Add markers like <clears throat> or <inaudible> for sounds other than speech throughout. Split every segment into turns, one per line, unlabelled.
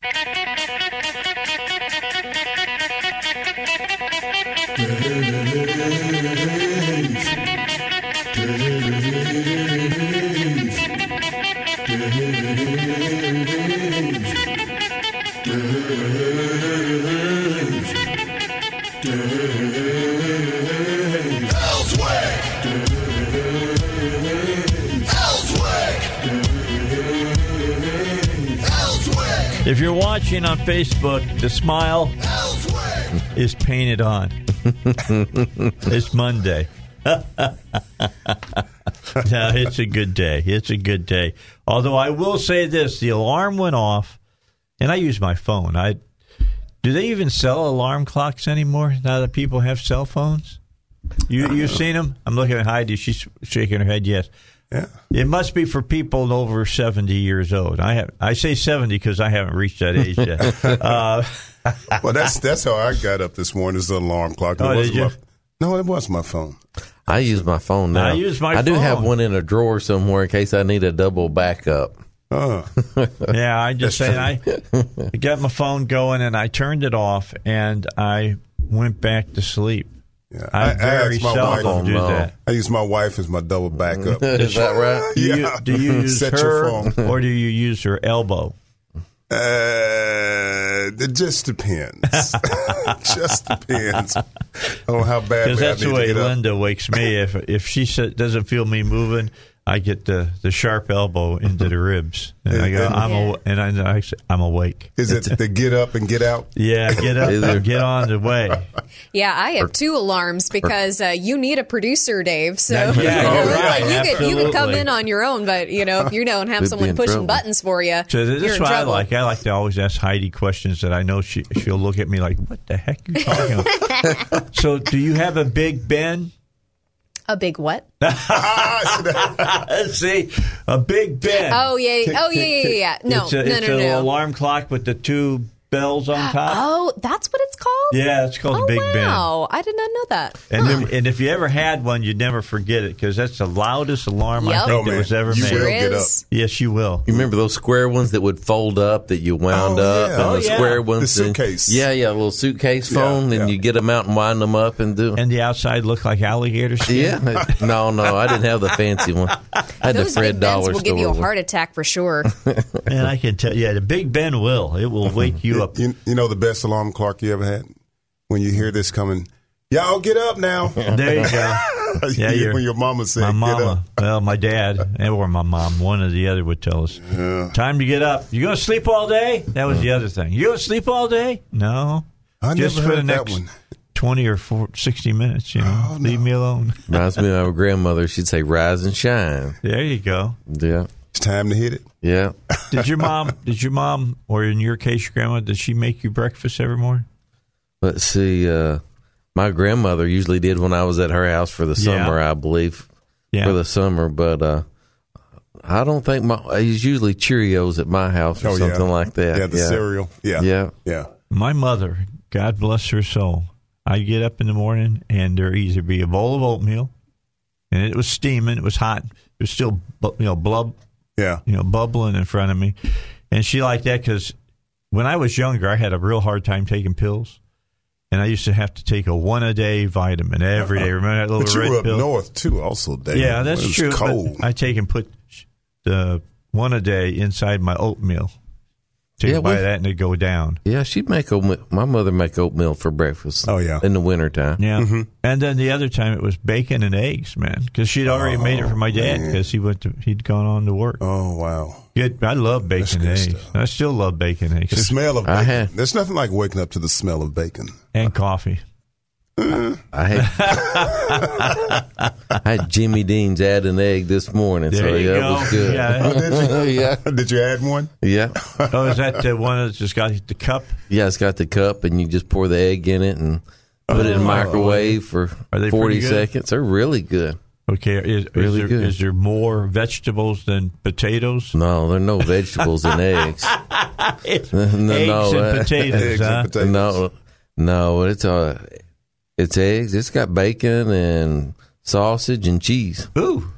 Thank you. Watching on Facebook, the smile is painted on. <laughs> it's Monday. <laughs> no, it's a good day. It's a good day. Although I will say this: the alarm went off, and I use my phone. I do they even sell alarm clocks anymore now that people have cell phones? You you've seen them? I'm looking at Heidi. She's shaking her head. Yes.
Yeah.
It must be for people over 70 years old. I have I say 70 because I haven't reached that age yet. <laughs> uh,
Well, that's <laughs> that's how I got up this morning. Is the alarm clock. It
Oh,
wasn't
did you?
my- no, it was my phone.
I use my phone now.
I use my
I do have one in a drawer somewhere in case I need a double backup.
Uh, <laughs>
yeah, I just say I, I got my phone going and I turned it off and I went back to sleep.
Yeah.
I, very
asked
seldom do
no.
that.
I use my wife as my double backup. <laughs>
Is that right?
Do <laughs> you,
Yeah.
do you <laughs> use
Set
her
your phone.
or do you use her elbow?
Uh, it just depends. just depends on how bad
Because that's
I
the way
to up.
Linda wakes me. If if she doesn't feel me moving, I get the, the sharp elbow into the ribs, and I go,
And-
I'm
Yeah.
aw- and I, I say, I'm awake.
Is it the get up and get out?
Yeah, get up, and get on the way. <laughs>
Yeah, I have two alarms because uh, you need a producer, Dave. So
Yeah, <laughs>
you
you're
know,
right,
like, you could you could come in on your own, but you know if you don't have
Could be
someone pushing
trouble.
buttons for you,
So this is
in
what I like. I like to always ask Heidi questions that I know she she'll look at me like, "What the heck are you talking about?" <laughs> so, do you have a Big Ben?
A big what? <laughs>
See, a Big Ben.
Oh yeah, oh yeah, yeah, yeah, yeah. No,
it's a,
no,
it's
no,
an
no.
alarm clock with the two bells on uh, top.
Oh, that's what it's called.
Yeah, it's called
Oh
a Big Ben.
wow, I did not know that.
And, if, and if you ever had one, you'd never forget it because that's the loudest alarm I think
Oh,
that
man.
was ever
You
made.
will get
is.
Yes, you will.
You remember those square ones that would fold up that you wound
Oh,
up,
yeah.
and
Oh,
the
yeah.
square ones,
The
and-
suitcase.
yeah, yeah, a little suitcase phone,
yeah.
and you get them out and wind them up and do.
And the outside looked like alligator skin.
yeah, <laughs> no, no, I didn't have the fancy one. I had
Those
the Fred
big bens
Dollar
will give you a heart attack for sure. <laughs>
And I can tell, yeah, the Big Ben will. It will wake you up.
You, you know the best alarm clock you ever had? When you hear this coming, y'all get up now. <laughs>
There you go. <laughs> Yeah, you're-
when your mama said,
My
get up.
mama, well, my dad, or my mom, one or the other would tell us, "Time to get up. You going to sleep all day?" That was the other thing. You going to sleep all day? No,
I
just
never
for the
heard that
next
one.
twenty or four, 60 minutes. You know,
Oh,
leave me alone.
Reminds me of my grandmother. She'd say, "Rise and shine."
There you go.
Yeah,
It's time to hit it.
yeah. <laughs>
Did your mom? did your mom, or in your case, your grandma? Did she make you breakfast every morning?
Let's see. Uh, my grandmother usually did when I was at her house for the
Yeah.
summer, I believe,
Yeah.
for the summer. But uh, I don't think my. It's usually Cheerios at my house or
Oh,
something
yeah.
like that.
Yeah, the cereal. Yeah.
Yeah.
Yeah.
My mother, God bless her soul, I'd get up in the morning and there either be a bowl of oatmeal, and it was steaming, it was hot, it was still you know blub,
Yeah.
you know bubbling in front of me, and she liked that because when I was younger, I had a real hard time taking pills, and I used to have to take a one a day vitamin every day. Remember that little
But you
red
were up
pill?
north too, also, Dave.
Yeah, that's
it was
true.
Cold.
I take and put the one a day inside my oatmeal. Take
Yeah,
a bite of
we-
that and it go down.
Yeah, she'd make oatmeal. My mother make oatmeal for breakfast.
Oh, yeah.
in the wintertime.
Yeah,
Mm-hmm.
and then the other time it was bacon and eggs, man, because she'd already made it for my dad because he went to he'd gone on to work.
oh wow.
Good, I love bacon and
good
eggs.
stuff.
I still love bacon and
The smell of
I
bacon.
had-
There's nothing like waking up to the smell of bacon.
and coffee.
I had <laughs> I had Jimmy Dean's add an egg this morning,
There
so
you
yeah,
go.
it was good.
Yeah. <laughs>
yeah,
Did you add one?
yeah,
Oh, is that the one that's just got the cup?
yeah. It's got the cup, and you just pour the egg in it and put it in the microwave for
Are they
forty seconds. They're really good.
Okay, is, is
Really
there
good.
is there more vegetables than potatoes?
No, there are no vegetables in eggs. <laughs>
It's
No,
eggs
no,
and
uh,
potatoes,
Eggs and potatoes.
No, no, it's uh, it's eggs. It's got bacon and sausage and cheese.
Ooh,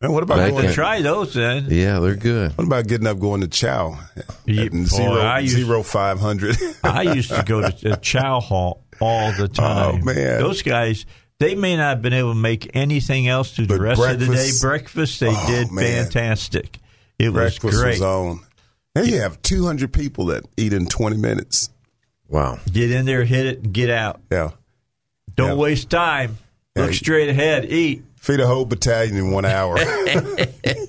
And what about
Back
going?
to
try those then.
Yeah, they're good.
What about getting up going to Chow?
Yeah,
At
boy,
zero,
I used-
zero five hundred. <laughs>
I used to go to, to Chow Hall all the oh, time.
Oh, man.
those guys. They may not have been able to make anything else through the
But
rest of the day.
breakfast-
Breakfast, they
Oh,
did
man.
fantastic. It was
Breakfast
great.
was on. And you have two hundred people that eat in twenty minutes.
Wow.
Get in there, hit it, and get out.
Yeah,
Don't
Yeah.
waste time.
Yeah.
Look straight ahead. Eat.
feed a whole battalion in one hour. <laughs>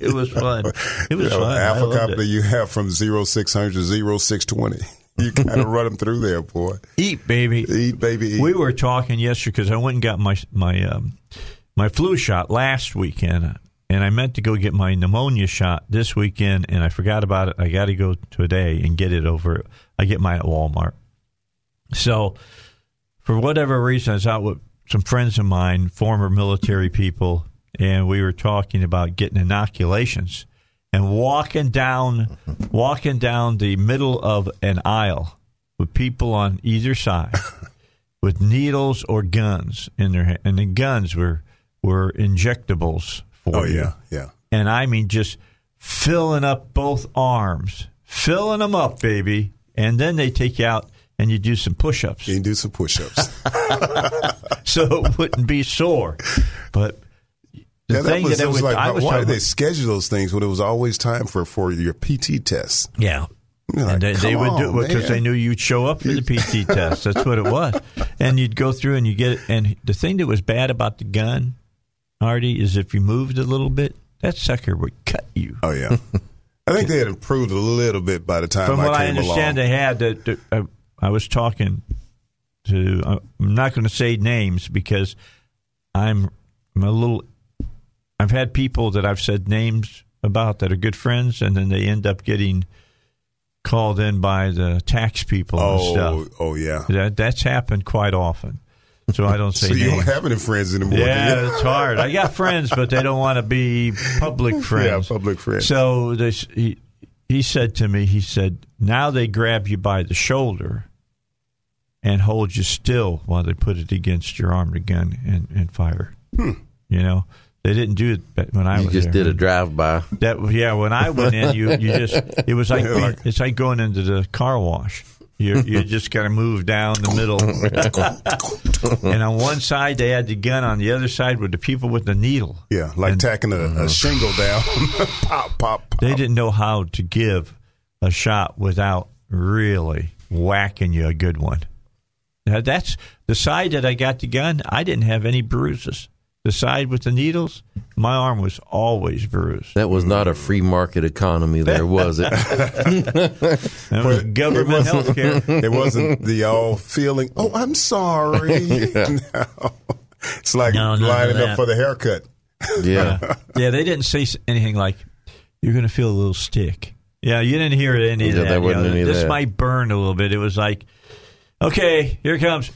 It was fun. It was
You know,
fun.
Alpha Company, you have from zero six hundred to zero six twenty. You kind of <laughs> run them through there, boy.
Eat, baby.
Eat, baby, eat.
We were talking yesterday because I went and got my my um, my flu shot last weekend, and I meant to go get my pneumonia shot this weekend, and I forgot about it. I got to go today and get it over. I get mine at Walmart. So, for whatever reason, I was out with some friends of mine, former military people, and we were talking about getting inoculations. And walking down, walking down the middle of an aisle with people on either side <laughs> with needles or guns in their hand, and the guns were were injectables for
oh
you.
yeah, yeah.
And I mean, just filling up both arms, filling them up, baby. And then they take you out and you do some push-ups,
You can do some push-ups. <laughs>
so it wouldn't be sore. But the
yeah, that
thing
was,
that,
it was like,
I was
why did they schedule those things when it was always time for for your PT test?
yeah.
Like,
and they, they would do it because they knew you'd show up for the PT test. That's what it was. And you'd go through and you get it. And the thing that was bad about the gun, Artie, is if you moved a little bit, that sucker would cut you.
Oh yeah. I think they had improved a little bit by the time
From
I
what I understand,
along.
they had that. that, uh, I was talking to. I'm not going to say names because I'm, I'm a little. I've had people that I've said names about that are good friends, and then they end up getting called in by the tax people and
oh,
stuff.
oh yeah.
That that's happened quite often. So I don't <laughs> say
So you
names.
don't have any friends anymore?
yeah, it's hard. I got friends, but they don't want to be public <laughs> friends.
Yeah, public friends.
So this, he he said to me, he said, now they grab you by the shoulder and hold you still while they put it against your arm, the gun, and, and fire. You know, they didn't do it when I
Hmm. You
was
just
there.
did a drive by.
That yeah, when I went in, you you just it was like,
like-
it's like going into the car wash. You you just kind of move down the middle, <laughs> and on one side they had the gun, on the other side were the people with the needle.
Yeah, like tacking a, a shingle down. <laughs> pop, pop, pop.
Uh-huh. They didn't know how to give a shot without really whacking you a good one. Now, that's the side that I got the gun. I didn't have any bruises. The side with the needles, my arm was always bruised.
That was not a free market economy there, was it? <laughs>
That was government
it
health
wasn't-
care. <laughs>
It wasn't the all feeling, oh, I'm sorry. <laughs> No. It's like
No,
lining up for the haircut.
Yeah.
yeah, they didn't say anything like you're going to feel a little stick. Yeah, you didn't hear it any of
Yeah,
that.
there
you
wasn't
know,
any of
this
that.
might burn a little bit. It was like, okay, here it comes,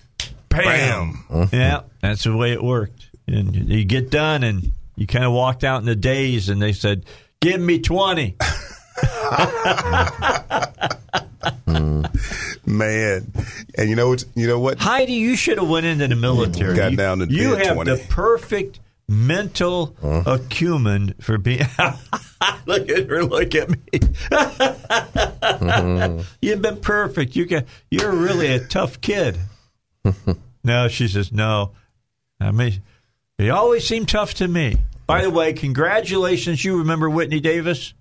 bam.
Bam.
Yeah, that's the way it worked. And you get done, and you kind of walked out in the daze, and they said, "Give me 20. <laughs>
Man. And you know what? You know what?
Heidi, you should have went into the military.
Got down to
You have
20.
the perfect mental acumen for being. <laughs> look at her. Look at me. <laughs> You've been perfect. You got. You're really a tough kid. <laughs> no, she says no. I mean, they always seem tough to me. By the way, congratulations. You remember Whitney Davis?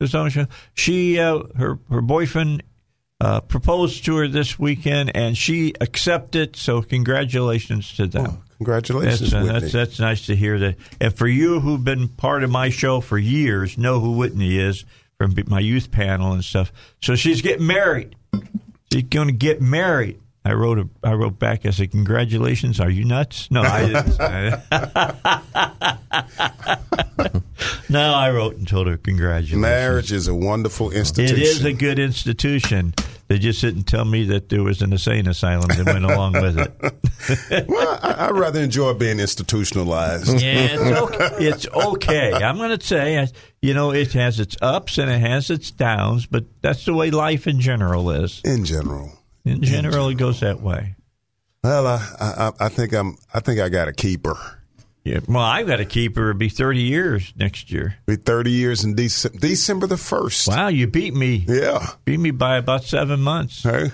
This on the show? She, uh, her, her boyfriend uh, proposed to her this weekend, and she accepted. So, congratulations to them.
Congratulations,
that's, uh,
Whitney.
that's that's nice to hear that. And for you who've been part of my show for years, know who Whitney is from my youth panel and stuff. So she's getting married. She's going to get married. I wrote a, I wrote back. I said, "Congratulations, are you nuts?" No, I didn't. <laughs> <laughs> no, I wrote and told her congratulations.
Marriage is a wonderful institution.
It is a good institution. They just didn't tell me that there was an insane asylum that went along with it. <laughs>
well, I, I rather enjoy being institutionalized.
Yeah, it's okay. It's okay. I'm going to say, uh, you know, it has its ups and it has its downs, but that's the way life in general is.
In general,
In general, it goes that way.
well, I, I, I think I'm. I think I got a keeper.
Yeah. Well, I've got to keep her. It'll be 30 years next year.
Be thirty years in Dece- December the first.
Wow, you beat me.
Yeah.
Beat me by about seven months.
Hey.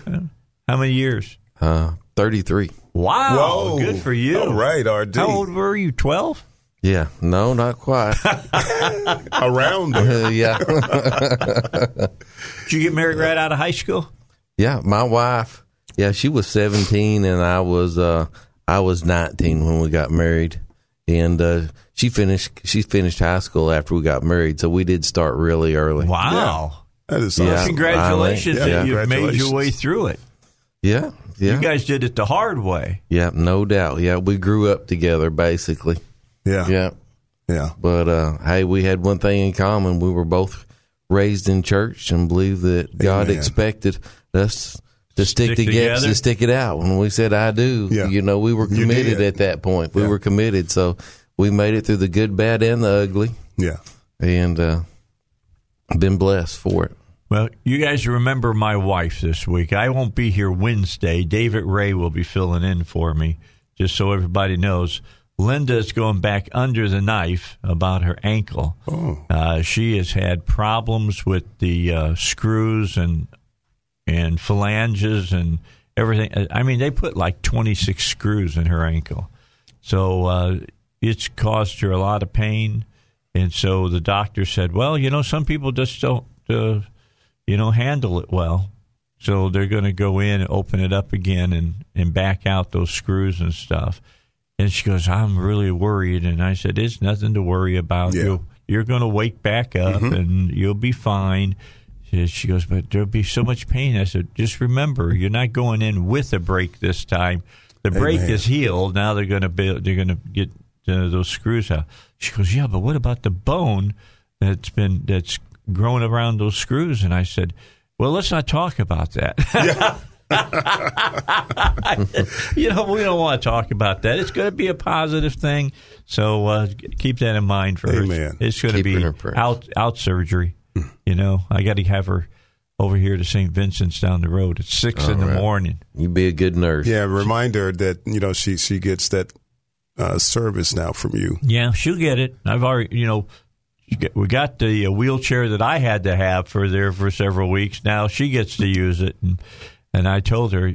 How many years?
Uh, 33.
Wow.
Whoa.
Good for you.
All right, RD.
How old were you? 12?
Yeah, no, not quite. <laughs>
Around <laughs> there.
Uh, yeah, <laughs>
Did you get married right out of high school?
Yeah. My wife, yeah, she was 17 and I was uh, I was 19 when we got married, and uh, she finished she finished high school after we got married, so we did start really early.
Wow.
That is
Yeah.
Congratulations
Yeah,
that you've made your way through it.
Yeah, yeah,
You guys did it the hard way.
yeah, no doubt. Yeah, we grew up together basically.
Yeah.
Yeah,
Yeah.
but uh, hey, we had one thing in common: we were both raised in church and believe that God
Amen.
expected us to stick,
Stick
together,
together.
to stick it out. When we said "I do,"
Yeah.
you know, we were committed at that point. We
Yeah.
were committed, so we made it through the good, bad, and the ugly,
Yeah.
and uh, been blessed for it.
Well, you guys remember my wife this week. I won't be here Wednesday. David Ray will be filling in for me, just so everybody knows. Linda is going back under the knife about her ankle.
Oh.
Uh, she has had problems with the uh, screws and and phalanges and everything. I mean, they put like 26 screws in her ankle. So uh, it's caused her a lot of pain. And so the doctor said, well, you know, some people just don't, uh, you know, handle it well. So they're going to go in and open it up again and, and back out those screws and stuff. And she goes, I'm really worried. And I said, It's nothing to worry about.
Yeah.
You'll, you're going to wake back up and you'll be fine. She- goes, But there'll be so much pain. I said, Just remember, you're not going in with a break this time. The break
Amen.
is healed. Now they're going to build, they're going to get uh, those screws out. She goes, Yeah, but what about the bone that's been, that's grown around those screws? And I said, Well, let's not talk about that. <laughs> <laughs> you know, we don't want to talk about that. It's going to be a positive thing. So uh, keep that in mind for her.
Amen.
It's going to
Keep her in
be out out surgery. You know, I got to have her over here to St. Vincent's down the road at six in the
right.
morning.
You be a good nurse.
Yeah. remind her that you know she she gets that uh, service now from you.
Yeah, she'll get it. I've already, you know, we got the uh, wheelchair that I had to have for there for several weeks. Now she gets to use it, and and I told her,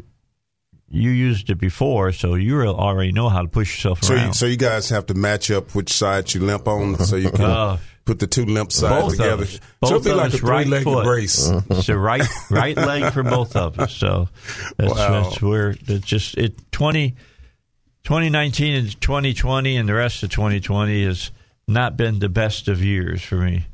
you used it before, so you already know how to push yourself
So
around.
you, so you guys have to match up which side you limp on, so you can
Oh.
put the two limp sides together.
us.
so
Both
it'll be like a
right
three-legged brace.
It's the right right leg for both of us. So that's,
Wow.
that's where it's just it 20, 2019 and 2020 and the rest of 2020 has not been the best of years for me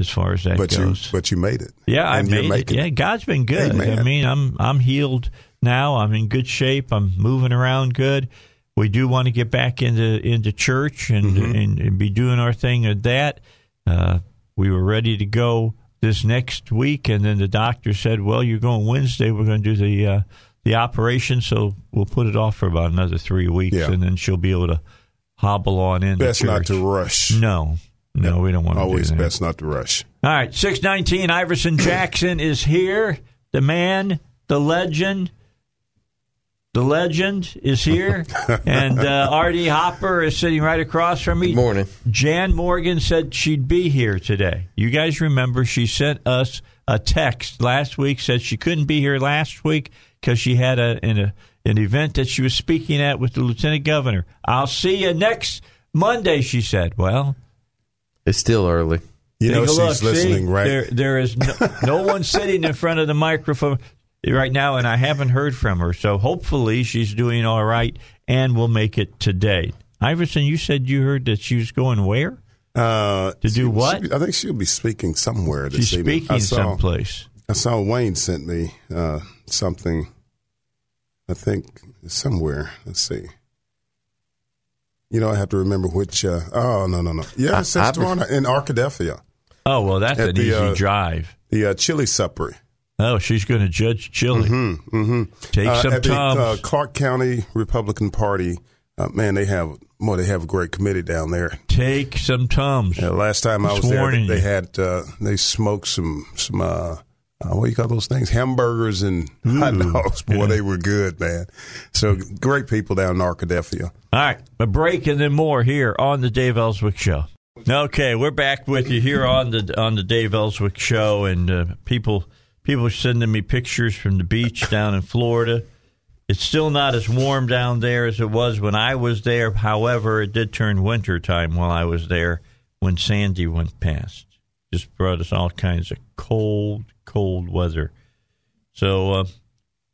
as far as that
But you
goes.
but you made it.
yeah, I
and you're
made it. Yeah, God's been good.
Amen.
I mean, I'm I'm healed now. I'm in good shape. I'm moving around good. We do want to get back into into church and
Mm-hmm.
and, and be doing our thing at that. Uh, we were ready to go this next week, and then the doctor said, "Well, you're going Wednesday. We're going to do the uh, the operation, so we'll put it off for about another three weeks,
Yeah.
and then she'll be able to hobble on in.
Best not to rush.
No, no, we don't want to
Always
do that.
best not to rush.
All right, 619 Iverson Jackson is here. The man, the legend. The legend is here. <laughs> and uh, R.D. Hopper is sitting right across from me.
Good morning.
Jan Morgan said she'd be here today. You guys remember she sent us a text last week, said she couldn't be here last week because she had a, an, a, an event that she was speaking at with the lieutenant governor. I'll see you next Monday, she said. Well,
It's still early.
You know she's
look. See?
listening, right?
There, there is no, no one sitting in front of the microphone right now, and I haven't heard from her. So hopefully she's doing all right and we'll make it today. Iverson, you said you heard that she was going where?
Uh,
To do
she-
what?
she- I think she'll be speaking somewhere this
She's
evening.
speaking
I saw,
someplace.
I saw Wayne sent me uh, something I think somewhere. Let's see. You know, I have to remember which. Uh, oh no, no, no. Yeah,
I-
tomorrow in Arkadelphia,
Oh well, that's an
the,
easy
uh,
drive.
the uh, chili supper.
Oh, she's going to judge chili.
Mm-hmm,
Take
uh,
some
at the uh, Clark County Republican Party. Uh, man, they have well, they have a great committee down there.
Take some tums.
Yeah, last time I was there,
warning
they had uh, they smoked some some uh, what do you call those things? Hamburgers and hot dogs. Boy, they were good, man. So great people down in Arkadelphia.
All right, a break and then more here on the Dave Elswick Show. Okay, we're back with you here on the on the Dave Elswick Show, and uh, people people are sending me pictures from the beach down in Florida. It's still not as warm down there as it was when I was there. However, it did turn winter time while I was there when Sandy went past. Just brought us all kinds of cold, cold weather. So uh,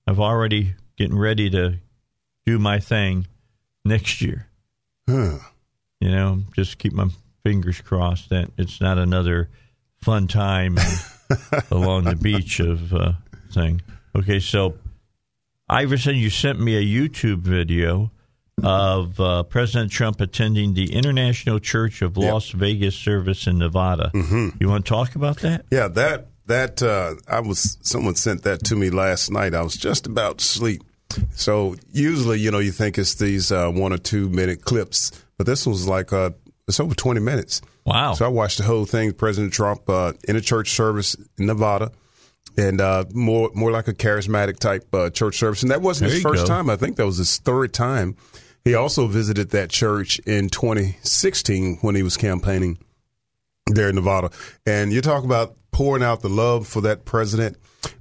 I've already getting ready to do my thing next year.
Huh.
You know, just keep my fingers crossed that it's not another fun time <laughs> along the beach of uh, thing. Okay, so Iverson, you sent me a YouTube video of uh, President Trump attending the International Church of Las Vegas service in Nevada. Mm-hmm. You want to talk about that?
Yeah, that that uh, I was someone sent that to me last night. I was just about to sleep. So usually, you know, you think it's these uh, one or two minute clips, but this was like uh, it's over twenty minutes.
Wow.
So I watched the whole thing. President Trump uh, in a church service in Nevada, and uh, more more like a charismatic type uh, church service. And that wasn't
There
his first
go.
time. I think that was his third time. He also visited that church in 2016 when he was campaigning there in Nevada. And you talk about pouring out the love for that president,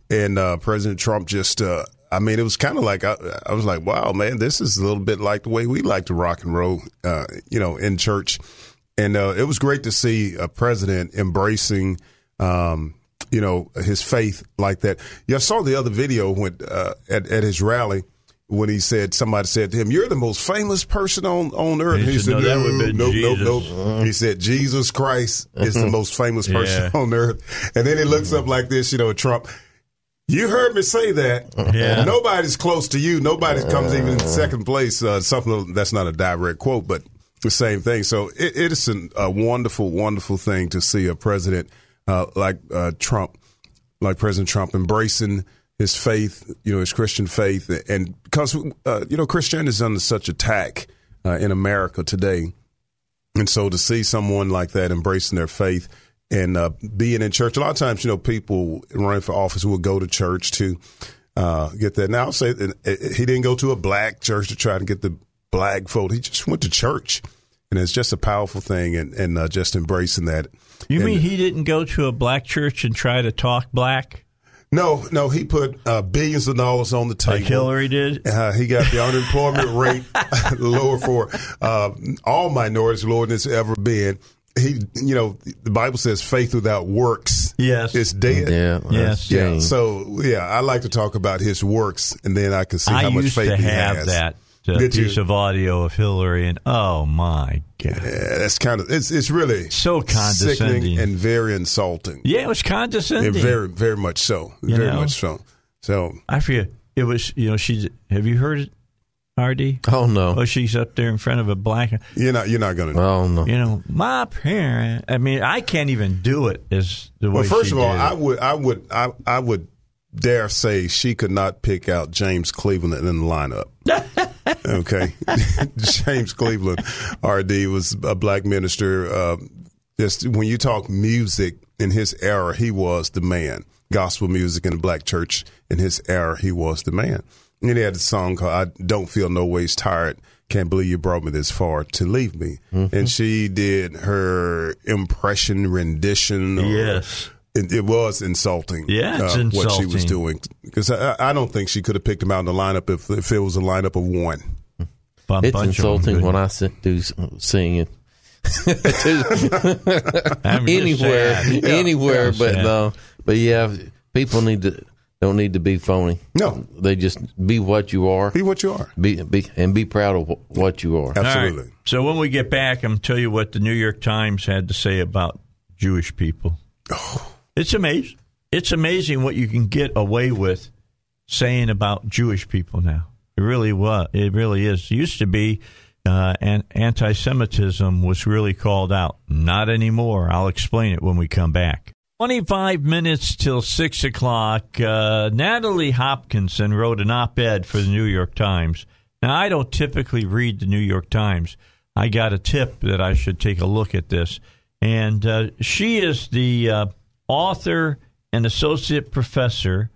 and uh, President Trump just. Uh, I mean, it was kind of like I, I was like, "Wow, man, this is a little bit like the way we like to rock and roll," uh, you know, in church. And uh, it was great to see a president embracing, um, you know, his faith like that. Yeah, saw the other video when uh, at, at his rally when he said somebody said to him, "You're the most famous person on on earth."
He
And
said, "No, that would've been
nope, nope,
Jesus."
nope. He said, "Jesus Christ is the most famous person
Yeah.
on earth." And then he looks up like this, you know, Trump. You heard me say that.
Yeah.
Nobody's close to you. Nobody comes even in second place. Uh, something that's not a direct quote, but the same thing. So it, it is an, a wonderful, wonderful thing to see a president uh, like uh, Trump, like President Trump, embracing his faith, you know, his Christian faith, and because uh, you know Christianity is under such attack uh, in America today, and so to see someone like that embracing their faith and uh, being in church, a lot of times, you know, people running for office will go to church to uh, get that. Now, I'll say that uh, he didn't go to a black church to try to get the black vote. He just went to church. And it's just a powerful thing, and, and uh, just embracing that.
You
And-
mean he didn't go to a black church and try to talk black
No, no, he put uh, billions of dollars on the table.
like Hillary did?
Uh, he got the unemployment <laughs> rate <laughs> lower for uh, all minorities lower than it's ever been. He, you know, the Bible says faith without works
Yes.
is dead.
Yeah.
Yes.
Yeah. So yeah, I like to talk about his works, and then I can see
I
how much faith
to
he
have
has.
that uh,
Did you?
piece of audio of Hillary, and oh my god,
Yeah, that's kind of it's it's really
So condescending.
sickening and very insulting.
yeah, it was
Yeah,
condescending.
very very much so.
You
very
know?
much so. So
I forget. It was you know she's. Have you heard it, Hardy?
Oh no.
Oh, she's up there in front of a black.
you're not you're not going to.
Oh no.
You know, my parent. I mean, I can't even do it as the way.
Well, first
she
of all,
did
I would, I would, I, I would dare say she could not pick out James Cleveland in the lineup. <laughs> okay, <laughs> <laughs> James Cleveland, RD was a black minister. Uh, just when you talk music in his era, he was the man. Gospel music in the black church in his era, he was the man. And he had a song called "I Don't Feel No Ways Tired." Can't believe you brought me this far to leave me. And she did her impression rendition. or-
Yes.
It, it was insulting.
Yeah, it's
uh, what she was doing because I, I don't think she could have picked him out in the lineup if, if it was a lineup of one.
A bunch
It's insulting when I sit, do s- singing <laughs>
I'm
anywhere,
sad.
anywhere.
Yeah,
but
sad.
no, but yeah, people need to don't need to be phony.
No.
they just be what you are.
Be what you are.
Be, be and be proud of wh- what you are.
All right.
Absolutely.
So when we get back, I'm tell you what the New York Times had to say about Jewish people. It's amazing. It's amazing what you can get away with saying about Jewish people now. It really was. It really is. It used to be, uh, and anti-Semitism was really called out. Not anymore. I'll explain it when we come back. 25 minutes till 6 o'clock. Uh, Natalie Hopkinson wrote an op ed for the New York Times. Now, I don't typically read the New York Times. I got a tip that I should take a look at this. And uh, she is the uh, author and associate professor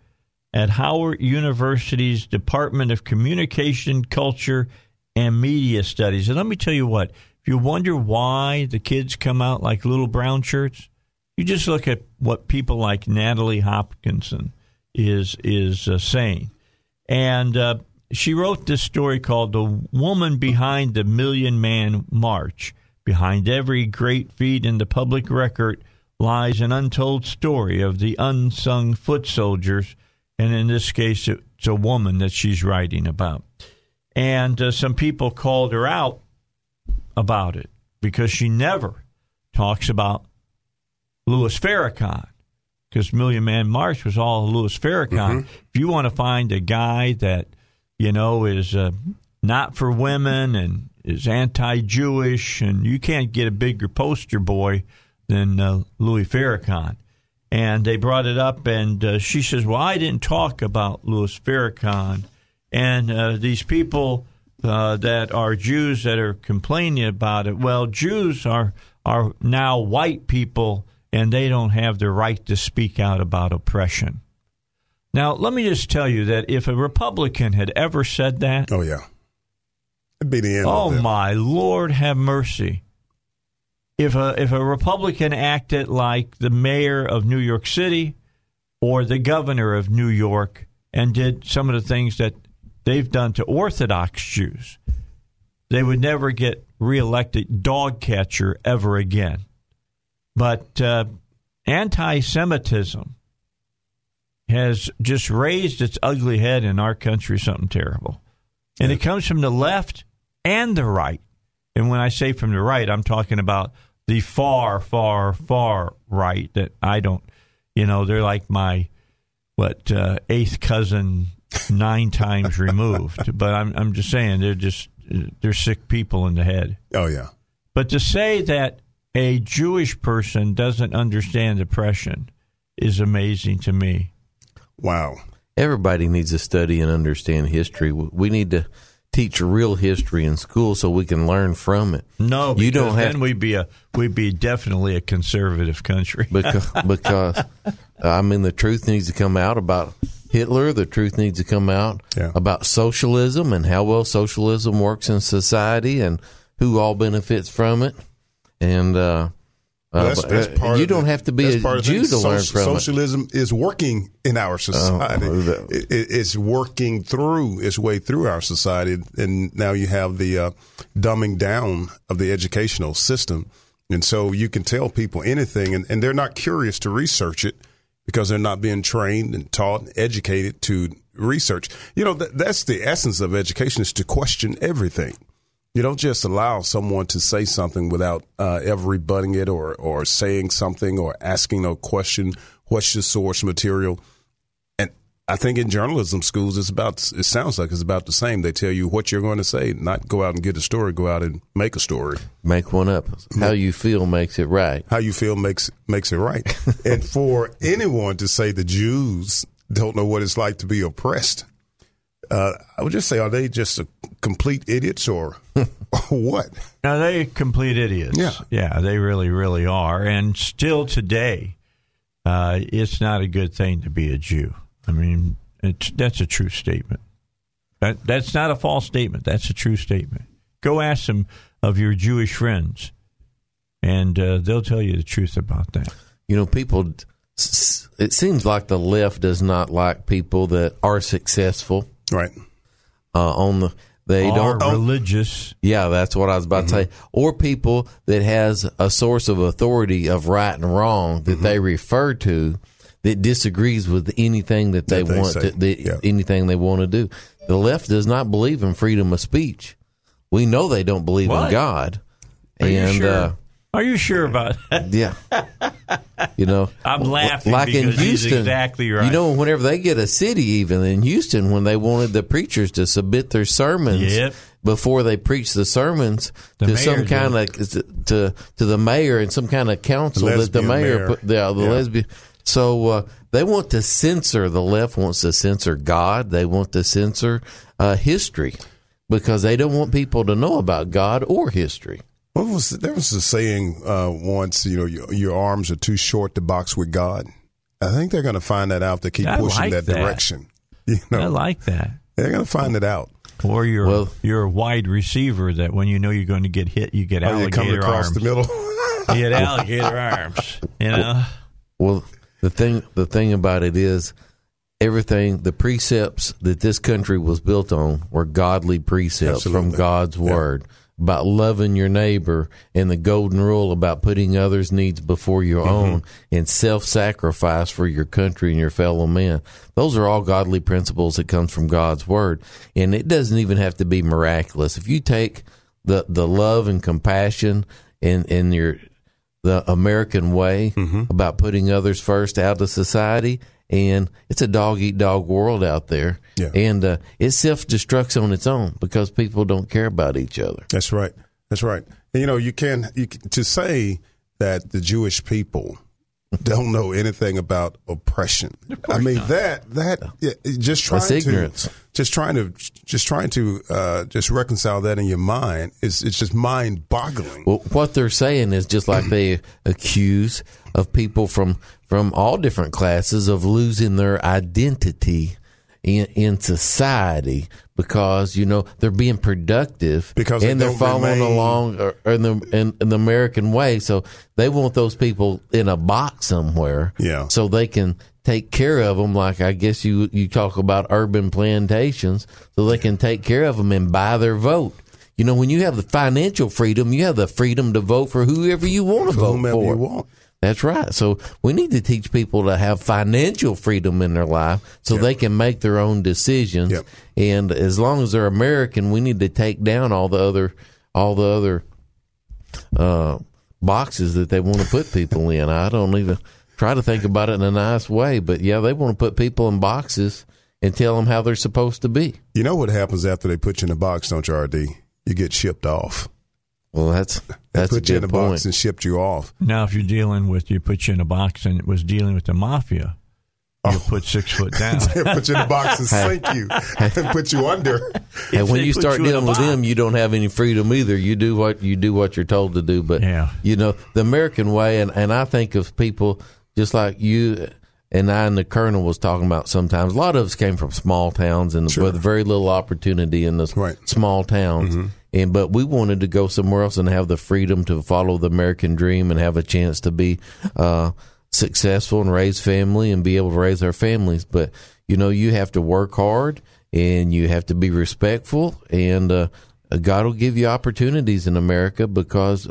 at Howard University's Department of Communication, Culture, and Media Studies. And let me tell you what, if you wonder why the kids come out like little brown shirts, you just look at what people like Natalie Hopkinson is is uh, saying. And uh, she wrote this story called The Woman Behind the Million Man March. Behind every great feat in the public record lies an untold story of the unsung foot soldiers – and in this case, it's a woman that she's writing about. And uh, some people called her out about it because she never talks about Louis Farrakhan because Million Man March was all Louis Farrakhan. Mm-hmm. If you want to find a guy that you know is uh, not for women and is anti-Jewish, and you can't get a bigger poster boy than uh, Louis Farrakhan and they brought it up, and uh, she says, "Well, I didn't talk about Louis Farrakhan, and uh, these people uh, that are Jews that are complaining about it. Well, Jews are are now white people, and they don't have the right to speak out about oppression." Now, let me just tell you that if a Republican had ever said that,
oh yeah, it'd be the end.
Oh my Lord, have mercy! If a if a Republican acted like the mayor of New York City or the governor of New York and did some of the things that they've done to Orthodox Jews, they would never get reelected dog catcher ever again. But uh, anti Semitism has just raised its ugly head in our country, something terrible. And it comes from the left and the right. And when I say from the right, I'm talking about the far, far, far right that I don't, you know, they're like my what uh, eighth cousin nine times <laughs> removed. But I'm I'm just saying they're just they're sick people in the head.
Oh yeah.
But to say that a Jewish person doesn't understand oppression is amazing to me.
Wow.
Everybody needs to study and understand history. We need to teach real history in school so we can learn from it.
No, you don't have. Then we'd be a we'd be definitely a conservative country. <laughs>
because because I mean the truth needs to come out about Hitler. The truth needs to come out yeah. about socialism and how well socialism works in society and who all benefits from it. And uh, well, that's, that's uh, part you don't the, have to be a Jew to learn from
socialism
it.
is working in our society. Oh, it, it's working through its way through our society, and now you have the uh, dumbing down of the educational system, and so you can tell people anything, and, and they're not curious to research it because they're not being trained and taught, and educated to research. You know, th- that's the essence of education is to question everything. You don't just allow someone to say something without uh, ever rebutting it or, or saying something or asking a question. What's your source material? And I think in journalism schools, it's about, it sounds like it's about the same. They tell you what you're going to say, not go out and get a story, go out and make a story.
Make one up. How you feel makes it right.
How you feel makes, makes it right. <laughs> and for anyone to say the Jews don't know what it's like to be oppressed, uh, I would just say, are they just complete idiots or, <laughs> or what?
No, they complete idiots.
Yeah,
yeah, they really, really are. And still today, uh, it's not a good thing to be a Jew. I mean, that's a true statement. That that's not a false statement. That's a true statement. Go ask some of your Jewish friends, and uh, they'll tell you the truth about that.
You know, people. It seems like the left does not like people that are successful
right?
Uh, on the they
are
don't
religious.
Yeah, that's what I was about mm-hmm. to say. Or people that has a source of authority of right and wrong that mm-hmm. they refer to that disagrees with anything that they, that they want to, the, yeah. anything they want to do. The left does not believe in freedom of speech. We know they don't believe what? in God.
Are and sure? uh, Are you sure about that?
Yeah. You know,
I'm laughing
like in
because he's
Houston.
exactly right.
You know, whenever they get a city, even in Houston, when they wanted the preachers to submit their sermons
Yep.
before they preach the sermons
The
to
mayor
some
did.
kind of to to the mayor and some kind of council
The
that the mayor,
mayor.
put. The, the
Yeah.
lesbian. So uh, they want to censor. The left wants to censor God. They want to censor uh, history because they don't want people to know about God or history.
What was there was a saying uh, once? You know, your, your arms are too short to box with God. I think they're going to find that out to keep
I
pushing
like
that,
that.
direction. <laughs> You know,
I like that.
they're going to find it out.
Or you're
Well-
you're a wide receiver that when you know you're going to get hit, you get
Oh, you come
alligator
across
arms.
the middle.
You <laughs> get alligator arms. You know.
Well, the thing the thing about it is everything the precepts that this country was built on were godly precepts from
Absolutely.
God's
Yeah.
About loving your neighbor and the golden rule about putting others' needs before your
Mm-hmm.
own and self-sacrifice for your country and your fellow men. Those are all godly principles that comes from God's word. And it doesn't even have to be miraculous. If you take the the love and compassion in in your the American way
Mm-hmm.
about putting others first out of society. And it's a dog eat dog world out there.
Yeah.
And uh, it self destructs on its own because people don't care about each other.
That's right. That's right. And, you know, you can, you can to say that the Jewish people <laughs> don't know anything about oppression. I mean that that yeah, just trying
That's
to
ignorance.
just trying to just trying to uh, just reconcile that in your mind is it's just mind boggling.
Well, what they're saying is just like <clears throat> they accuse of people from from all different classes of losing their identity in, in society because you know they're being productive
Because they
and they're following
remain-
along uh, in the in, in the American way. So they want those people in a box somewhere,
Yeah.
so they can take care of them. Like I guess you you talk about urban plantations, so they can take care of them and buy their vote. You know, when you have the financial freedom, you have the freedom to vote for whoever you want to vote
whomever
for. That's right. So we need to teach people to have financial freedom in their life so they can make their own decisions.
Yep.
And as long as they're American, we need to take down all the other all the other uh, boxes that they want to put people in. I don't even try to think about it in a nice way, but yeah, they want to put people in boxes and tell them how they're supposed to be.
You know what happens after they put you in a box, don't you, RD? You get shipped off.
Well, that's
They
that's a
put you in a
point.
box and shipped you off.
Now, if you're dealing with, you put you in a box and it was dealing with the mafia, you
Oh.
put six foot <laughs> down.
They put you in a box and sink you and put you under.
And when you start
you
dealing with
box.
them, you don't have any freedom either. You do what you do what you're told to do. But
Yeah.
you know the American way, and, and I think of people just like you and I and the Colonel was talking about. Sometimes a lot of us came from small towns and with very little opportunity in the
Right.
small towns. Mm-hmm. And but we wanted to go somewhere else and have the freedom to follow the American dream and have a chance to be uh, successful and raise family and be able to raise our families. But you know, you have to work hard and you have to be respectful, and uh, God will give you opportunities in America because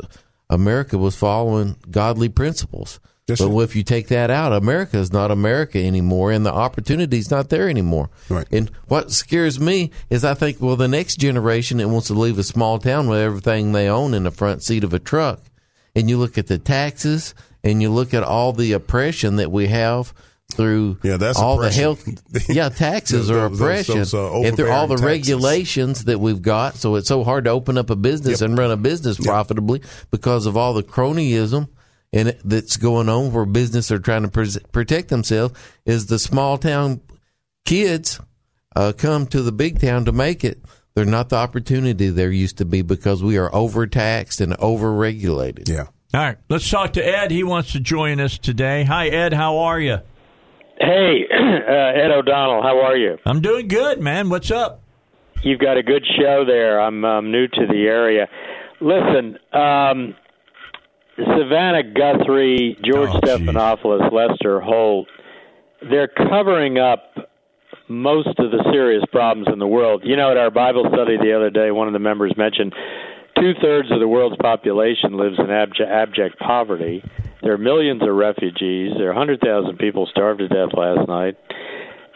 America was following godly principles.
Yes,
but if you take that out, America is not America anymore, and the opportunity is not there anymore.
Right.
And what scares me is I think, well, the next generation that wants to leave a small town with everything they own in the front seat of a truck, and you look at the taxes, and you look at all the oppression that we have through
Yeah, that's
all
oppression.
the health. <laughs> Yeah, taxes
Those-
are oppression. and through all the
taxes.
regulations that we've got, so it's so hard to open up a business and run a business profitably because of all the cronyism and it- that's going on where business are trying to pres protect themselves. Is the small town kids uh, come to the big town to make it? They're not the opportunity there used to be because we are overtaxed and overregulated.
Yeah.
All right, let's talk to Ed. He wants to join us today. Hi, Ed. How are you?
Hey, <clears throat> uh, Ed O'Donnell, how are you?
I'm doing good, man. What's up?
You've got a good show there. I'm um, new to the area. Listen, um, Savannah Guthrie, George
Oh.
Stephanopoulos, Lester Holt, they're covering up most of the serious problems in the world. You know, at our Bible study the other day, one of the members mentioned two thirds of the world's population lives in abject, abject poverty. There are millions of refugees. There are 100,000 people starved to death last night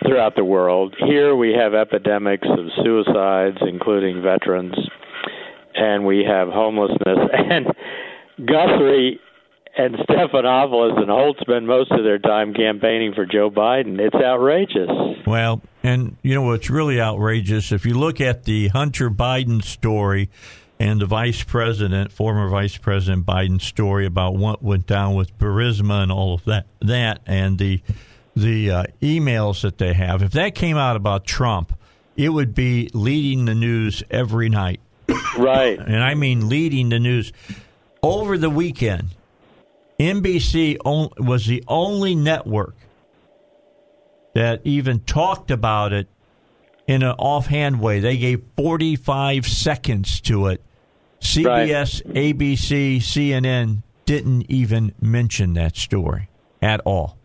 throughout the world. Here we have epidemics of suicides, including veterans, and we have homelessness. <laughs> And Guthrie and Stephanopoulos and Holt spend most of their time campaigning for Joe Biden. It's outrageous.
Well, and you know what's really outrageous? If you look at the Hunter Biden story and the vice president, former vice president Biden's story about what went down with Burisma and all of that, that and the the uh, emails that they have. If that came out about Trump, it would be leading the news every night.
Right.
And I mean leading the news. Over the weekend, NBC was the only network that even talked about it in an offhand way. They gave 45 seconds to it. CBS, right. ABC, CNN didn't even mention that story at all.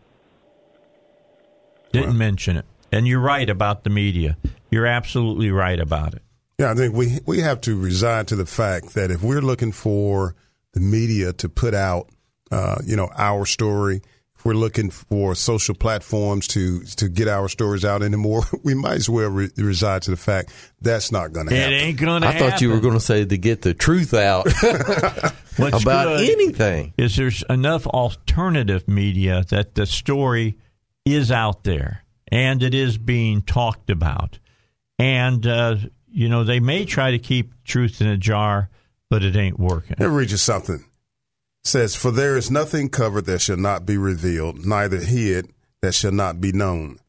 Didn't mention it. And you're right about the media. You're absolutely right about it.
Yeah, I think we we have to resign to the fact that if we're looking for the media to put out, uh, you know, our story, if we're looking for social platforms to to get our stories out anymore, <laughs> we might as well re- reside to the fact that's not going to happen.
It ain't going to
I
happen.
thought you were going to say to get the truth out <laughs> about anything.
Is there's enough alternative media that the story is out there and it is being talked about. And, uh, you know, they may try to keep truth in a jar, but it ain't working.
Let me read you something. It says, For there is nothing covered that shall not be revealed, neither hid that shall not be known.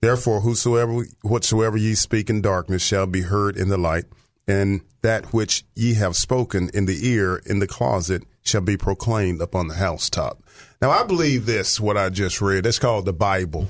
Therefore, whosoever whatsoever ye speak in darkness shall be heard in the light, and that which ye have spoken in the ear in the closet shall be proclaimed upon the housetop. Now, I believe this, what I just read. It's called the Bible.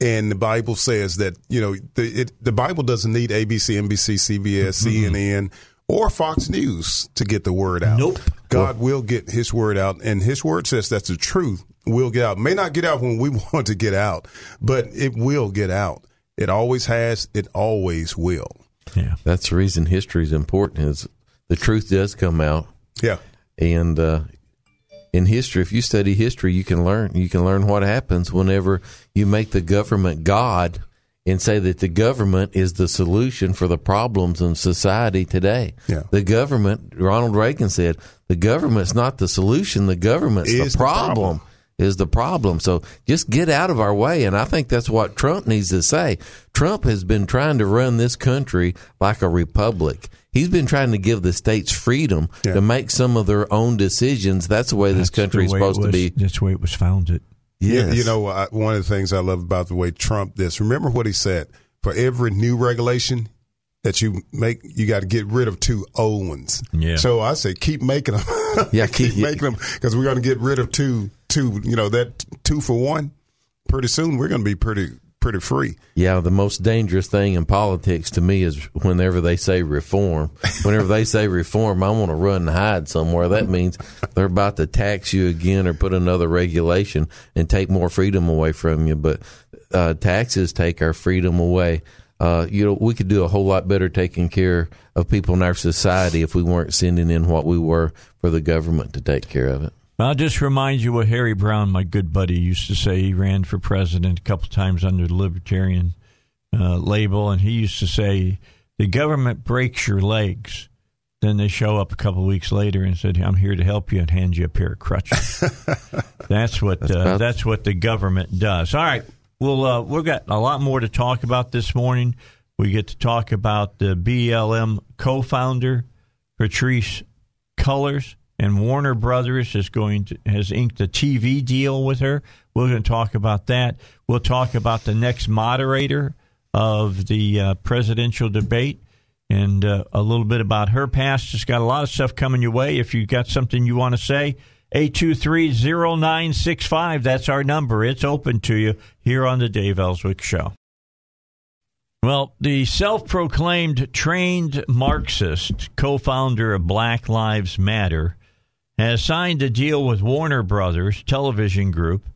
And the Bible says that, you know, the, it, the Bible doesn't need ABC, NBC, CBS, mm-hmm. CNN, or Fox News to get the word out.
Nope.
God will get his word out. And his word says that's the truth will get out. May not get out when we <laughs> want to get out, but it will get out. It always has. It always will.
Yeah. That's the reason history is important is the truth does come out.
Yeah.
And uh, in history, if you study history, you can learn. You can learn what happens whenever you make the government God and say that the government is the solution for the problems in society today.
Yeah.
The government, Ronald Reagan said, the government's not the solution. The government's
is
the problem.
The problem.
Is the problem. So just get out of our way. And I think that's what Trump needs to say. Trump has been trying to run this country like a republic. He's been trying to give the states freedom yeah. to make some of their own decisions. That's the way
that's
this country is supposed
was,
to be.
That's the way it was founded.
Yes. You, you know, I, one of the things I love about the way Trump this. Remember what he said. For every new regulation that you make, you got to get rid of two old ones.
Yeah.
So I say keep making them. <laughs>
yeah,
keep,
keep
making them because we're going to get rid of two. Two. You know that two for one. Pretty soon we're going to be pretty pretty free.
Yeah, the most dangerous thing in politics to me is whenever they say reform. Whenever they say reform, I want to run and hide somewhere. That means they're about to tax you again or put another regulation and take more freedom away from you. But uh, taxes take our freedom away. Uh, you know, we could do a whole lot better taking care of people in our society if we weren't sending in what we were for the government to take care of it.
I'll just remind you what Harry Browne, my good buddy, used to say. He ran for president a couple times under the Libertarian uh, label, and he used to say, "The government breaks your legs." Then they show up a couple of weeks later and said, "I'm here to help you," and hand you a pair of crutches. <laughs> that's what that's, uh, that's, what the government does. All right, well, uh, we've got a lot more to talk about this morning. We get to talk about the BLM co-founder Patrisse Cullors and Warner Brothers is going to has inked a TV deal with her. We're going to talk about that. We'll talk about the next moderator of the uh, presidential debate and uh, a little bit about her past. Just got a lot of stuff coming your way. If you've got something you want to say, 823-0965. That's our number. It's open to you here on the Dave Elswick Show. Well, the self proclaimed trained Marxist, co founder of Black Lives Matter, has signed a deal with Warner Brothers Television Group,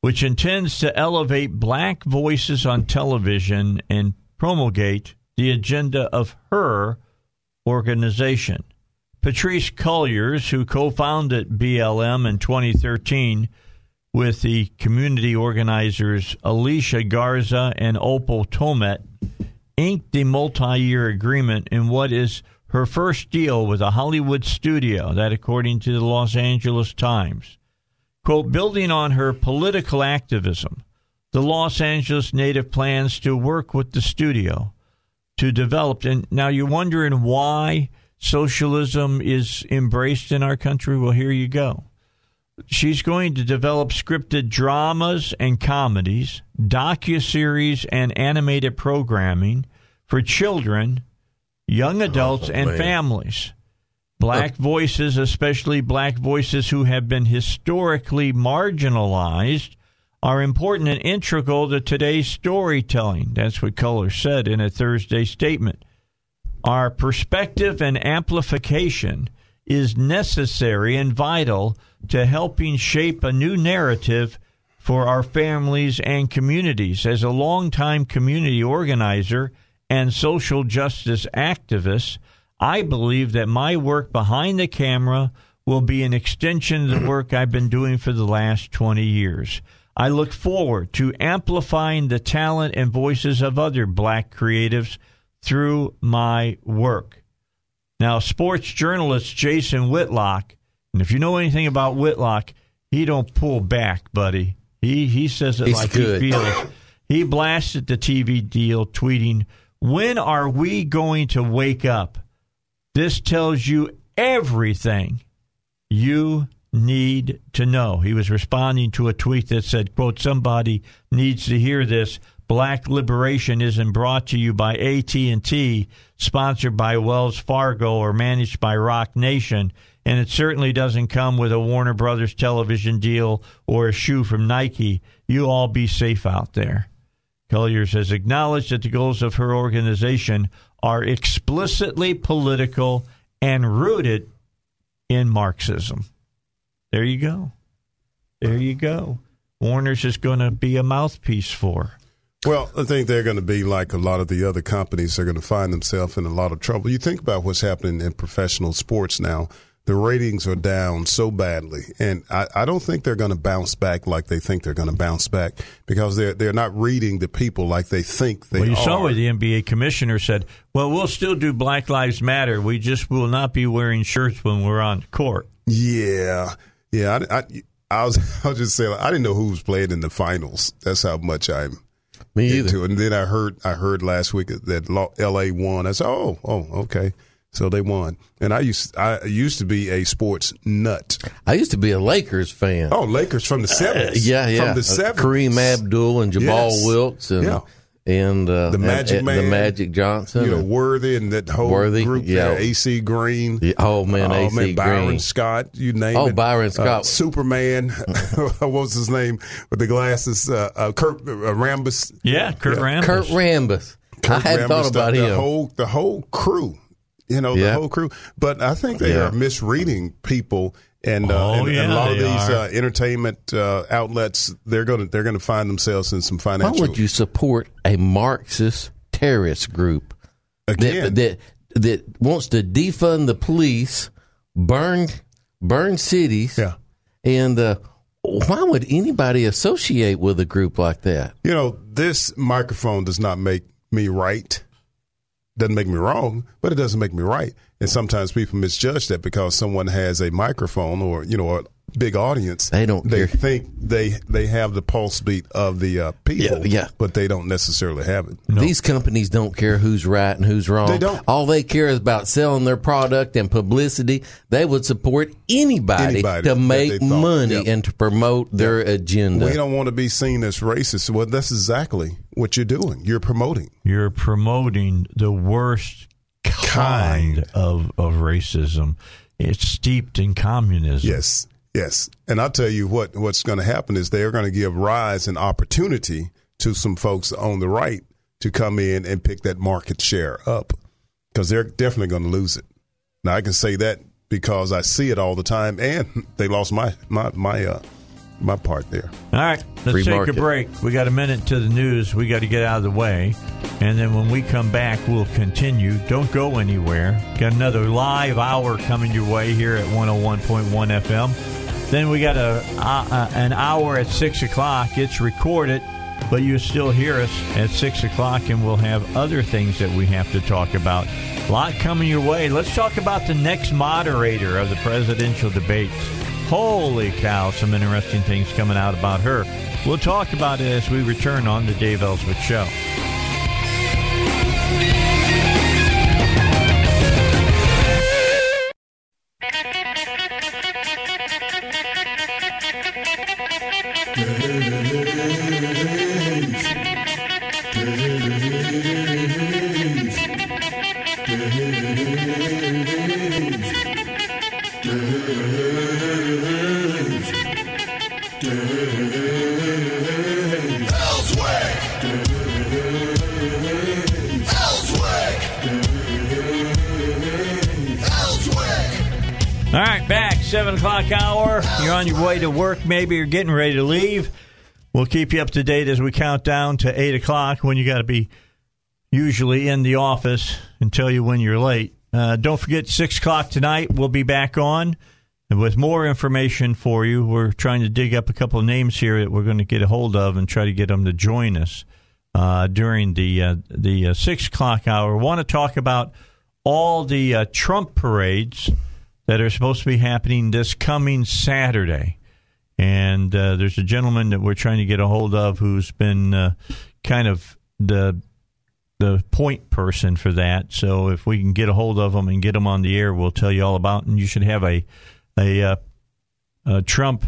which intends to elevate black voices on television and promulgate the agenda of her organization. Patrisse Cullors, who co founded BLM in 2013 with the community organizers Alicia Garza and Opal Tometi, inked the multi year agreement in what is her first deal with a Hollywood studio, that according to the Los Angeles Times. Quote, building on her political activism, the Los Angeles native plans to work with the studio to develop. And now you're wondering why socialism is embraced in our country? Well, here you go. She's going to develop scripted dramas and comedies, docu-series and animated programming for children, young adults,
Oh,
and
man.
families. Black voices, especially black voices who have been historically marginalized, are important and integral to today's storytelling. That's what Culler said in a Thursday statement. Our perspective and amplification is necessary and vital to helping shape a new narrative for our families and communities. As a longtime community organizer and social justice activist, I believe that my work behind the camera will be an extension of the <clears throat> work I've been doing for the last 20 years. I look forward to amplifying the talent and voices of other black creatives through my work. Now, sports journalist Jason Whitlock, and if you know anything about Whitlock, he don't pull back, buddy. He he says it
He's
like
good.
he feels. He blasted the TV deal, tweeting, "When are we going to wake up? This tells you everything you need to know." He was responding to a tweet that said, "Quote: Somebody needs to hear this." Black Liberation isn't brought to you by AT&T, sponsored by Wells Fargo or managed by Roc Nation, and it certainly doesn't come with a Warner Brothers television deal or a shoe from Nike. You all be safe out there. Cullors has acknowledged that the goals of her organization are explicitly political and rooted in Marxism. There you go. There you go. Warner's is going to be a mouthpiece for.
Well, I think they're going to be like a lot of the other companies. They're going to find themselves in a lot of trouble. You think about what's happening in professional sports now. The ratings are down so badly, and I, I don't think they're going to bounce back like they think they're going to bounce back because they're they're not reading the people like they think they
well, you
are.
saw where the NBA commissioner said, "Well, we'll still do Black Lives Matter. We just will not be wearing shirts when we're on court."
Yeah, yeah. I, I, I was <laughs> I was just saying I didn't know who was playing in the finals. That's how much I'm
Me either.
into it. And then I heard I heard last week that L.A. won. I said, oh, oh, okay. So they won. And I used I used to be a sports nut.
I used to be a Lakers fan.
Oh, Lakers from the seventies.
yeah, yeah.
From the
Uh,
seventies.
Kareem Abdul and Jabbar
Yes.
Wilkes and
Yeah.
and uh,
The Magic
and,
Man.
the Magic Johnson.
You know,
and-
Worthy and that whole
Worthy,
group
yeah.
there. AC Green.
Yeah, oh, man,
oh,
AC
man, Byron
Green.
Scott, you name
Oh,
it.
Byron
Uh,
Scott.
Superman. <laughs> what was his name with the glasses? Uh, uh, Kurt uh, Rambis.
Yeah, Kurt
Yeah.
Rambis.
Kurt Rambis. I hadn't thought about
the,
him.
The whole the whole crew, you know, the whole crew. But I think they
Yeah.
are misreading people, and, uh,
Oh,
and, and a lot of these uh, entertainment uh, outlets they're going to they're going to find themselves in some financial.
Why would you support a Marxist terrorist group
again?
that, that that wants to defund the police, burn burn cities,
Yeah.
and uh, why would anybody associate with a group like that?
you know, this microphone does not make me right. Doesn't make me wrong, but it doesn't make me right. And sometimes people misjudge that because someone has a microphone or you know big audience.
They don't
They
care.
think they they have the pulse beat of the uh, people.
Yeah, yeah.
But they don't necessarily have it.
These companies don't care who's right and who's wrong.
They don't.
All they care is about selling their product and publicity. They would support anybody,
Anybody
to make
thought,
money
yep.
and to promote their agenda.
We don't want to be seen as racist. Well, that's exactly what you're doing. You're promoting.
You're promoting the worst kind, of of racism. It's steeped in communism.
Yes, yes. And I'll tell you what. What's going to happen is they're going to give rise and opportunity to some folks on the right to come in and pick that market share up because they're definitely going to lose it. Now I can say that because I see it all the time, and <laughs> they lost my my my uh my part there.
All right, let's
Free
take
market.
a break. We got a minute to the news. We got to get out of the way. And then when we come back, we'll continue. Don't go anywhere. Got another live hour coming your way here at 101.1 FM. Then we got a, uh, an hour at 6 o'clock. It's recorded. but you still hear us at 6 o'clock, and we'll have other things that we have to talk about. A lot coming your way. Let's talk about the next moderator of the presidential debates. Holy cow, some interesting things coming out about her. We'll talk about it as we return on the Dave Elswick Show. O'clock hour. You're on your way to work. Maybe you're getting ready to leave. We'll keep you up to date as we count down to eight o'clock when you got to be usually in the office and tell you when you're late. Uh, don't forget six o'clock tonight. We'll be back on with more information for you. We're trying to dig up a couple of names here that we're going to get a hold of and try to get them to join us uh, during the uh, the uh, six o'clock hour. Want to talk about all the uh, Trump parades that are supposed to be happening this coming Saturday. And uh, there's a gentleman that we're trying to get a hold of who's been uh, kind of the the point person for that. So if we can get a hold of him and get him on the air, we'll tell you all about. And you should have a a, uh, a Trump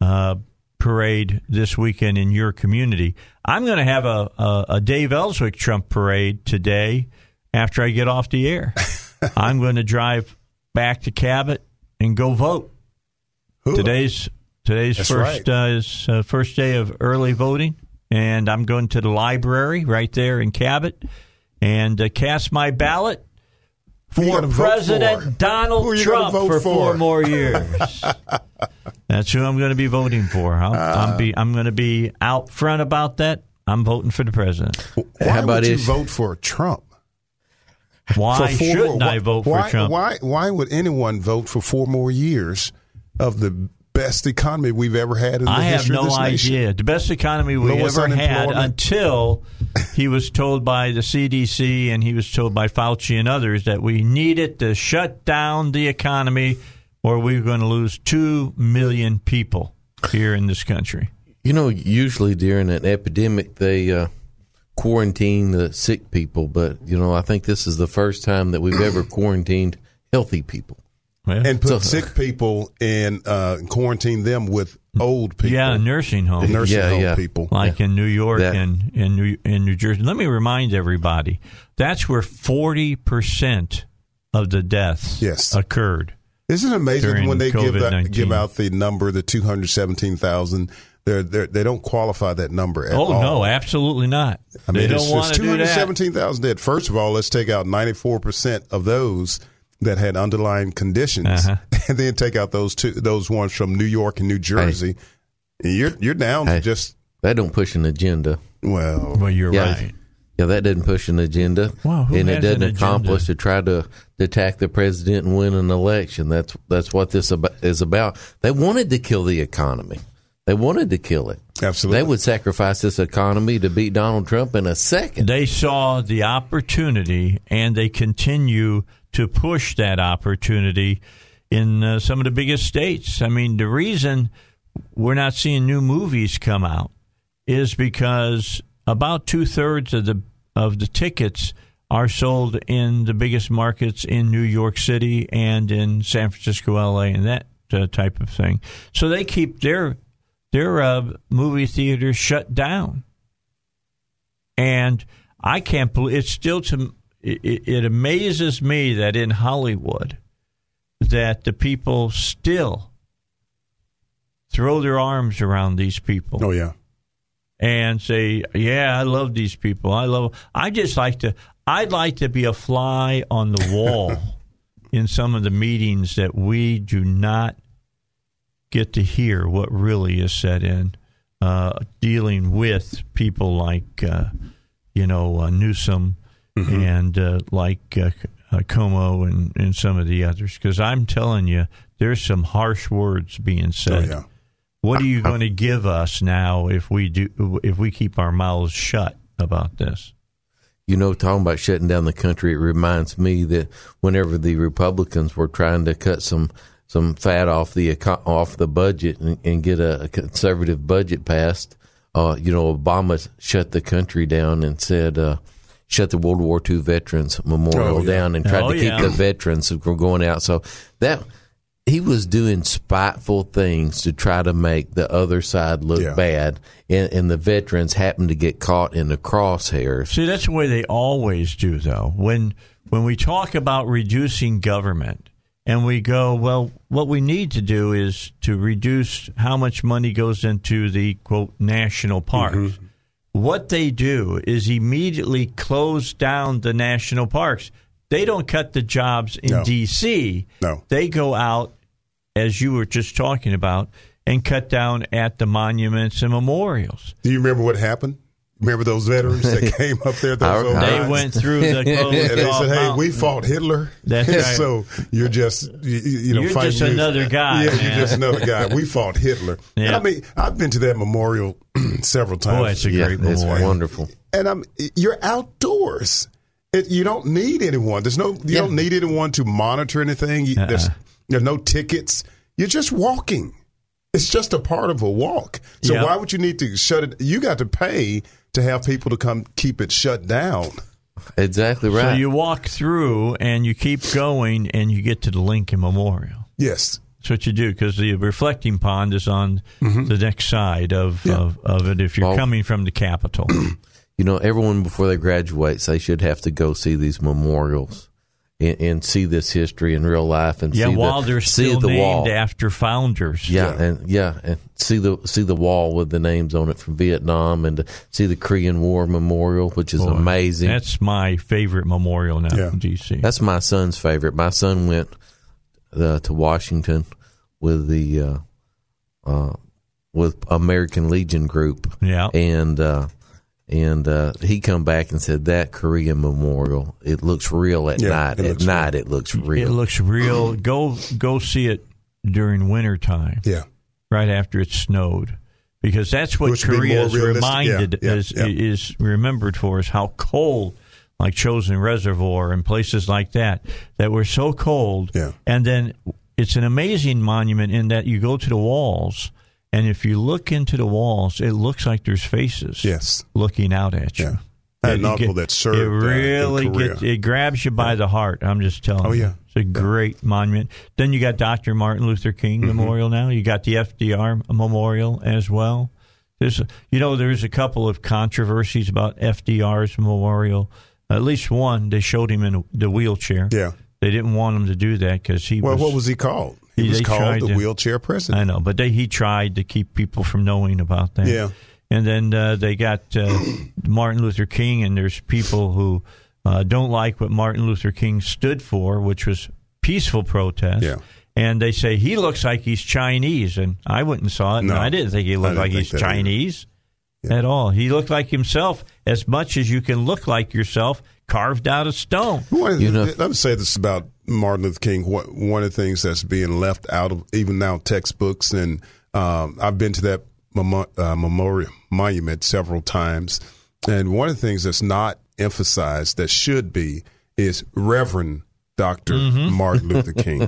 uh, parade this weekend in your community. I'm going to have a, a, a Dave Elswick Trump parade today after I get off the air. <laughs> I'm going to drive back to Cabot and go vote.
Ooh.
Today's today's
That's
first
right.
uh, is uh, first day of early voting, and I'm going to the library right there in Cabot and uh, cast my ballot for President
for?
Donald Trump
vote
for, four more <laughs> years. That's who I'm going to be voting for. I'll,
Uh.
I'm be I'm going to be out front about that. I'm voting for the president.
Why
How about
would you
this?
vote for Trump? <laughs>
Why
For four
shouldn't
more-
I vote
why,
for Trump?
Why? Why would anyone vote for four more years of the best economy we've ever had in the
I have
history
no
of this nation?
idea. The best economy we
Lowest
ever had until he was told by the CDC and he was told by Fauci and others that we needed to shut down the economy or we were going to lose 2 million people here in this country.
You know, usually during an epidemic, they uh, quarantine the sick people, but you know, I think this is the first time that we've ever <clears throat> quarantined healthy people.
Well,
And put
So-
sick people in uh, quarantine them with old people.
yeah, nursing homes.
nursing
Yeah,
home
yeah.
people.
like in New York
That-
and in New, in New Jersey. Let me remind everybody that's where 40% of the deaths
Yes.
occurred.
Isn't it amazing when they give that, give out the number, the two hundred seventeen thousand? They're, they're they don't qualify that number at
Oh,
all.
no, absolutely not.
I mean,
they
it's,
don't want to
two
do
hundred
that.
seventeen thousand dead. First of all, let's take out ninety four percent of those that had underlying conditions,
Uh-huh. <laughs>
and then take out those two those ones from New York and New Jersey. And you're you're down to
Hey.
just
That don't push an agenda.
well.
Well, you're
Yeah.
right.
Yeah, that doesn't push an agenda,
Wow, who
and
has
it doesn't
an agenda?
accomplish to try to, to attack the president and win an election. That's that's what this abo- is about. They wanted to kill the economy. They wanted to kill it.
Absolutely.
They would sacrifice this economy to beat Donald Trump in a second.
They saw the opportunity and they continue to push that opportunity in uh, some of the biggest states. I mean, the reason we're not seeing new movies come out is because about two thirds of the of the tickets are sold in the biggest markets in New York City and in San Francisco, LA, and that uh, type of thing. So they keep their their uh, movie theaters shut down and I can't believe it's still to it, it amazes me that in Hollywood that the people still throw their arms around these people
Oh yeah.
and say, "Yeah, I love these people. I love. I just like to. I'd like to be a fly on the wall <laughs> in some of the meetings that we do not get to hear what really is said in uh, dealing with people like uh, you know uh, Newsom and uh, like uh, uh, Cuomo and, and some of the others. Because I'm telling you, there's some harsh words being
Oh
said
yeah.
What are you <laughs> going to give us now if we do if we keep our mouths shut about this?
You know, talking about shutting down the country, it reminds me that whenever the Republicans were trying to cut some some fat off the off the budget and, and get a, a conservative budget passed, uh, you know, Obama shut the country down and said, uh, shut the World War II Veterans Memorial
Oh, yeah.
down and tried
Oh,
to keep
yeah.
the veterans from going out. So that he was doing spiteful things to try to make the other side look
Yeah.
bad, and, and the veterans happened to get caught in the crosshairs.
See, that's the way they always do, though. When when we talk about reducing government, and we go, well, what we need to do is to reduce how much money goes into the quote national parks. Mm-hmm. What they do is immediately close down the national parks. They don't cut the jobs in
No.
D.C.
No.
They go out, as you were just talking about, and cut down at the monuments and memorials.
Do you remember what happened? Remember those veterans that <laughs> came up there? Those
Our- They
They
guys?
went through the <laughs>
and they said, "Hey, we fought Hitler."
That's <laughs> right.
so you're just you, you know
You're
fighting
just
this-
another guy,
Yeah,
man.
you're just another guy. We fought Hitler. And
Yeah.
I mean, I've been to that memorial <clears throat> several times.
Boy, it's a
Yeah,
great
it's
memorial.
wonderful.
and I'm you're outdoors. It, you don't need anyone. There's no. You
Yeah.
don't need anyone to monitor anything. You, uh-uh. there's
Uh-uh.
there's no tickets. You're just walking. It's just a part of a walk. So
Yeah.
why would you need to shut it? You got to pay to have people to come keep it shut down.
Exactly right.
So you walk through and you keep going and you get to the Lincoln Memorial.
Yes.
That's what you do because the reflecting pond is on mm-hmm. the next side of, of, of it if you're
Well-
coming from the Capitol. <clears throat>
you know, everyone before they graduates, they should have to go see these memorials and, and see this history in real life and
yeah,
see
while
the,
they're
see
still
the
named
wall.
after founders.
Yeah, and yeah, and see the see the wall with the names on it from Vietnam, and see the Korean War Memorial, which is
Boy,
amazing.
That's my favorite memorial now
Yeah.
in D.C.
That's my son's favorite. My son went uh, to Washington with the uh, uh, with American Legion group,
Yeah.
and uh, and uh, he come back and said that Korean Memorial it looks real at
Yeah,
night.
it
At
looks
night, it looks real.
It looks real. go go see it during winter time.
Yeah.
right after it snowed, because that's what
Which
Korea is reminded
Yeah, yeah,
is
yeah.
is remembered for is how cold, like Chosin Reservoir and places like that, that were so cold.
Yeah.
And then it's an amazing monument in that you go to the walls, and if you look into the walls, it looks like there's faces.
Yes.
looking out at you.
Yeah. I had an
get-
that served,
It
uh, in
really gets it grabs you by the heart. I'm just telling
Oh,
you.
yeah.
It's a great monument. Then you got Dr. Martin Luther King
Mm-hmm.
Memorial now. You got the FDR Memorial as well. There's, you know, there's a couple of controversies about FDR's memorial. At least one, they showed him in the wheelchair.
Yeah.
They didn't want him to do that because he
Well,
was.
what was he called? He
He-
was called the
to-
wheelchair president.
I know, but they, he tried to keep people from knowing about that.
Yeah.
And then uh, they got uh, <clears throat> Martin Luther King, and there's people who uh, don't like what Martin Luther King stood for, which was peaceful protest.
Yeah.
And they say he looks like he's Chinese, and I went and saw it,
No,
and I didn't think he looked like he's. Chinese at all. He looked like himself as much as you can look like yourself, carved out of stone.
One of
You
the-
know-
let me say this about Martin Luther King. What, one of the things that's being left out of even now textbooks, and um, I've been to that memo- uh, memorial monument several times, and one of the things that's not emphasized that should be is Reverend Doctor <laughs> Martin Luther King.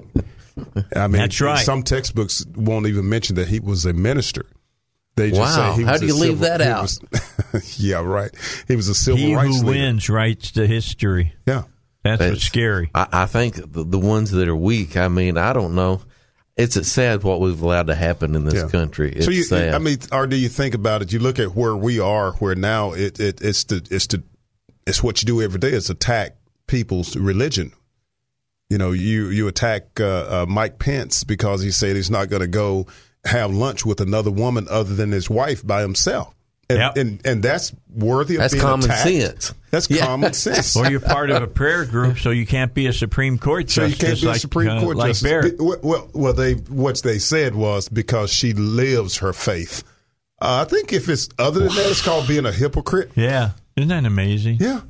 I mean,
That's right.
Some textbooks won't even mention that he was a minister. They just
Wow.
say he
How
was
do
a
you leave
civil-
that out?
was- <laughs> yeah, right. He was a civil
He
rights
who
leader.
wins writes the history.
Yeah.
That's
It's-
what's scary.
I, I think the, the ones that are weak. I mean, I don't know. It's sad what we've allowed to happen in this
Yeah.
country. It's
so you,
sad.
I mean, or do you think about it? You look at where we are, where now it, it it's the it's the it's what you do every day is attack people's religion. You know, you you attack uh, uh, Mike Pence because he said he's not going to go have lunch with another woman other than his wife by himself, and
Yep.
and, and that's worthy of
That's
being
common
attacked.
sense.
That's
Yeah.
common <laughs> sense.
or you're part of a prayer group, so you can't be a Supreme Court
So you can't be
like,
a Supreme
uh,
Court
like
justice.
Barrett.
Well, well, well, they what they said was because she lives her faith. Uh, I think if it's other than that, it's called being a hypocrite.
Yeah, isn't that amazing?
Yeah,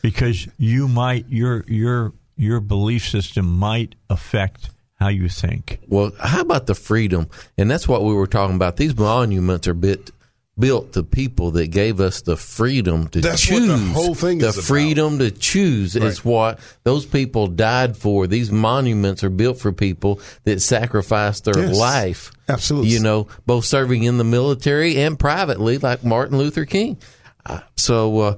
Because you might your your your belief system might affect how you think.
Well, how about the freedom? And that's what we were talking about. These monuments are bit built to people that gave us the freedom to
That's what
choose.
the whole thing
the
is about.
freedom to choose is what those people died for. These monuments are built for people that sacrificed their
Yes.
life.
Absolutely.
You know, both serving in the military and privately, like Martin Luther King. Uh, so, uh,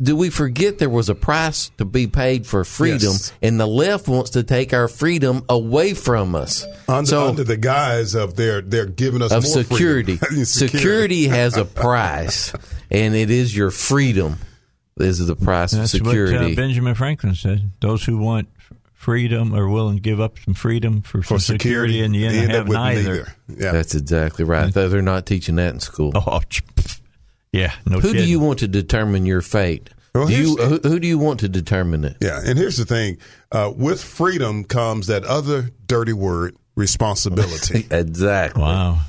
do we forget there was a price to be paid for freedom,
Yes.
and the left wants to take our freedom away from us?
Under,
so,
under the guise of they're they're giving us
of
more
security. <laughs>
freedom.
security has a <laughs> price, and it is your freedom. This is the price
That's
of
what uh. Benjamin Franklin said. Those who want freedom are willing to give up some freedom for,
for
some security,
security,
in the end,
they end
have
up
neither.
Yeah.
That's exactly right. Though They're not teaching that in school. <laughs>
Oh, pff, yeah, no
who do you want to determine your fate?
Well,
do you, who, who do you want to determine it?
Yeah, and here's the thing: uh, with freedom comes that other dirty word, responsibility. <laughs>
Exactly.
Wow.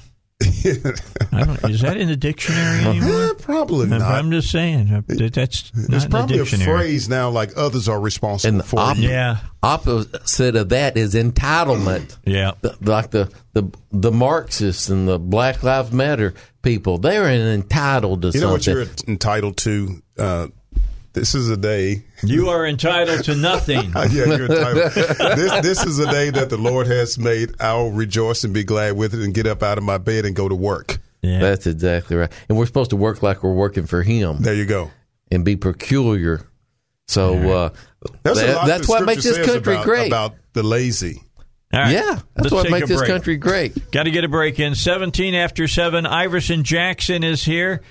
I don't, is that in the dictionary <laughs> anymore?
Eh, probably
I'm,
not.
I'm just saying uh, that that's not
There's
in the
probably a
dictionary.
phrase now like others are responsible
And the
for
op-
Yeah,
Opposite of that is entitlement. <clears throat>
yeah.
The- like the, the the Marxists and the Black Lives Matter people, they're entitled to
You know what
something.
you're entitled to? Uh, this is a day.
You are entitled to nothing. <laughs>
yeah, you're entitled. this this is a day that the Lord has made. I'll rejoice and be glad with it, and get up out of my bed and go to work.
Yeah.
That's exactly right. And we're supposed to work like we're working for Him
There you go.
and be peculiar. So uh,
There's a
that- that's what makes this country
about,
great.
About the lazy.
All right,
yeah, that's
let's
what makes this country great.
Got to get a break in. 17 after 7. Iverson Jackson is here.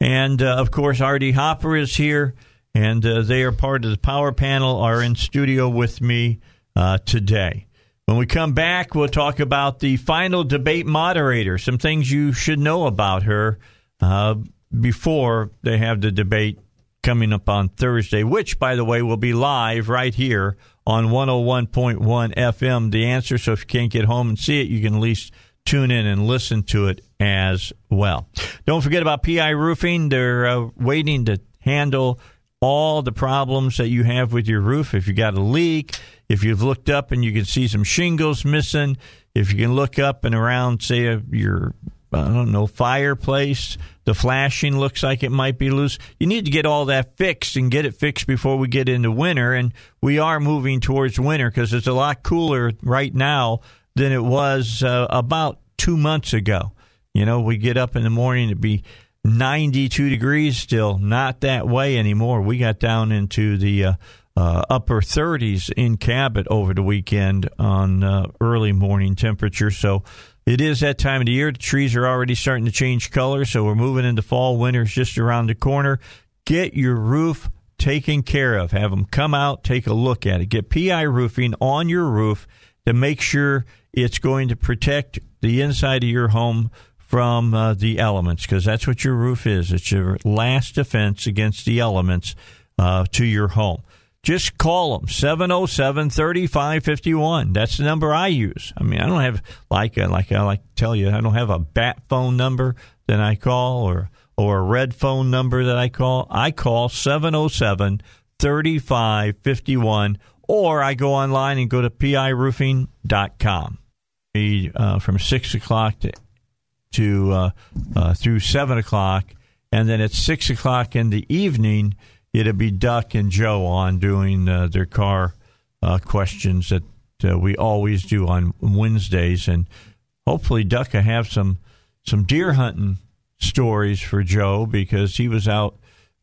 And, uh, of course, RD Hopper is here. And uh, they are part of the power panel, are in studio with me uh, today. When we come back, we'll talk about the final debate moderator, some things you should know about her uh, before they have the debate coming up on Thursday, which, by the way, will be live right here on 101.1 FM. The answer. So if you can't get home and see it, you can at least tune in and listen to it as well. Don't forget about PI Roofing. They're uh, waiting to handle all the problems that you have with your roof. If you got a leak, if you've looked up and you can see some shingles missing, if you can look up and around, say, uh, your I don't know, fireplace. The flashing looks like it might be loose. You need to get all that fixed and get it fixed before we get into winter. And we are moving towards winter because it's a lot cooler right now than it was uh, about two months ago. You know, we get up in the morning to be 92 degrees still, not that way anymore. We got down into the uh, uh, upper 30s in Cabot over the weekend on uh, early morning temperature. So it is that time of the year. The trees are already starting to change color. So we're moving into fall. Winter's just around the corner. Get your roof taken care of. Have them come out, take a look at it. Get PI roofing on your roof to make sure it's going to protect the inside of your home from uh, the elements because that's what your roof is. It's your last defense against the elements uh, to your home. Just call them 707 3551. That's the number I use. I mean, I don't have like a, like I like tell you, I don't have a bat phone number that I call or or a red phone number that I call. I call 707 3551 or I go online and go to piroofing.com. Uh, from 6 o'clock to to uh, uh, through seven o'clock, and then at six o'clock in the evening, it'll be Duck and Joe on doing uh, their car uh, questions that uh, we always do on Wednesdays, and hopefully Duck will have some some deer hunting stories for Joe because he was out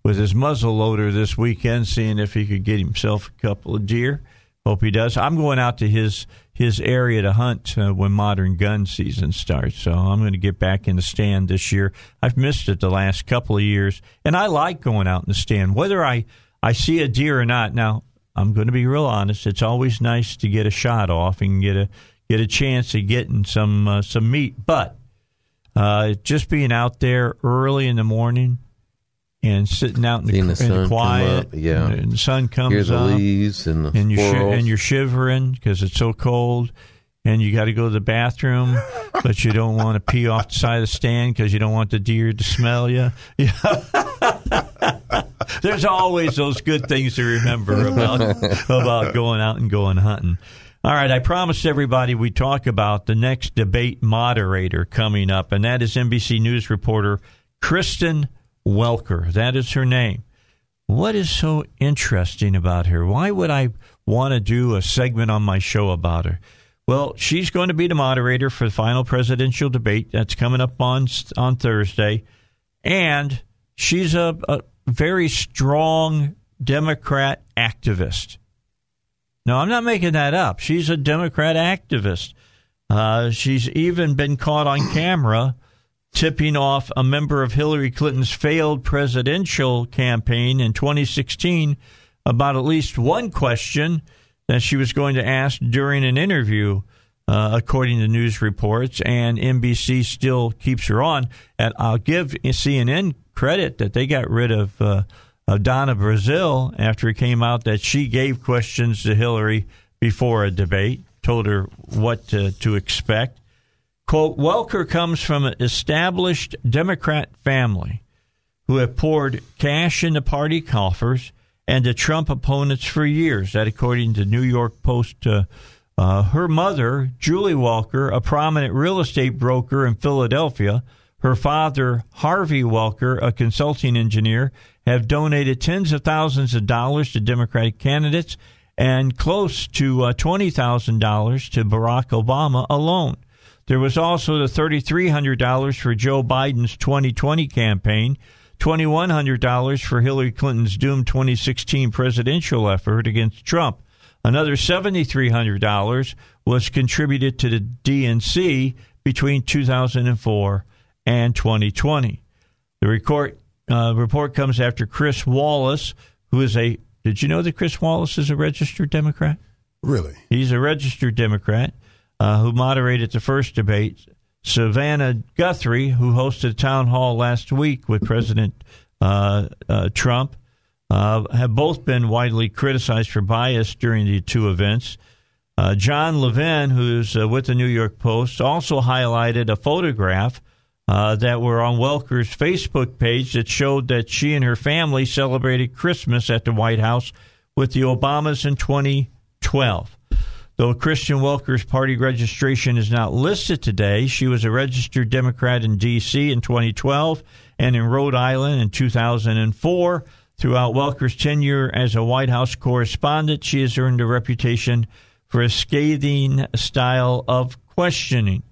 with his muzzle loader this weekend, seeing if he could get himself a couple of deer. Hope he does. I'm going out to his his area to hunt uh, when modern gun season starts. So I'm going to get back in the stand this year. I've missed it the last couple of years, and I like going out in the stand, whether I I see a deer or not. Now I'm going to be real honest. It's always nice to get a shot off and get a get a chance of getting some uh, some meat, but uh, just being out there early in the morning and sitting out in the,
the
in the quiet,
up, yeah.
and the sun comes
Hear the
up,
leaves and the
and you shi
squirrels.
and you're shivering because it's so cold, and you got to go to the bathroom, but you don't want to pee off the side of the stand because you don't want the deer to smell you. <laughs> Yeah. There's always those good things to remember about about going out and going hunting. All right, I promised everybody we talk about the next debate moderator coming up, and that is NBC News reporter Kristen Welker. That is her name. What is so interesting about her? Why would I want to do a segment on my show about her? Well, she's going to be the moderator for the final presidential debate that's coming up on on Thursday, and she's a, a very strong Democrat activist. No, I'm not making that up. She's a Democrat activist. Uh, she's even been caught on camera tipping off a member of Hillary Clinton's failed presidential campaign in 2016 about at least one question that she was going to ask during an interview, uh, according to news reports. And NBC still keeps her on. And I'll give CNN credit that they got rid of. Uh, of Donna Brazile after it came out that she gave questions to Hillary before a debate, told her what to, to expect. Quote, Welker comes from an established Democrat family who have poured cash into party coffers and to Trump opponents for years. That, according to New York Post, uh, uh, her mother, Julie Welker, a prominent real estate broker in Philadelphia, her father, Harvey Welker, a consulting engineer, have donated tens of thousands of dollars to Democratic candidates and close to uh, $20,000 to Barack Obama alone. There was also the $3,300 for Joe Biden's 2020 campaign, $2,100 for Hillary Clinton's doomed 2016 presidential effort against Trump. Another $7,300 was contributed to the DNC between 2004 and 2020. The report, uh, report comes after Chris Wallace, who is a. Did you know that Chris Wallace is a registered Democrat?
Really?
He's a registered Democrat uh, who moderated the first debate. Savannah Guthrie, who hosted a town hall last week with President uh, uh, Trump, uh, have both been widely criticized for bias during the two events. Uh, John Levin, who's uh, with the New York Post, also highlighted a photograph that were on Welker's Facebook page that showed that she and her family celebrated Christmas at the White House with the Obamas in 2012. Though Kristen Welker's party registration is not listed today, she was a registered Democrat in D.C. in 2012 and in Rhode Island in 2004. Throughout Welker's tenure as a White House correspondent, she has earned a reputation for a scathing style of questioning.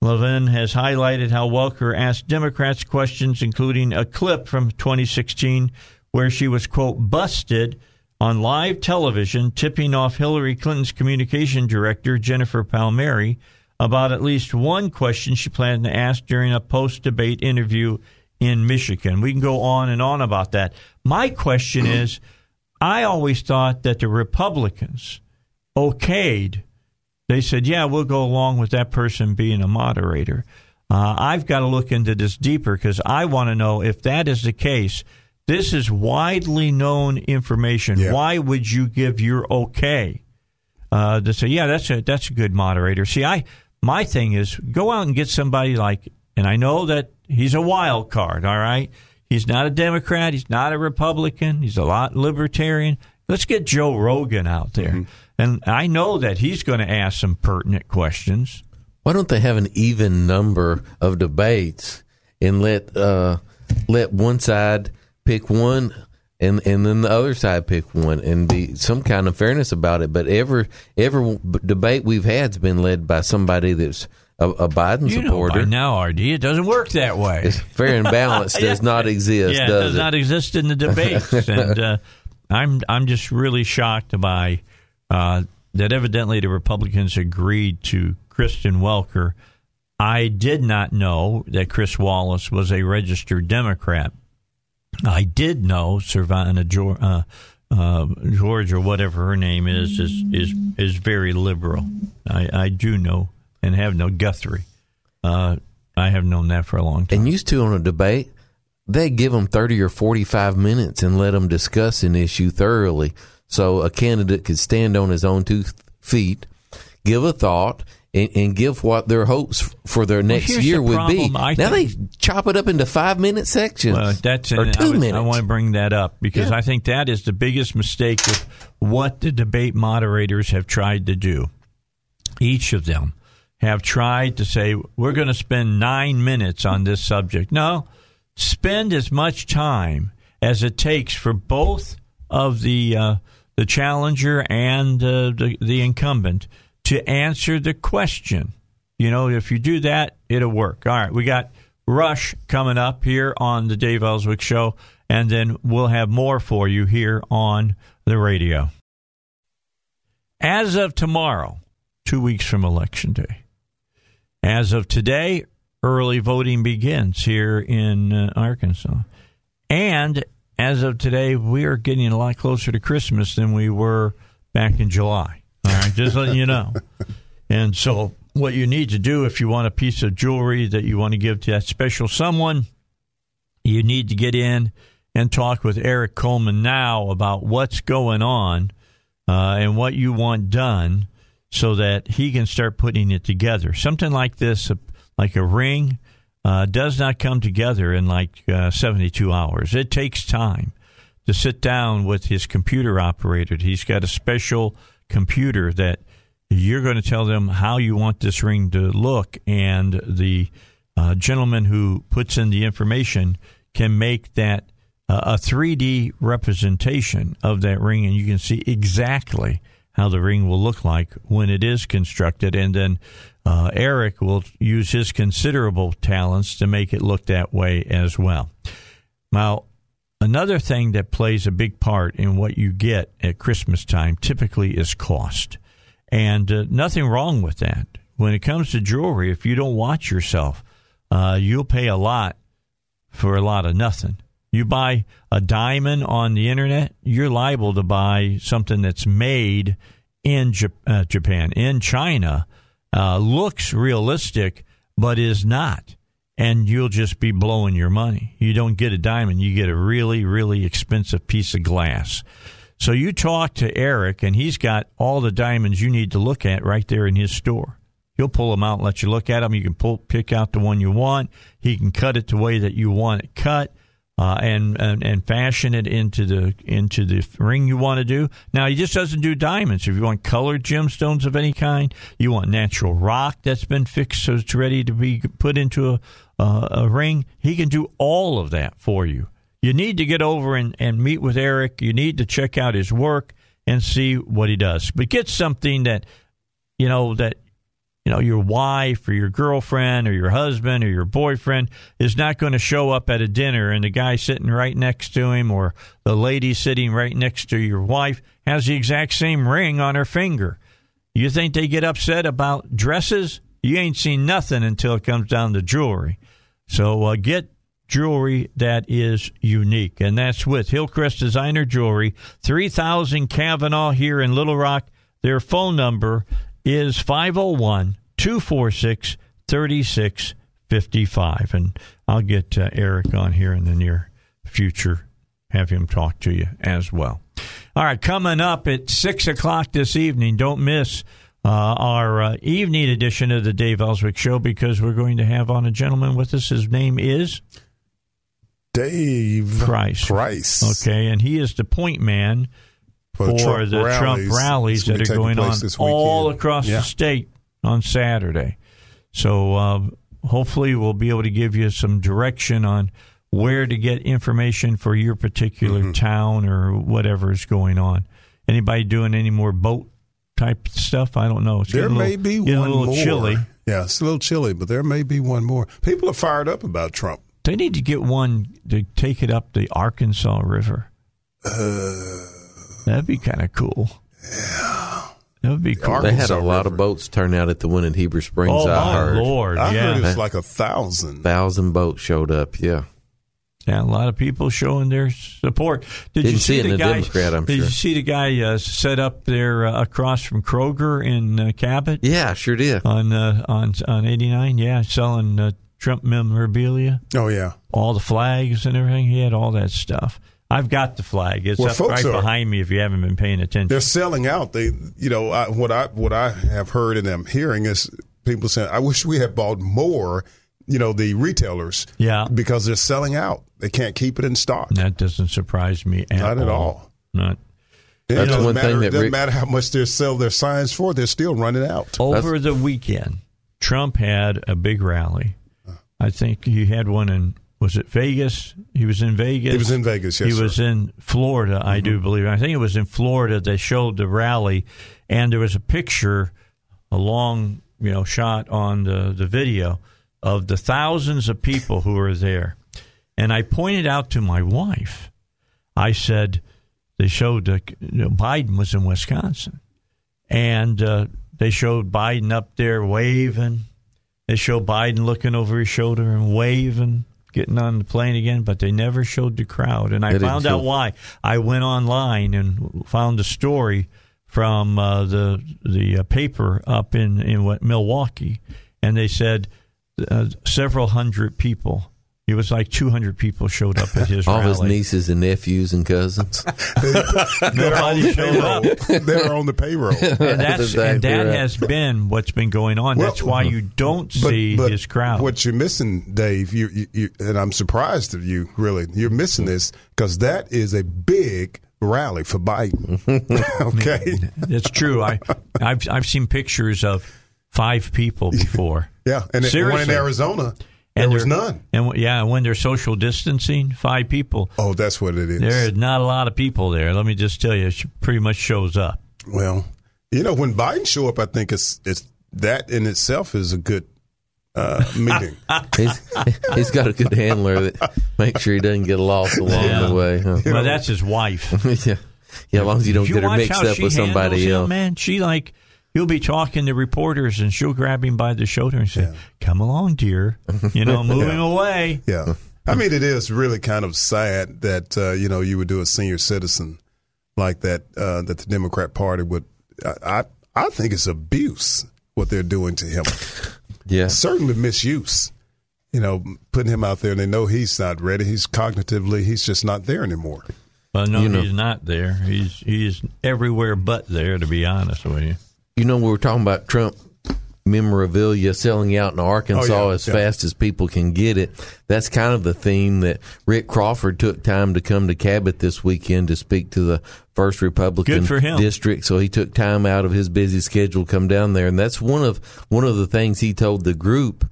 Levin has highlighted how Welker asked Democrats questions, including a clip from 2016 where she was, quote, busted on live television, tipping off Hillary Clinton's communication director, Jennifer Palmieri, about at least one question she planned to ask during a post debate interview in Michigan. We can go on and on about that. My question is I always thought that the Republicans okayed they said, yeah, we'll go along with that person being a moderator. Uh, I've got to look into this deeper because I want to know if that is the case. This is widely known information.
Yeah.
Why would you give your okay uh, to say, yeah, that's a that's a good moderator? See, I my thing is go out and get somebody like, and I know that he's a wild card. All right, he's not a Democrat, he's not a Republican, he's a lot libertarian. Let's get Joe Rogan out there.
Mm-hmm.
And I know that he's going to ask some pertinent questions.
Why don't they have an even number of debates and let uh, let one side pick one and and then the other side pick one and be some kind of fairness about it? But every every debate we've had's been led by somebody that's a, a Biden
You know
supporter.
by now, RD, it doesn't work that way.
It's fair and balanced <laughs> does not exist,
yeah, it
does
does not exist in the debates, <laughs> and uh, I'm I'm just really shocked by uh, that. Evidently, the Republicans agreed to Kristen Welker. I did not know that Chris Wallace was a registered Democrat. I did know Savannah George, uh, uh, George or whatever her name is is is is very liberal. I, I do know and have known Guthrie. Uh, I have known that for a long time.
And used to on a debate, they give them 30 or 45 minutes and let them discuss an issue thoroughly. So a candidate could stand on his own two feet, give a thought, and, and give what their hopes for their next
here's
year
the
would be.
I
now
think-
they chop it up into five minute sections
Well, that's
or two
I, would-
minutes.
I want to bring that up because
Yeah.
I think that is the biggest mistake of what the debate moderators have tried to do. each of them have tried to say, we're going to spend nine minutes on this subject. No, spend as much time as it takes for both of the uh, the challenger and uh, the the incumbent to answer the question. You know, if you do that, it'll work. All right, we got Rush coming up here on the Dave Elswick Show, and then we'll have more for you here on the radio. As of tomorrow, two weeks from Election Day, as of today, early voting begins here in uh, Arkansas. And as of today, we are getting a lot closer to Christmas than we were back in July. All right, just letting you know. And so, what you need to do if you want a piece of jewelry that you want to give to that special someone, you need to get in and talk with Eric Coleman now about what's going on uh, and what you want done so that he can start putting it together. Something like this, like a ring, uh, does not come together in like uh, 72 hours. It takes time to sit down with his computer operator. He's got a special computer that you're going to tell them how you want this ring to look, and the uh, gentleman who puts in the information can make that uh, a 3D representation of that ring, and you can see exactly how the ring will look like when it is constructed. And then uh, Eric will use his considerable talents to make it look that way as well. Now, another thing that plays a big part in what you get at Christmas time typically is cost. And uh, nothing wrong with that. When it comes to jewelry, if you don't watch yourself, uh, you'll pay a lot for a lot of nothing. You buy a diamond on the internet, you're liable to buy something that's made in uh, Japan, in China, uh, looks realistic, but is not. And you'll just be blowing your money. You don't get a diamond, you get a really, really expensive piece of glass. So you talk to Eric, and he's got all the diamonds you need to look at right there in his store. He'll pull them out and let you look at them. You can pull, pick out the one you want. He can cut it the way that you want it cut uh, and, and and fashion it into the into the ring you want to do. Now he just doesn't do diamonds. If you want colored gemstones of any kind, you want natural rock that's been fixed so it's ready to be put into a uh, a ring. He can do all of that for you. You need to get over and, and meet with Eric. You need to check out his work and see what he does. But get something that you know that you know, your wife or your girlfriend or your husband or your boyfriend is not going to show up at a dinner and the guy sitting right next to him or the lady sitting right next to your wife has the exact same ring on her finger. You think they get upset about dresses? You ain't seen nothing until it comes down to jewelry. So uh, get jewelry that is unique. And that's with Hillcrest Designer Jewelry, 3000 Kavanaugh here in Little Rock. Their phone number is 501 246 3655. And I'll get uh, Eric on here in the near future, have him talk to you as well. All right, coming up at 6 o'clock this evening, don't miss. Uh, our uh, evening edition of the Dave Elswick Show because we're going to have on a gentleman with us. His name is
Dave
Price.
Price.
Okay, and he is the point man for, the Trump the rallies, Trump rallies that are going on all across yeah. the state on Saturday. So uh, hopefully we'll be able to give you some direction on where to get information for your particular mm-hmm. town or whatever is going on. Anybody doing any more boat type stuff? I don't know. It's
there may
little,
be one
a little
more.
chilly.
Yeah, it's a little chilly, but there may be one more. People are fired up about Trump.
They need to get one to take it up the Arkansas River.
Uh,
That'd be kind of cool.
Yeah.
That would be cool.
They had a lot of boats turn out at the one in Heber Springs.
Oh,
I
my
heard.
Lord.
I
yeah.
heard it's like a thousand.
Thousand boats showed up. Yeah.
Yeah, a lot of people showing their support. Did
Didn't
you
see,
see,
it
the
in
guy?
Democrat, I'm
did
sure.
you see the guy uh, set up there uh, across from Kroger in uh, Cabot
Yeah, sure did.
on uh, on on eighty nine? Yeah, selling uh, Trump memorabilia,
Oh yeah.
all the flags and everything. He had all that stuff. I've got the flag. It's
Well,
up
folks
right
are-
behind me. If you haven't been paying attention,
They're selling out. They, you know, I, what I what I have heard and am hearing is people saying, "I wish we had bought more." You know, the retailers,
Yeah.
because they're selling out. They can't keep it in stock.
that doesn't surprise me at
Not at all.
Not
Yeah,
That's
it doesn't
one
matter,
thing
it
that
doesn't
Rick-
matter how much they sell their signs for; they're still running out.
Over the weekend, Trump had a big rally. Uh. I think he had one in was it Vegas? He was in Vegas.
He was in Vegas, yes,
he was
sir. Mm-hmm.
in Florida, I do believe. I think it was in Florida. They showed the rally, and there was a picture, a long you know shot on the the video of the thousands of people who were there. And I pointed out to my wife, I said, they showed uh, Biden was in Wisconsin and uh, they showed Biden up there waving. They showed Biden looking over his shoulder and waving, getting on the plane again, but they never showed the crowd. And I found out why. I went online and found a story from uh, the the uh, paper up in in what, Milwaukee, and they said uh, several hundred people. It was like 200 people showed up at his
All
rally.
his nieces and nephews and cousins. <laughs>
Nobody showed up.
They're on the payroll. <laughs>
and that's
exactly
and that
right.
has been what's been going on.
Well,
that's why you don't see his crowd.
What you're missing, Dave, you, you, you and I'm surprised of you. Really, you're missing this because that is a big rally for Biden. <laughs> okay,
It's true. I I've I've seen pictures of five people before.
yeah, and the one in
Seriously.
Arizona, there
And
was
they're-
none.
And yeah, when they're social distancing, five people.
Oh, that's what it is.
There is not a lot of people there. Let me just tell you, it pretty much shows up.
Well, you know, when Biden show up, I think it's it's that in itself is a good uh, <laughs> meeting.
he's, he's got a good handler that makes sure he doesn't get lost along
Yeah.
the way. Huh?
Well, that's his wife. <laughs>
yeah. yeah, as long as you don't
you
get her mixed up with somebody
handles him,
else.
man. She like he'll be talking to reporters and she'll grab him by the shoulder and say, "Come along, dear," you know, <laughs> moving him away.
Yeah. I mean, it is really kind of sad that, uh, you know, you would do a senior citizen like that, uh, that the Democrat Party would. I, I, I think it's abuse what they're doing to him. <laughs>
Yeah.
Certainly misuse. You know, putting him out there and they know he's not ready. He's cognitively, he's just not there anymore.
Well, no,
You know-
he's not there. He's he's everywhere but there. To be honest with you,
You know, we were talking about Trump memorabilia selling out in Arkansas
Oh, yeah,
as
yeah.
fast as people can get it. That's kind of the theme that Rick Crawford took time to come to Cabot this weekend to speak to the first Republican district. So he took time out of his busy schedule to come down there, and that's one of one of the things he told the group.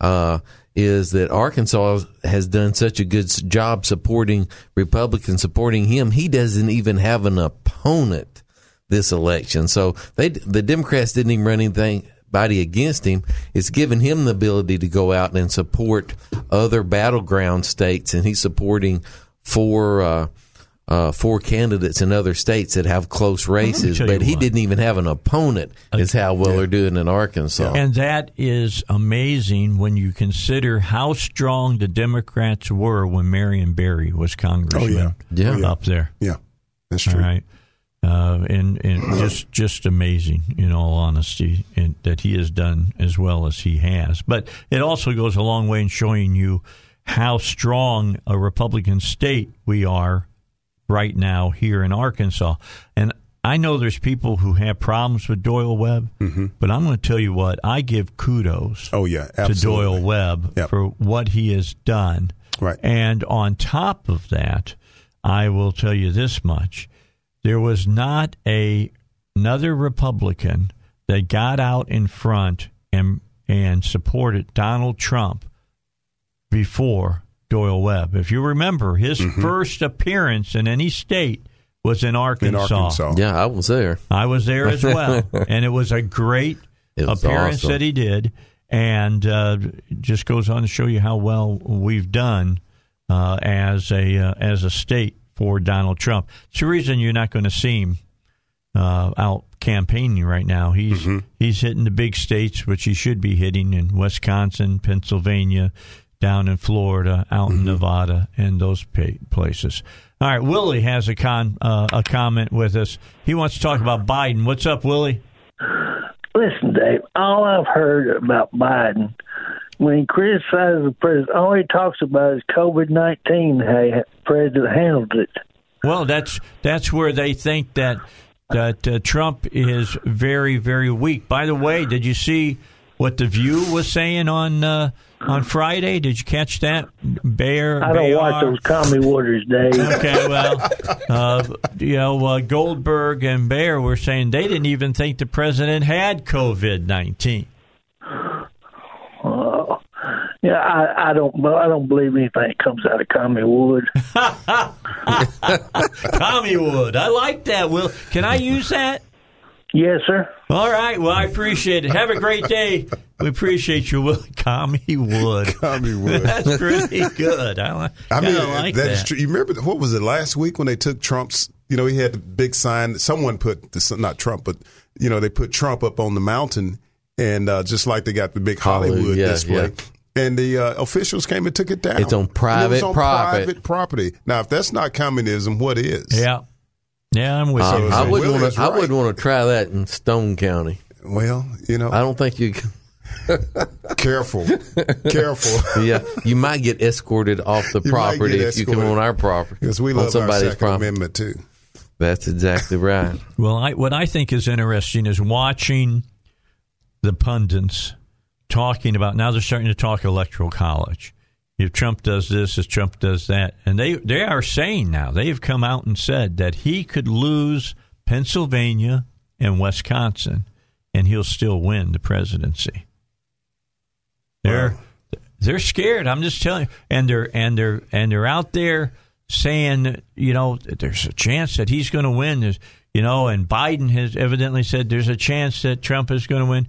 Uh, is that Arkansas has done such a good job supporting Republicans, supporting him. He doesn't even have an opponent this election. So they the Democrats didn't even run anything body against him. It's given him the ability to go out and support other battleground states, and he's supporting four uh, uh, four candidates in other states that have close races. But he
what.
didn't even have an opponent. Is how well they're doing in Arkansas.
and that is amazing when you consider how strong the Democrats were when Marion Berry was congressman.
oh, Yeah. Yeah.
up there.
Yeah, that's true.
right. Uh, and and just just amazing, in all honesty, in, that he has done as well as he has. But it also goes a long way in showing you how strong a Republican state we are right now here in Arkansas. And I know there's people who have problems with Doyle Webb, but I'm going to tell you what I give kudos
Oh, yeah,
to. Doyle Webb
Yep.
for what he has done.
Right.
And on top of that, I will tell you this much. There was not a another Republican that got out in front and and supported Donald Trump before Doyle Webb. If you remember, his first appearance in any state was in Arkansas.
In Arkansas.
Yeah, I was there.
I was there as well, <laughs> and it was a great
was
appearance
awesome.
that he did, and uh, just goes on to show you how well we've done uh, as a uh, as a state for Donald Trump. It's the reason you're not going to see him uh, out campaigning right now. He's
Mm-hmm.
he's hitting the big states, which he should be hitting in Wisconsin, Pennsylvania, down in Florida, out
Mm-hmm.
in Nevada, and those pa- places. All right, Willie has a con uh, a comment with us. He wants to talk about Biden. What's up, Willie?
Listen, Dave, all I've heard about Biden, when he criticizes the president, all he talks about is COVID 19, how the president handled it.
Well, that's that's where they think that that uh, Trump is very very weak. By the way, did you see what the View was saying on uh, on Friday? Did you catch that? Bear.
I don't
Behar?
watch those commie waters, Dave. <laughs>
Okay, well, uh, you know, uh, Goldberg and Behar were saying they didn't even think the president had COVID nineteen.
Yeah, I, I don't. I don't believe anything that comes out of commie wood. <laughs>
Tommy Wood, I like that. Will can I use that?
Yes, sir.
All right. Well, I appreciate it. Have a great day. We appreciate you, Will. <laughs> Tommy Wood.
Tommy Wood. <laughs>
That's pretty good. I, li-
I mean,
kinda like
that
that.
is true. You remember what was it last week when they took Trump's? You know, he had the big sign. Someone put this, not Trump, but you know, they put Trump up on the mountain, and uh, just like they got the big Hollywood
Hollywood, yeah,
display.
yeah.
And the uh, officials came and took it down.
It's on
And it
private
was on
property.
private property. Now, if that's not communism, what is?
Yeah. Yeah, I'm with
Uh,
you.
I wouldn't want
is
to. I wouldn't want to try that in Stone County.
Well, you know,
I don't think you. can- <laughs>
careful, careful. <laughs>
Yeah, you might get escorted off the
You
property if you come
escorted.
on our property.
Because we
on
love our
somebody's
Second
property.
Amendment too.
That's exactly right.
Well, I, what I think is interesting is watching the pundits talking about. Now they're starting to talk electoral college. If Trump does this, if Trump does that, and they they are saying now they have come out and said that he could lose Pennsylvania and Wisconsin, and he'll still win the presidency. They're they're scared. I'm just telling you, and they're and they're and they're out there saying, you know, there's a chance that he's going to win. There's, you know, and Biden has evidently said there's a chance that Trump is going to win.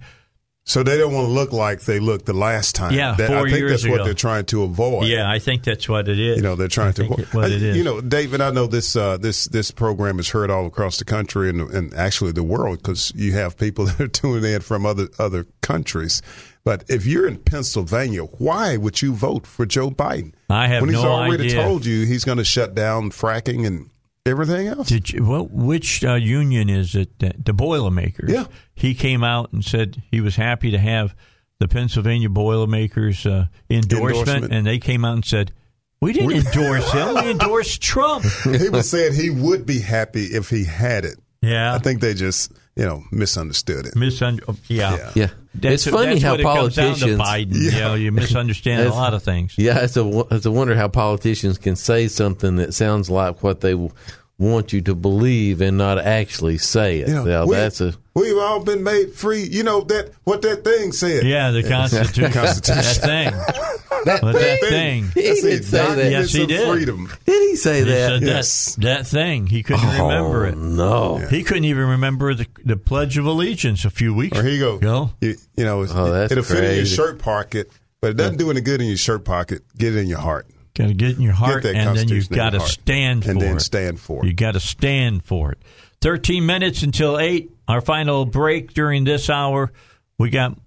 So they don't want to look like they looked the last time.
Yeah,
That-
four
I think
years
that's
ago.
what they're trying to avoid.
Yeah, I think that's what it is.
You know, they're trying
I
to.
it- what it
Uh. You know, David, I know this uh, this this program is heard all across the country and, and actually the world because you have people <laughs> that are tuning in from other other countries. But if you're in Pennsylvania, why would you vote for Joe Biden?
I have no idea.
when he's
no
already
idea.
told you he's going to shut down fracking and everything else.
Did you, what, which uh, union is it? That, the Boilermakers.
Yeah.
He came out and said he was happy to have the Pennsylvania Boilermakers uh, endorsement,
Endorsement.
and they came out and said, "We didn't
We-
endorse him. We endorsed Trump." <laughs>
he was saying he would be happy if he had it.
Yeah.
I think they just you know misunderstood it.
Misun- oh, yeah.
Yeah,
That's,
it's funny
that's
how
what it comes down to
politicians.
Biden. You know, you misunderstand a lot of things.
Yeah, it's a it's a wonder how politicians can say something that sounds like what they w- want you to believe and not actually say it.
You know,
Now,
we,
that's a
we've all been made free. You know that what that thing said.
Yeah, the Constitution. <laughs>
Constitution.
that thing. <laughs>
that
But that thing.
He
That's
did
it.
say that.
Yes, he did.
Freedom.
Did he say
He
that?
said
Yes.
that, that thing. He couldn't oh, remember
oh,
it.
No.
He couldn't even remember the, the Pledge of Allegiance a few weeks
Or here you go.
ago.
You, you know,
Oh, that's
it'll fit in your shirt pocket, but it doesn't do any good in your shirt pocket. Get it in your heart.
Got to get in your heart, and then you've got to stand for
And then
it.
stand for it.
You got to stand for it. 13 minutes until 8, our final break during this hour. We got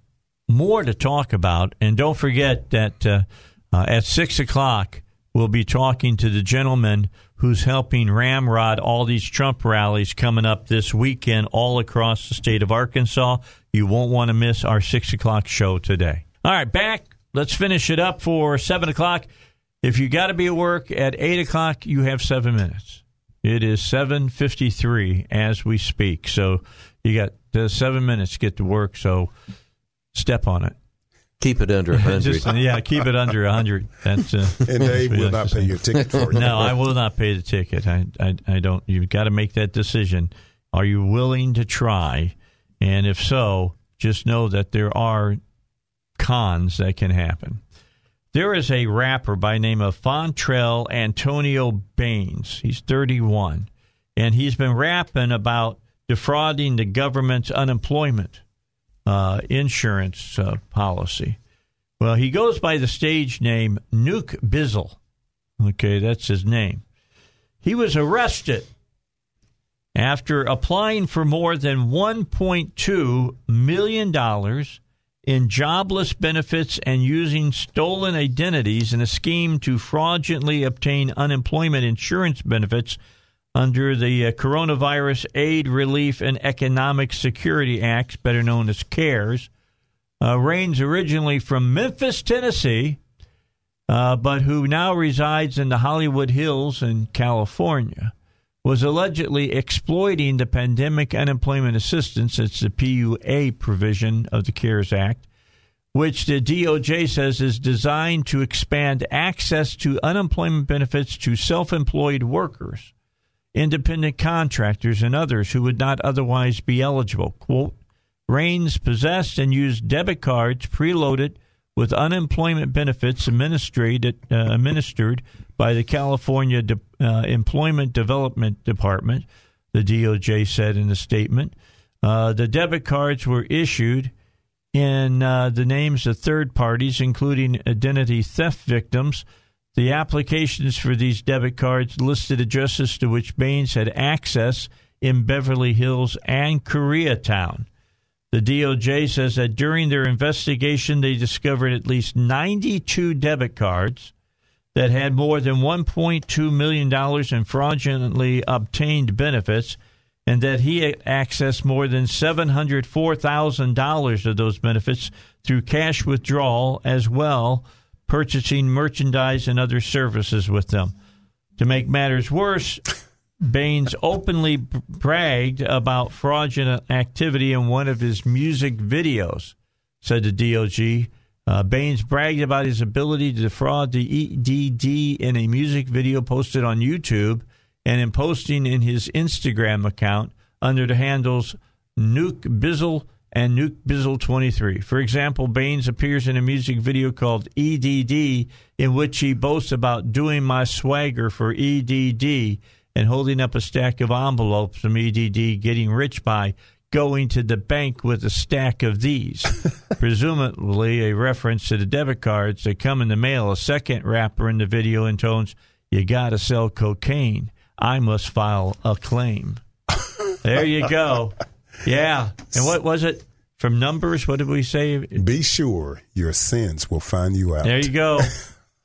more to talk about. And don't forget that uh, uh, at 6 o'clock, we'll be talking to the gentleman who's helping ramrod all these Trump rallies coming up this weekend all across the state of Arkansas. You won't want to miss our 6 o'clock show today. All right, back. Let's finish it up for 7 o'clock. If you got to be at work at 8 o'clock, you have seven minutes. It is 7.53 as we speak. So you got uh, seven minutes to get to work. So step on it.
Keep it under <laughs> hundred.
Just, yeah, keep it under 100. That's, uh, <laughs>
And Dave will
like
not pay
say.
your ticket for you.
No, I will not pay the ticket. I, I, I don't. You've got to make that decision. Are you willing to try? And if so, just know that there are cons that can happen. There is a rapper by name of Fontrell Antonio Baines. He's 31, and he's been rapping about defrauding the government's unemployment uh, insurance uh, policy. Well, he goes by the stage name Nuke Bizzle. Okay, that's his name. He was arrested after applying for more than $1.2 million in jobless benefits and using stolen identities in a scheme to fraudulently obtain unemployment insurance benefits under the uh, Coronavirus Aid, Relief, and Economic Security Acts, better known as CARES. Uh, Rains originally from Memphis, Tennessee, uh, but who now resides in the Hollywood Hills in California, was allegedly exploiting the pandemic unemployment assistance. It's the PUA provision of the CARES Act which the DOJ says is designed to expand access to unemployment benefits to self employed workers, independent contractors, and others who would not otherwise be eligible. Quote, Raines possessed and used debit cards preloaded with unemployment benefits administered, uh, administered by the California De- uh, Employment Development Department, the DOJ said in a statement. Uh, the debit cards were issued in uh, the names of third parties, including identity theft victims. The applications for these debit cards listed addresses to which Baines had access in Beverly Hills and Koreatown. The DOJ says that during their investigation, they discovered at least 92 debit cards that had more than $1.2 million in fraudulently obtained benefits and that he accessed more than $704,000 of those benefits through cash withdrawal as well, purchasing merchandise and other services with them. To make matters worse, Baines openly bragged about fraudulent activity in one of his music videos, said the DOJ. Uh, Baines bragged about his ability to defraud the EDD in a music video posted on YouTube and in posting in his Instagram account under the handles Nuke Bizzle and Nuke Bizzle 23. For example, Baines appears in a music video called EDD, in which he boasts about doing my swagger for EDD and holding up a stack of envelopes from EDD getting rich by going to the bank with a stack of these. <laughs> Presumably a reference to the debit cards that come in the mail. A second rapper in the video intones, You gotta sell cocaine. I must file a claim. <laughs> there you go. Yeah. And what was it? From numbers, what did we say?
Be sure your sins will find you out.
There you go. <laughs>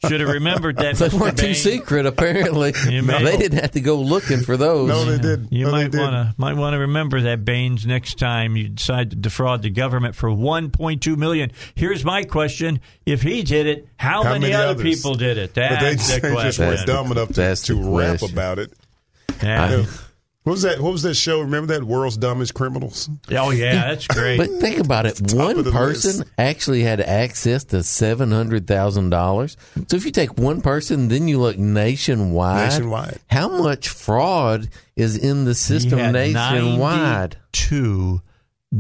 Should have remembered that. <laughs>
they weren't too secret, apparently. May, they didn't have to go looking for those.
No, they did.
You
no,
might want to might want to remember that Baines next time you decide to defraud the government for 1.2 million. Here's my question: If he did it, how,
how
many,
many,
other
others?
people did it? That's
but they
the <laughs>
just,
question.
just were dumb enough to, to rap about it.
Yeah.
What was that? What was that show? Remember that World's Dumbest Criminals?
Oh yeah, that's great.
But think about it. One person list. actually had access to seven hundred thousand dollars. So if you take one person, then you look nationwide.
Nationwide.
How much fraud is in the system nationwide?
Two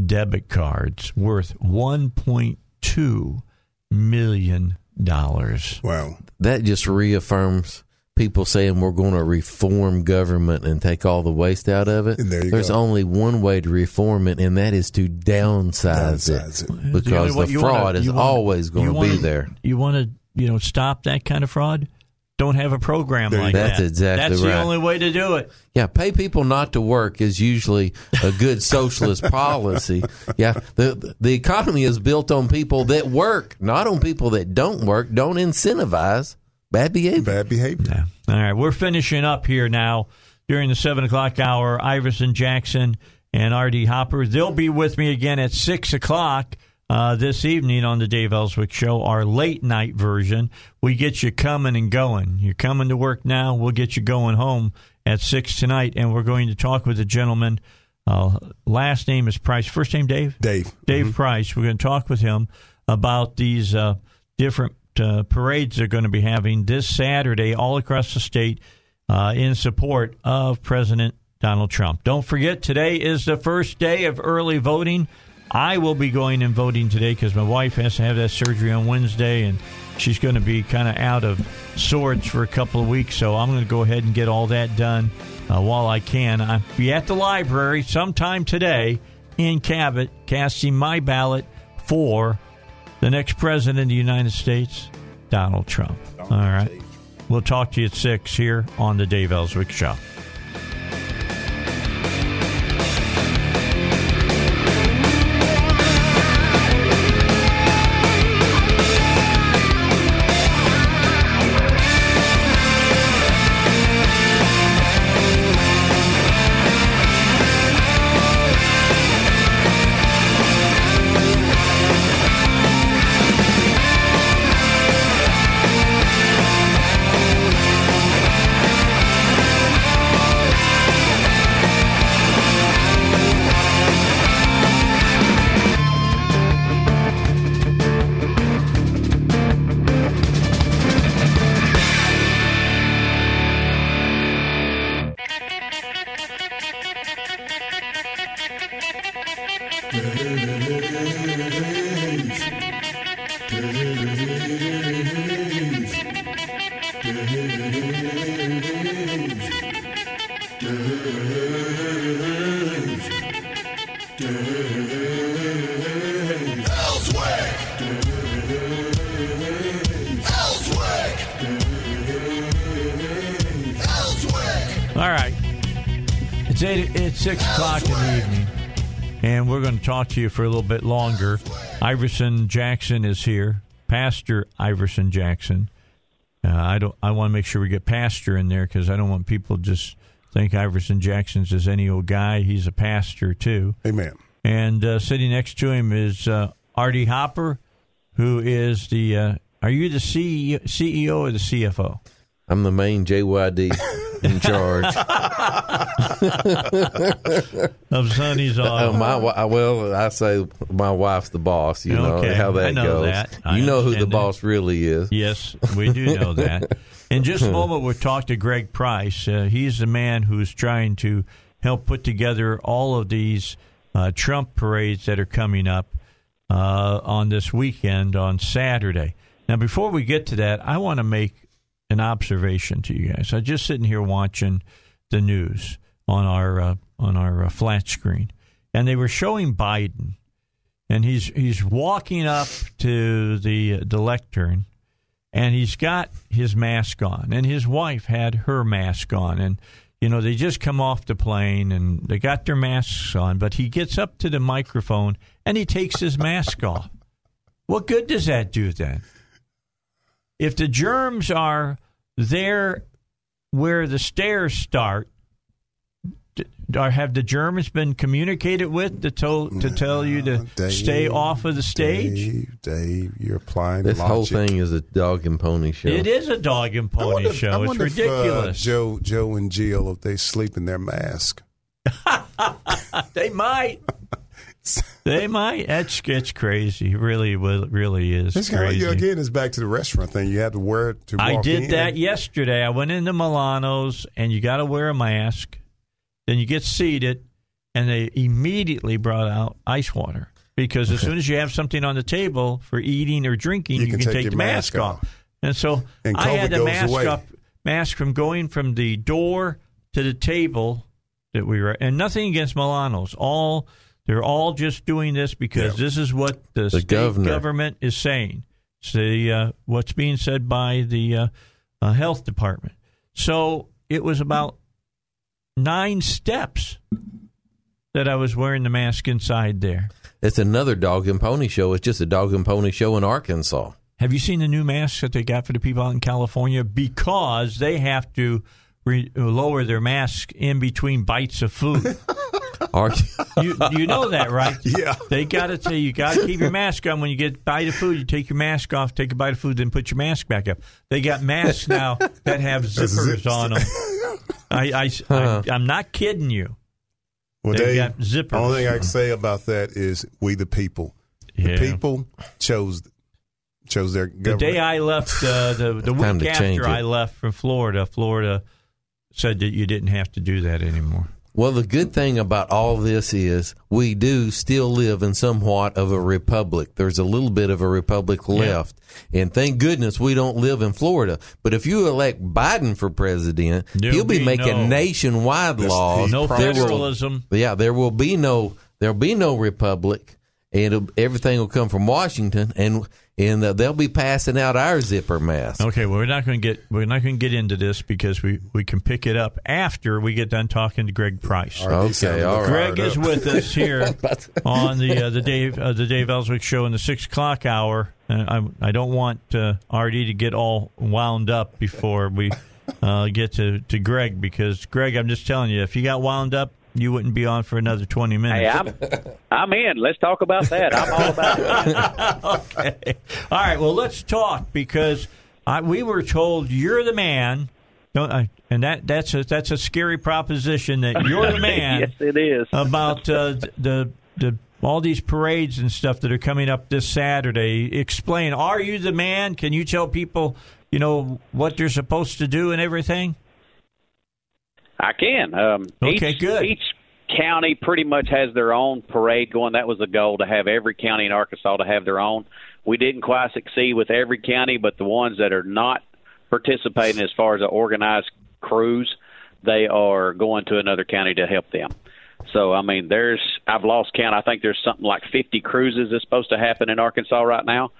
debit cards worth one point two million dollars.
Wow.
That just reaffirms people saying we're going to reform government and take all the waste out of it. There's
go.
only one way to reform it, and that is to downsize,
downsize
it,
it,
because the, the fraud
wanna,
is
wanna,
always going to be there.
You want to, you know, stop that kind of fraud. Don't have a program
there,
like
that's
that.
That's exactly
That's
right.
the only way to do it.
Yeah, pay people not to work is usually a good <laughs> socialist policy. Yeah, the the economy is built on people that work, not on people that don't work. Don't incentivize bad behavior.
Bad behavior.
Yeah. All right, we're finishing up here now during the seven o'clock hour. Iverson Jackson and R.D. Hopper. They'll be with me again at six o'clock. Uh, this evening on the Dave Elswick Show, our late night version. We get you coming and going. You're coming to work now. We'll get you going home at six tonight, and we're going to talk with a gentleman. Uh, last name is Price. First name Dave.
Dave.
Dave
mm-hmm.
Price. We're going to talk with him about these uh, different uh, parades they're going to be having this Saturday all across the state uh, in support of President Donald Trump. Don't forget, today is the first day of early voting. I will be going and voting today because my wife has to have that surgery on Wednesday and she's going to be kind of out of sorts for a couple of weeks. So I'm going to go ahead and get all that done uh, while I can. I'll be at the library sometime today in Cabot casting my ballot for the next president of the United States, Donald Trump. All right. We'll talk to you at 6 here on the Dave Elswick Show. To you for a little bit longer. Iverson Jackson is here, Pastor Iverson Jackson. Uh, I don't. I want to make sure we get pastor in there because I don't want people just think Iverson Jackson's just any old guy. He's a pastor too.
Amen.
And uh, sitting next to him is uh, RD Hopper, who is the. Uh, are you the CEO, CEO or the CFO?
I'm the main JYD in charge. <laughs>
of Sonny's
Uh,
Auto.
my well, I say my wife's the boss. You know how that
know
goes.
that.
You know who the
that.
boss really is.
Yes, we do know that. In just a <laughs> moment, we'll talk to Greg Price. Uh, he's the man who's trying to help put together all of these uh, Trump parades that are coming up uh, on this weekend on Saturday. Now, before we get to that, I want to make an observation to you guys. I'm just sitting here watching the news on our uh, on our uh, flat screen, and they were showing Biden, and he's he's walking up to the the lectern, and he's got his mask on, and his wife had her mask on, and you know they just come off the plane and they got their masks on, but he gets up to the microphone and he takes his mask off. What good does that do then? If the germs are there where the stairs start, d- are, have the Germans been communicated with to, tell to tell you to
Dave,
stay off of the stage?
Dave, Dave, you're applying
This
logic.
whole thing is a dog and pony show.
It is a dog and pony
wonder,
show. It's
wonder if, uh,
ridiculous.
Joe, Joe, and Jill, if they sleep in their mask. <laughs>
they might. <laughs> they might. That's it's crazy. It really, will- really is
It's kind of,
crazy.
again, it's back to the restaurant thing. You had to wear it to walk
I did
in.
that yesterday. I went into Milano's, and you got to wear a mask. Then you get seated, and they immediately brought out ice water because as soon as you have something on the table for eating or drinking,
You
you,
can
can,
take
take,
your
the mask,
mask
off.
off.
And so
And
I had the mask
away.
up, mask from going from the door to the table that we were, and nothing against Milano's. All they're all just doing this because
Yeah.
this is what the,
The
state
governor.
government is saying. It's the uh, what's being said by the uh, uh, health department. So it was about nine steps that I was wearing the mask inside there.
It's another dog and pony show. It's just a dog and pony show in Arkansas.
Have you seen the new masks that they got for the people out in California? Because they have to re- lower their mask in between bites of food. <laughs> You you know that, right? <laughs>
Yeah.
They got to tell you, got to keep your mask on when you get a bite of food. You take your mask off, take a bite of food, then put your mask back up. They got masks now that have zippers on them. <laughs> I, I, I, am not kidding you.
Well,
They've
Dave,
got zippers.
only thing I can say about that is we the people.
Yeah.
The people chose chose their
The day I left, uh, the the week after. I left from Florida, Florida said that you didn't have to do that anymore.
Well, the good thing about all this is we do still live in somewhat of a republic. There's a little bit of a republic left. And thank goodness we don't live in Florida. But if you elect Biden for president,
There'll
he'll be,
be
making
no-
nationwide laws.
No
There will-
federalism.
yeah, there will be no there'll be no republic, and everything will come from Washington, and and uh, they'll be passing out our zipper mask.
Okay, well, we're not going to get we're not going to get into this because we, we can pick it up after we get done talking to Greg Price.
All right, he
Okay, all right.
Greg is
up.
with <laughs> us here <laughs> on the uh, the Dave uh, the Dave Elswick show in the six o'clock hour. Uh, I I don't want uh, RD to get all wound up before we uh, get to, to Greg because Greg, I'm just telling you, if you got wound up, you wouldn't be on for another twenty minutes.
Hey, I'm <laughs> I'm in. Let's talk about that. I'm all about it. <laughs>
okay. All right. Well, let's talk because I, we were told you're the man. Don't I, and that that's a that's a scary proposition that you're the <laughs> man
yes, it is.
about uh, the the all these parades and stuff that are coming up this Saturday. Explain. Are you the man? Can you tell people you know what they're supposed to do and everything?
I can. Um,
Okay,
each,
good.
Each county pretty much has their own parade going. That was the goal to have every county in Arkansas to have their own. We didn't quite succeed with every county, but the ones that are not participating as far as an organized cruise, they are going to another county to help them. So I mean, there's I've lost count. I think there's something like 50 cruises that's supposed to happen in Arkansas right now,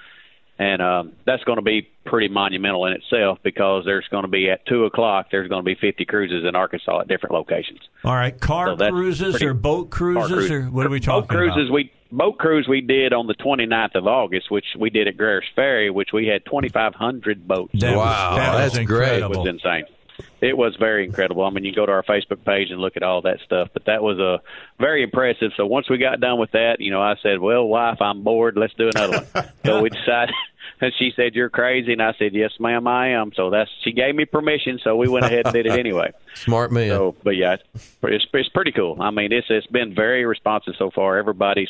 and um, that's going to be pretty monumental in itself because there's going to be at two o'clock there's going to be 50 cruises in Arkansas at different locations.
All right, car
So
cruises
pretty-
or boat cruises
cruise.
or what are we talking boat
cruises
about?
we boat cruise we did on the 29th of August, which we did at Greer's Ferry, which we had 2,500 boats.
That was-
Wow,
that was
that's great.
It was insane. It was very incredible. I mean, you go to our Facebook page and look at all that stuff, but that was a very impressive. So once we got done with that, you know, I said, "Well, wife, I'm bored. Let's do another one." <laughs> so we decided. <laughs> And she said, "You're crazy," and I said, "Yes, ma'am, I am." So that's she gave me permission, so we went ahead and did it anyway. <laughs>
Smart man.
So, but yeah, it's, it's it's pretty cool. I mean, it's it's been very responsive so far. Everybody's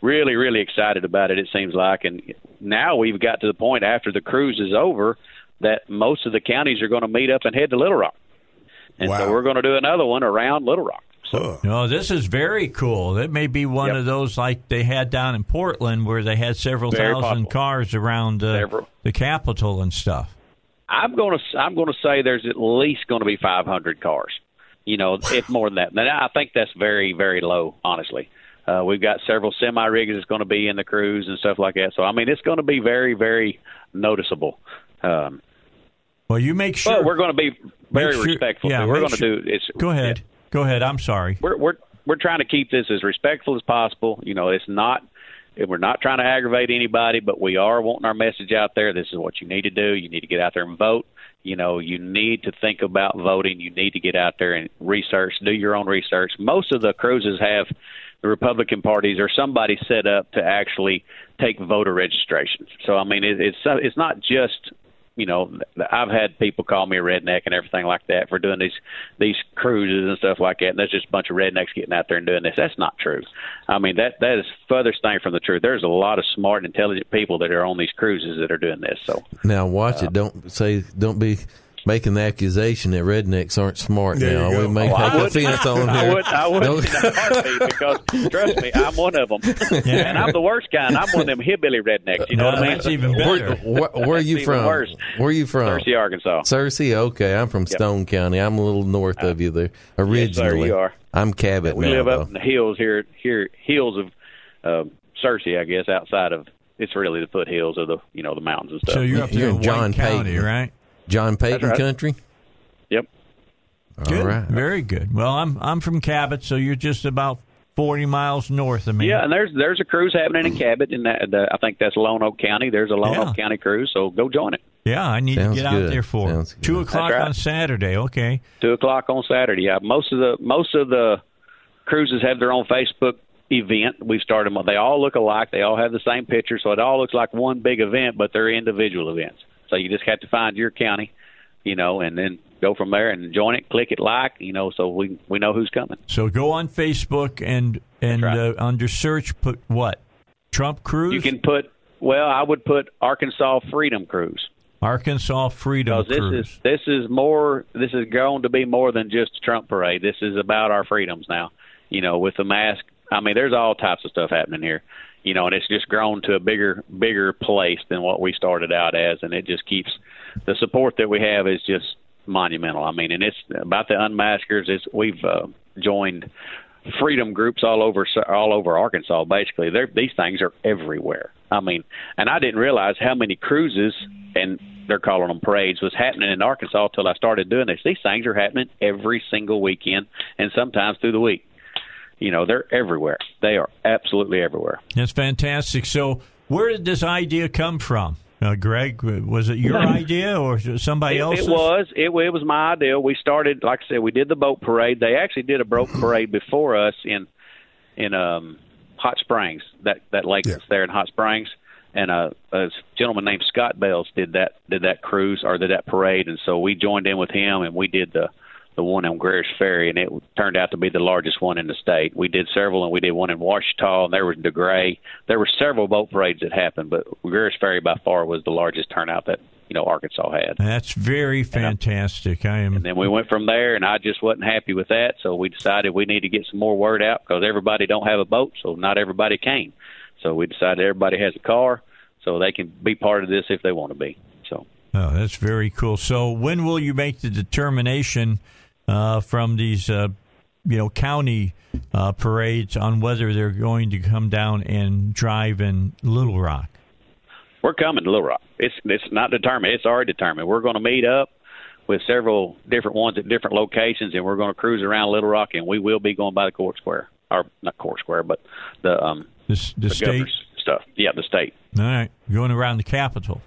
really really excited about it. It seems like, and now we've got to the point after the cruise is over that most of the counties are going to meet up and head to Little Rock, and
Wow.
so we're going to do another one around Little Rock. So
No, this is very cool. It may be one
Yep.
of those like they had down in Portland where they had several
Very
thousand
possible.
cars around uh, the Capitol and stuff.
I'm going to I'm going to say there's at least going to be 500 cars. You know, if <sighs> more than that. And I think that's very very low, honestly. Uh, we've got several semi rigs that's going to be in the cruise and stuff like that. So I mean, it's going to be very very noticeable. Um,
Well, you make sure.
but we're going to be very
sure-
respectful.
Yeah,
we're going to
sure-
do it's.
Go ahead. Go ahead. I'm sorry.
We're we're we're trying to keep this as respectful as possible. You know, it's not. We're not trying to aggravate anybody, but we are wanting our message out there. This is what you need to do. You need to get out there and vote. You know, you need to think about voting. You need to get out there and research, do your own research. Most of the cruises have the Republican parties or somebody set up to actually take voter registration. So I mean, it, it's it's not just you know, I've had people call me a redneck and everything like that for doing these these cruises and stuff like that. And there's just a bunch of rednecks getting out there and doing this. That's not true. I mean, that that is furthest thing from the truth. There's a lot of smart, and intelligent people that are on these cruises that are doing this. So
Now watch it. Uh, don't say. Don't be making the accusation that rednecks aren't smart.
There
now we
go.
may
Oh,
take offense <laughs> on
I
here.
would, I would
Don't-
in a heartbeat because trust me, I'm one of them, <laughs> and I'm the worst kind. I'm one of them hillbilly rednecks. You know
No,
what I mean?
that's even
where,
better.
where, where are you from?
worse.
Where are you from?
Searcy, Arkansas.
Searcy, okay. I'm from Stone County. I'm a little north of you there. Originally,
you are.
I'm Cabot
We
now.
live
though.
up in the hills here, here hills of uh, Searcy, I guess, outside of. It's really the foothills of the you know the mountains and stuff.
So you're up
You're in
in
John
County,
Payton.
right?
John Payton
right.
Country.
yep.
Good.
All right.
Very good. Well, I'm I'm from Cabot, so you're just about 40 miles north of me.
Yeah, and there's there's a cruise happening in mm. Cabot, and that, the, I think that's Lonoke County. There's a Lone
Yeah.
Oak County cruise, so go join it.
Yeah, I need
Sounds
to get
good.
out there for
Sounds
it.
good.
two o'clock
right.
on Saturday. Okay.
Two o'clock on Saturday. Yeah, most of the most of the cruises have their own Facebook event. We've started them. They all look alike. They all have the same picture, so it all looks like one big event, but they're individual events. So you just have to find your county, you know, and then go from there and join it. Click it, like, you know, so we we know who's coming.
So go on Facebook and and
right.
uh, under search put what? Trump Cruise.
You can put. Well, I would put Arkansas Freedom Cruise.
Arkansas Freedom
because this
Cruise.
is this is more this is going to be more than just a Trump parade. This is about our freedoms now. You know, with the mask. I mean, there's all types of stuff happening here. You know, and it's just grown to a bigger bigger place than what we started out as, and it just keeps the support that we have is just monumental. I mean, and it's about the unmaskers. It's we've uh, joined freedom groups all over all over Arkansas. Basically, They're, these things are everywhere. I mean, and I didn't realize how many cruises and they're calling them parades was happening in Arkansas till I started doing this. These things are happening every single weekend and sometimes through the week. You know, they're everywhere. They are absolutely everywhere.
That's fantastic. So where did this idea come from? Uh, Greg, was it your <laughs> idea or somebody
It,
else's?
it was. It, it was my idea. We started, like I said, we did the boat parade. They actually did a boat <clears throat> parade before us in in um, Hot Springs. That that lake that's there in Hot Springs, and uh, a gentleman named Scott Bells did that did that cruise or did that parade, and so we joined in with him, and we did the the one on Greer's Ferry, and it turned out to be the largest one in the state. We did several, and we did one in Ouachita, and there was DeGray. There were several boat parades that happened, but Greer's Ferry by far was the largest turnout that you know Arkansas had.
That's very fantastic. I am.
And then we went from there, and I just wasn't happy with that, so we decided we need to get some more word out because everybody don't have a boat, so not everybody came. So we decided everybody has a car, so they can be part of this if they want to be. So
Oh, that's very cool. So, when will you make the determination uh, from these, uh, you know, county uh, parades on whether they're going to come down and drive in Little Rock?
we're coming to Little Rock. It's it's not determined. It's already determined. We're going to meet up with several different ones at different locations, and we're going to cruise around Little Rock, and we will be going by the court square, or not court square, but the um
the, the, state
stuff. Yeah, the state.
All right, going around the Capitol.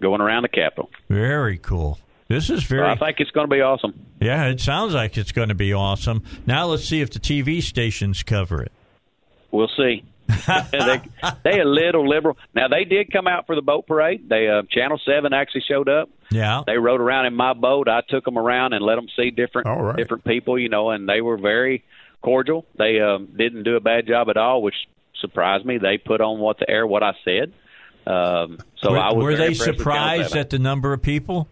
Going around the Capitol.
Very cool. This is very.
So I think it's going to be awesome.
Yeah, it sounds like it's going to be awesome. Now let's see if the TV stations cover it.
We'll see. <laughs> they they a little liberal. Now they did come out for the boat parade. They uh, Channel Seven actually showed up.
Yeah,
they rode around in my boat. I took them around and let them see different
right.
different people, you know, and they were very cordial. They um, didn't do a bad job at all, which surprised me. They put on what the air what I said. Um, so
were,
I was
were they
impressed with Channel
surprised
7.
at the number of people?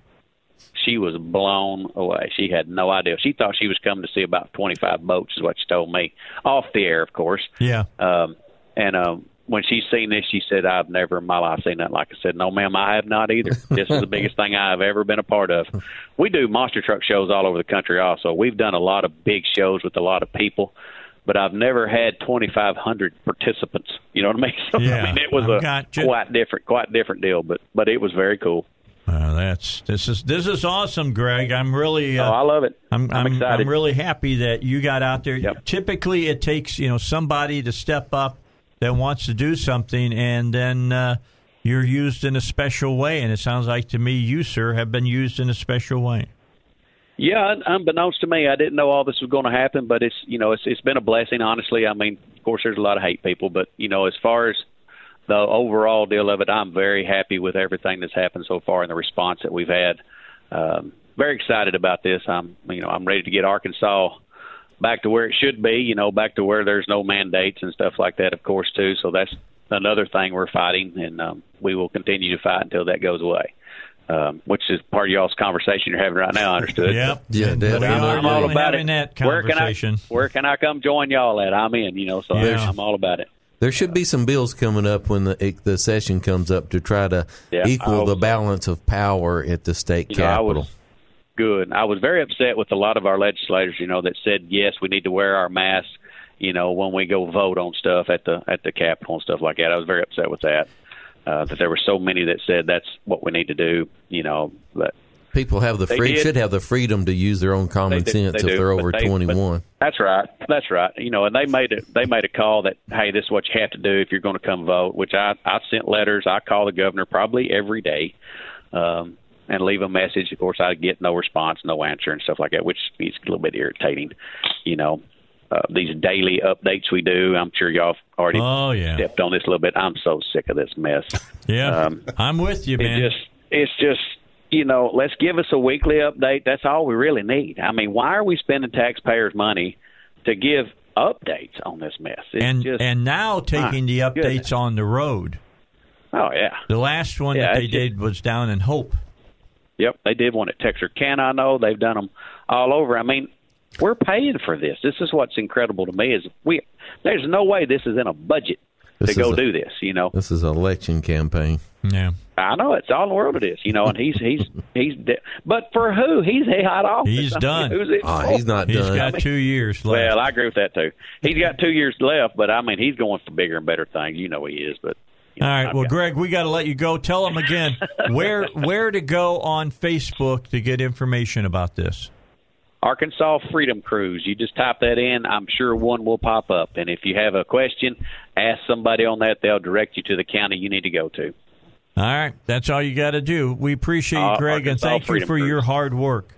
She was blown away. She had no idea. She thought she was coming to see about 25 boats, is what she told me. Off the air, of course.
Yeah.
Um, and um, when she seen this, she said, "I've never in my life seen that." Like I said, "No, ma'am, I have not either. <laughs> this is the biggest thing I have ever been a part of." We do monster truck shows all over the country. Also, we've done a lot of big shows with a lot of people, but I've never had 2,500 participants. You know what I mean? <laughs> So,
Yeah,
I mean, it was
I've
a quite different, quite different deal. But but it was very cool.
Uh, that's this is this is awesome, Greg. I'm really. Uh,
oh, I love it.
I'm,
I'm
I'm,
excited.
I'm really happy that you got out there. Typically, it takes you know somebody to step up that wants to do something, and then uh, you're used in a special way. And it sounds like to me, you sir have been used in a special way.
Yeah, unbeknownst to me, I didn't know all this was going to happen, but it's you know it's it's been a blessing. Honestly, I mean, of course, there's a lot of hate people, but you know, as far as the overall deal of it, I'm very happy with everything that's happened so far and the response that we've had. Um, very excited about this. I'm you know I'm ready to get Arkansas back to where it should be. You know, back to where there's no mandates and stuff like that, of course, too. So that's another thing we're fighting, and um, we will continue to fight until that goes away. Um, which is part of y'all's conversation you're having right now. I understood?
Yep.
Yeah,
But
definitely.
I'm, I'm all about
having
it.
that
where can I
conversation.
where can I come join y'all at? I'm in. You know, so
Yeah.
I'm all about it.
There should be some bills coming up when the the session comes up to try to
Yeah,
equal the balance of power at the state
You know, I
capitol.
was good. I was very upset with a lot of our legislators. You know, that said yes, we need to wear our masks. You know, when we go vote on stuff at the at the Capitol and stuff like that. I was very upset with that. Uh, that there were so many that said that's what we need to do. You know, but
People have the
They
free
did.
should have the freedom to use their own common
They do-
sense
they
if
do,
they're over
they-
twenty one.
That's right. That's right. You know, and they made it. They made a call that hey, this is what you have to do if you're going to come vote. Which I I sent letters. I call the governor probably every day, um, and leave a message. Of course, I get no response, no answer, and stuff like that, which is a little bit irritating. You know, uh, these daily updates we do. I'm sure y'all have already
Oh yeah,
stepped on this a little bit. I'm so sick of this mess.
yeah.
Um,
I'm with you, man.
it just it's just you know let's give us a weekly update. That's all we really need. I mean why are we spending taxpayers money to give updates on this mess? It's
and
just
and now taking the updates
goodness.
on the road.
oh yeah.
The last one
Yeah,
that they
just-
did was down in Hope.
yep they did one at texarkana i know. They've done them all over. I mean we're paying for this. This is what's incredible to me is we there's no way this is in a budget
This
to go
a-
do this you know?
This is an election campaign.
Yeah,
I know it's all in the world it is, you know, and he's he's he's, de- but for who? He's out of office.
He's <laughs> done.
Who's it
Oh, he's not
he's
done.
got two years left.
Well, I agree with that too. He's got two years left, but I mean, he's going for bigger and better things. You know he is. But you
All
know,
right,
I've
well,
got-
Greg, we got to let you go. Tell them again <laughs> where where to go on Facebook to get information about this.
Arkansas Freedom Cruise. You just type that in. I'm sure one will pop up. And if you have a question, ask somebody on that. They'll direct you to the county you need to go to.
All right, that's all you got to do. We appreciate you,
Uh,
Greg, and thank you for your hard work.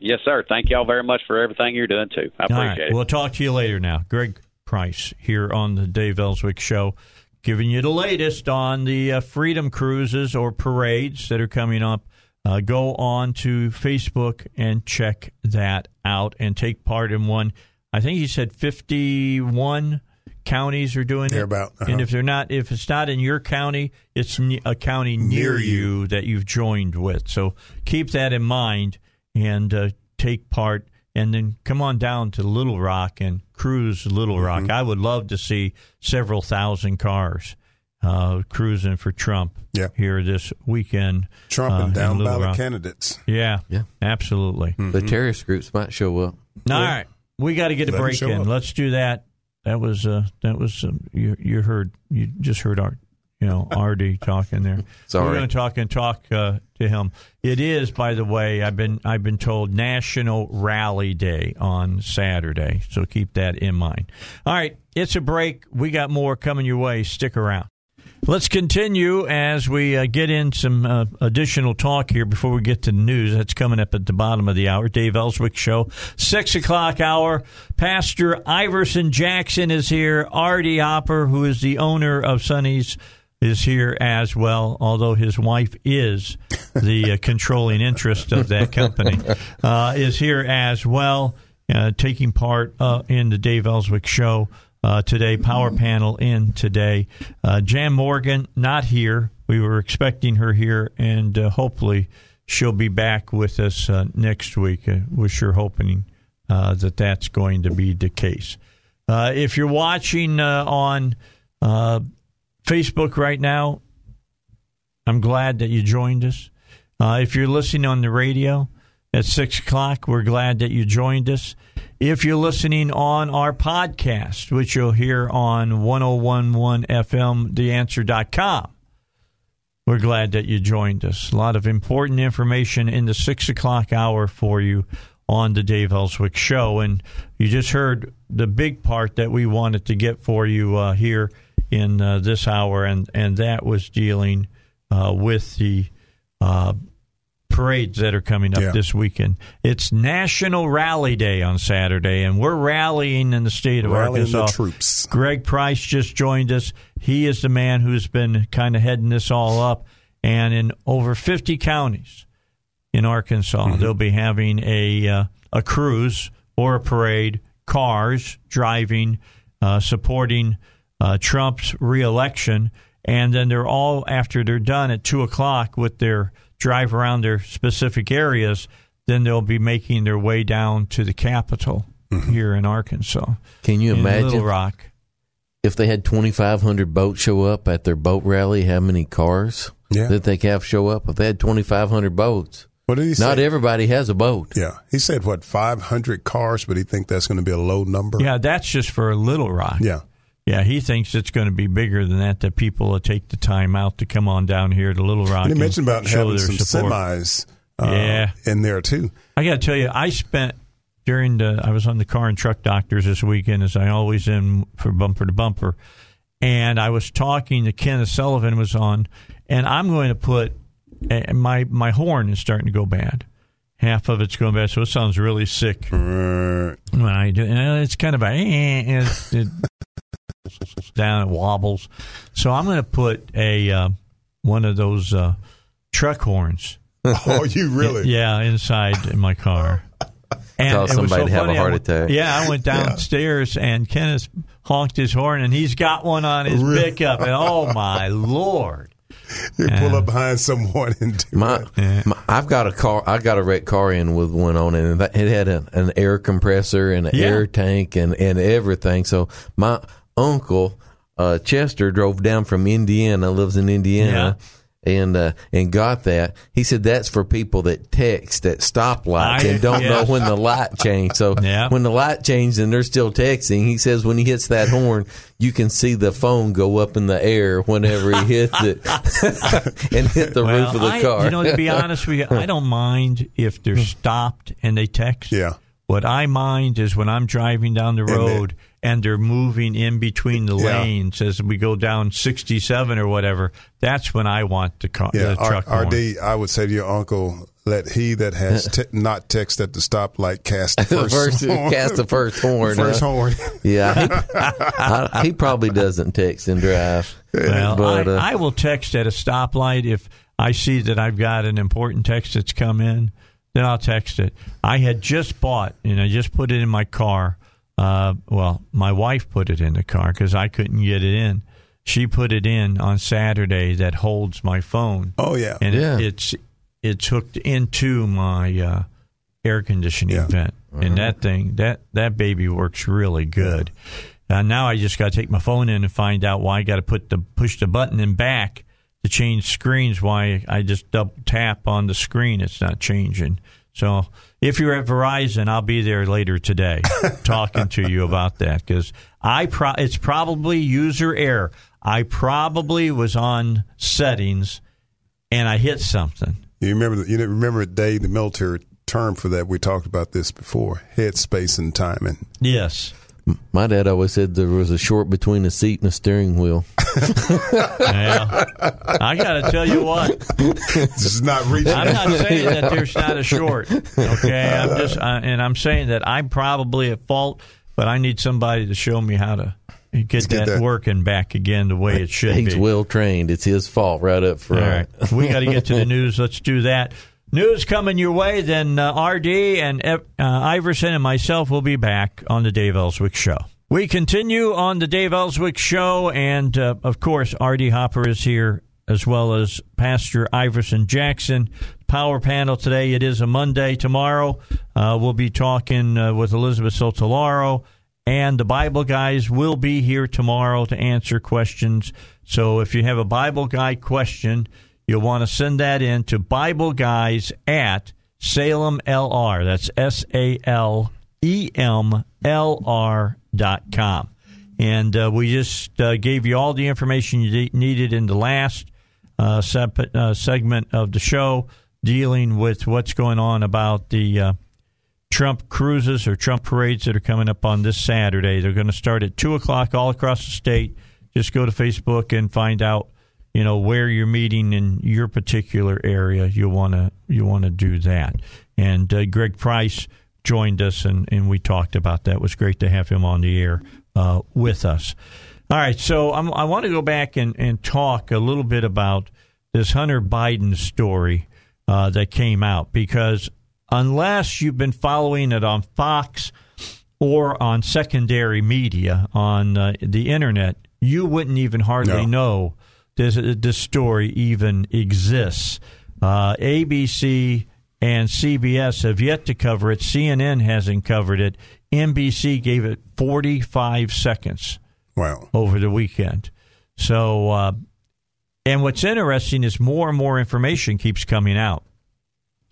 Yes, sir. Thank y'all very much for everything you're doing too. I appreciate
right,
it.
we'll talk to you later. Now, Greg Price here on the Dave Elswick Show, giving you the latest on the uh, Freedom Cruises or parades that are coming up. Uh, go on to Facebook and check that out and take part in one. I think he said 51 counties are doing
Hear
it.
about, uh-huh.
And if they're not, if it's not in your county, it's a county near,
Near you.
you that you've joined with. So keep that in mind and uh, take part. And then come on down to Little Rock and cruise Little Rock.
Mm-hmm.
I would love to see several thousand cars uh, cruising for Trump
Yeah.
here this weekend.
Trump
uh,
and
in
down
Little
ballot
Rock.
candidates.
Yeah,
Yeah.
absolutely.
The terrorist groups might show up.
All right, we got to get a
Let 'em
break in.
up.
Let's do that. That was uh, that was um, you. You heard you just heard our you know <laughs> RD talking there.
Sorry.
we're going to talk and talk uh, to him. It is, by the way, I've been I've been told National Rally Day on Saturday, so keep that in mind. All right, it's a break. We got more coming your way. Stick around. Let's continue as we uh, get in some uh, additional talk here before we get to the news. That's coming up at the bottom of the hour. Dave Elswick Show, 6 o'clock hour. Pastor Iverson Jackson is here. RD Hopper, who is the owner of Sonny's, is here as well, although his wife is the uh, controlling interest of that company, uh, is here as well, uh, taking part uh, in the Dave Elswick Show uh, today. Power panel in today. Uh, Jan Morgan not here. We were expecting her here, and uh, hopefully she'll be back with us uh, next week. Uh, we're sure hoping uh, that that's going to be the case. Uh, if you're watching uh, on uh, Facebook right now, I'm glad that you joined us. Uh, if you're listening on the radio at 6 o'clock, we're glad that you joined us. If you're listening on our podcast, which you'll hear on 1011 FM, theanswer.com, we're glad that you joined us. A lot of important information in the 6 o'clock hour for you on the Dave Elswick Show. And you just heard the big part that we wanted to get for you uh, here in uh, this hour, and, and that was dealing uh, with the uh, parades that are coming up
Yeah.
this weekend. It's National Rally Day on Saturday, and we're rallying in the state of
Rallying the
Arkansas.
troops.
Greg Price just joined us. He is the man who's been kind of heading this all up. And in over 50 counties in Arkansas,
Mm-hmm.
they'll be having a uh, a cruise or a parade, cars driving, uh, supporting uh, Trump's reelection, and then they're all after they're done at two o'clock with their drive around their specific areas. Then they'll be making their way down to the Capitol mm-hmm. here in Arkansas.
Can you
in
imagine
Little Rock?
if they had 2,500 boats show up at their boat rally? How many cars
Yeah.
that they have show up? If they had 2,500 boats,
What did he say?
not everybody has a boat.
Yeah, he said what 500 cars, but he think that's going to be a low number.
Yeah, that's just for Little Rock.
yeah.
Yeah, he thinks it's going to be bigger than that. That people will take the time out to come on down here to Little Rock.
And he mentioned about
show
having some
support.
semis. Uh,
Yeah.
in there too.
I got to tell you, I spent during the I was on the car and truck doctors this weekend, as I always am for bumper to bumper, and I was talking to Kenneth Sullivan was on, and I'm going to put uh, my my horn is starting to go bad. Half of it's going bad, so it sounds really sick when I do. And it's kind of a eh, it, it down, it wobbles. So I'm going to put a uh, one of those uh, truck horns. <laughs>
oh, you really?
Yeah, inside in my car. <laughs> And
Cause
it was
somebody to have a
funny. I
heart
went-
attack.
Yeah, I went <laughs> downstairs and Kenneth honked his horn, and he's got one on his
Really?
pickup. And oh my lord!
You pull up behind someone and do
My,
that.
my, I've got a car. I got a wrecked car in with one on it, and that- it had an, an air compressor and an
Yeah.
air tank and and everything. So my uncle uh, Chester drove down from Indiana, lives in Indiana. And uh, and got that. He said that's for people that text at stoplights
I-
and don't
yeah.
know when the light <laughs> changed. So
Yeah.
when the light changed and they're still texting, he says when he hits that horn, you can see the phone go up in the air whenever he hits it <laughs> and hit the roof of the
I,
car.
You know, to be <laughs> honest with you, I don't mind if they're stopped and they text.
Yeah.
What I mind is when I'm driving down the
they-
road and they're moving in between the
Yeah.
lanes as we go down 67 or whatever. That's when I want the car,
Yeah,
the truck.
R-. RD, I would say to your uncle, let he that has <laughs> te- not text at the stoplight cast the <laughs> first,
first
horn.
cast the first <laughs> horn.
First
huh?
horn.
Yeah, he, I, he probably doesn't text and drive.
Well,
but uh,
I, I will text at a stoplight if I see that I've got an important text that's come in. Then I'll text it. I had just bought and I just put it in my car Uh, well, my wife put it in the car because I couldn't get it in. She put it in on Saturday that holds my phone.
Oh yeah,
and
Yeah.
It, it's it's hooked into my uh, air conditioning
Yeah.
vent, and that thing that that baby works really good. Uh, now I just got to take my phone in and find out why I got to put the push the button in back to change screens. Why I just double tap on the screen, it's not changing. So if you're at Verizon, I'll be there later today <laughs> talking to you about that because I pro- it's probably user error. I probably was on settings and I hit something.
You remember? the- You remember, Dave, the military term for that? We talked about this before: head space and timing.
Yes.
My dad always said there was a short between a seat and a steering wheel.
Yeah. I got to tell you what.
This is not reaching.
I'm not saying that there's not a short. Okay, I'm just, uh, and I'm saying that I'm probably at fault, but I need somebody to show me how to get,
get
that,
that.
working back again the way it should
He's
be.
well trained. It's his fault right up
All
front.
right, we got to get to the news. Let's do that. News coming your way. Then uh, RD and uh, Iverson and myself will be back on the Dave Elswick Show. We continue on the Dave Elswick Show, and uh, of course, RD Hopper is here as well as Pastor Iverson Jackson. Power panel today. It is a Monday. Tomorrow, uh, we'll be talking uh, with Elizabeth Sotolaro, and the Bible guys will be here tomorrow to answer questions. So if you have a Bible guy question, you'll want to send that in to Bible guys at Salem LR. That's S A L E M L R dot com. And uh, we just uh, gave you all the information you de- needed in the last uh, uh, segment of the show dealing with what's going on about the uh, Trump cruises or Trump parades that are coming up on this Saturday. They're going to start at 2 o'clock all across the state. Just go to Facebook and find out you know where you're meeting in your particular area you want to you want to do that. And uh, greg price joined us and, and we talked about that. It was great to have him on the air uh, with us. All right so I'm, i want to go back and, and talk a little bit about this hunter biden story uh, that came out because unless you've been following it on fox or on secondary media on uh, the internet you wouldn't even hardly
No.
know this, this story even exists. Uh, ABC and CBS have yet to cover it. CNN hasn't covered it. NBC gave it 45 seconds
Wow.
over the weekend. So, uh, and what's interesting is more and more information keeps coming out.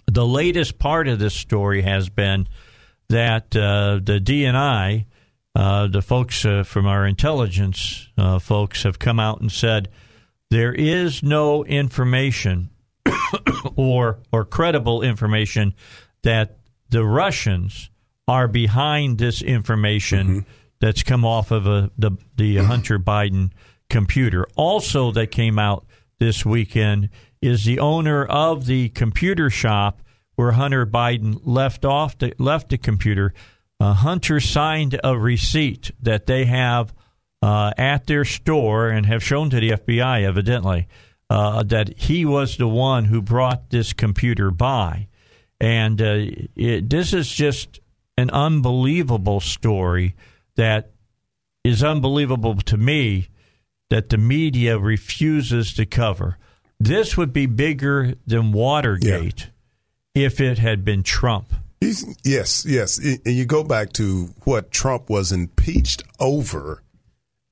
The latest part of this story has been that uh, the DNI, uh, the folks uh, from our intelligence uh, folks, have come out and said there is no information <coughs> or or credible information that the Russians are behind this information that's come off of a, the the Hunter Biden computer. Also, that came out this weekend is the owner of the computer shop where Hunter Biden left off the, left the computer. Uh, Hunter signed a receipt that they have uh, at their store and have shown to the FBI, evidently, uh, that he was the one who brought this computer by. And uh, it, this is just an unbelievable story that is unbelievable to me that the media refuses to cover. This would be bigger than Watergate if it had been Trump.
He's, yes, yes. And you go back to what Trump was impeached over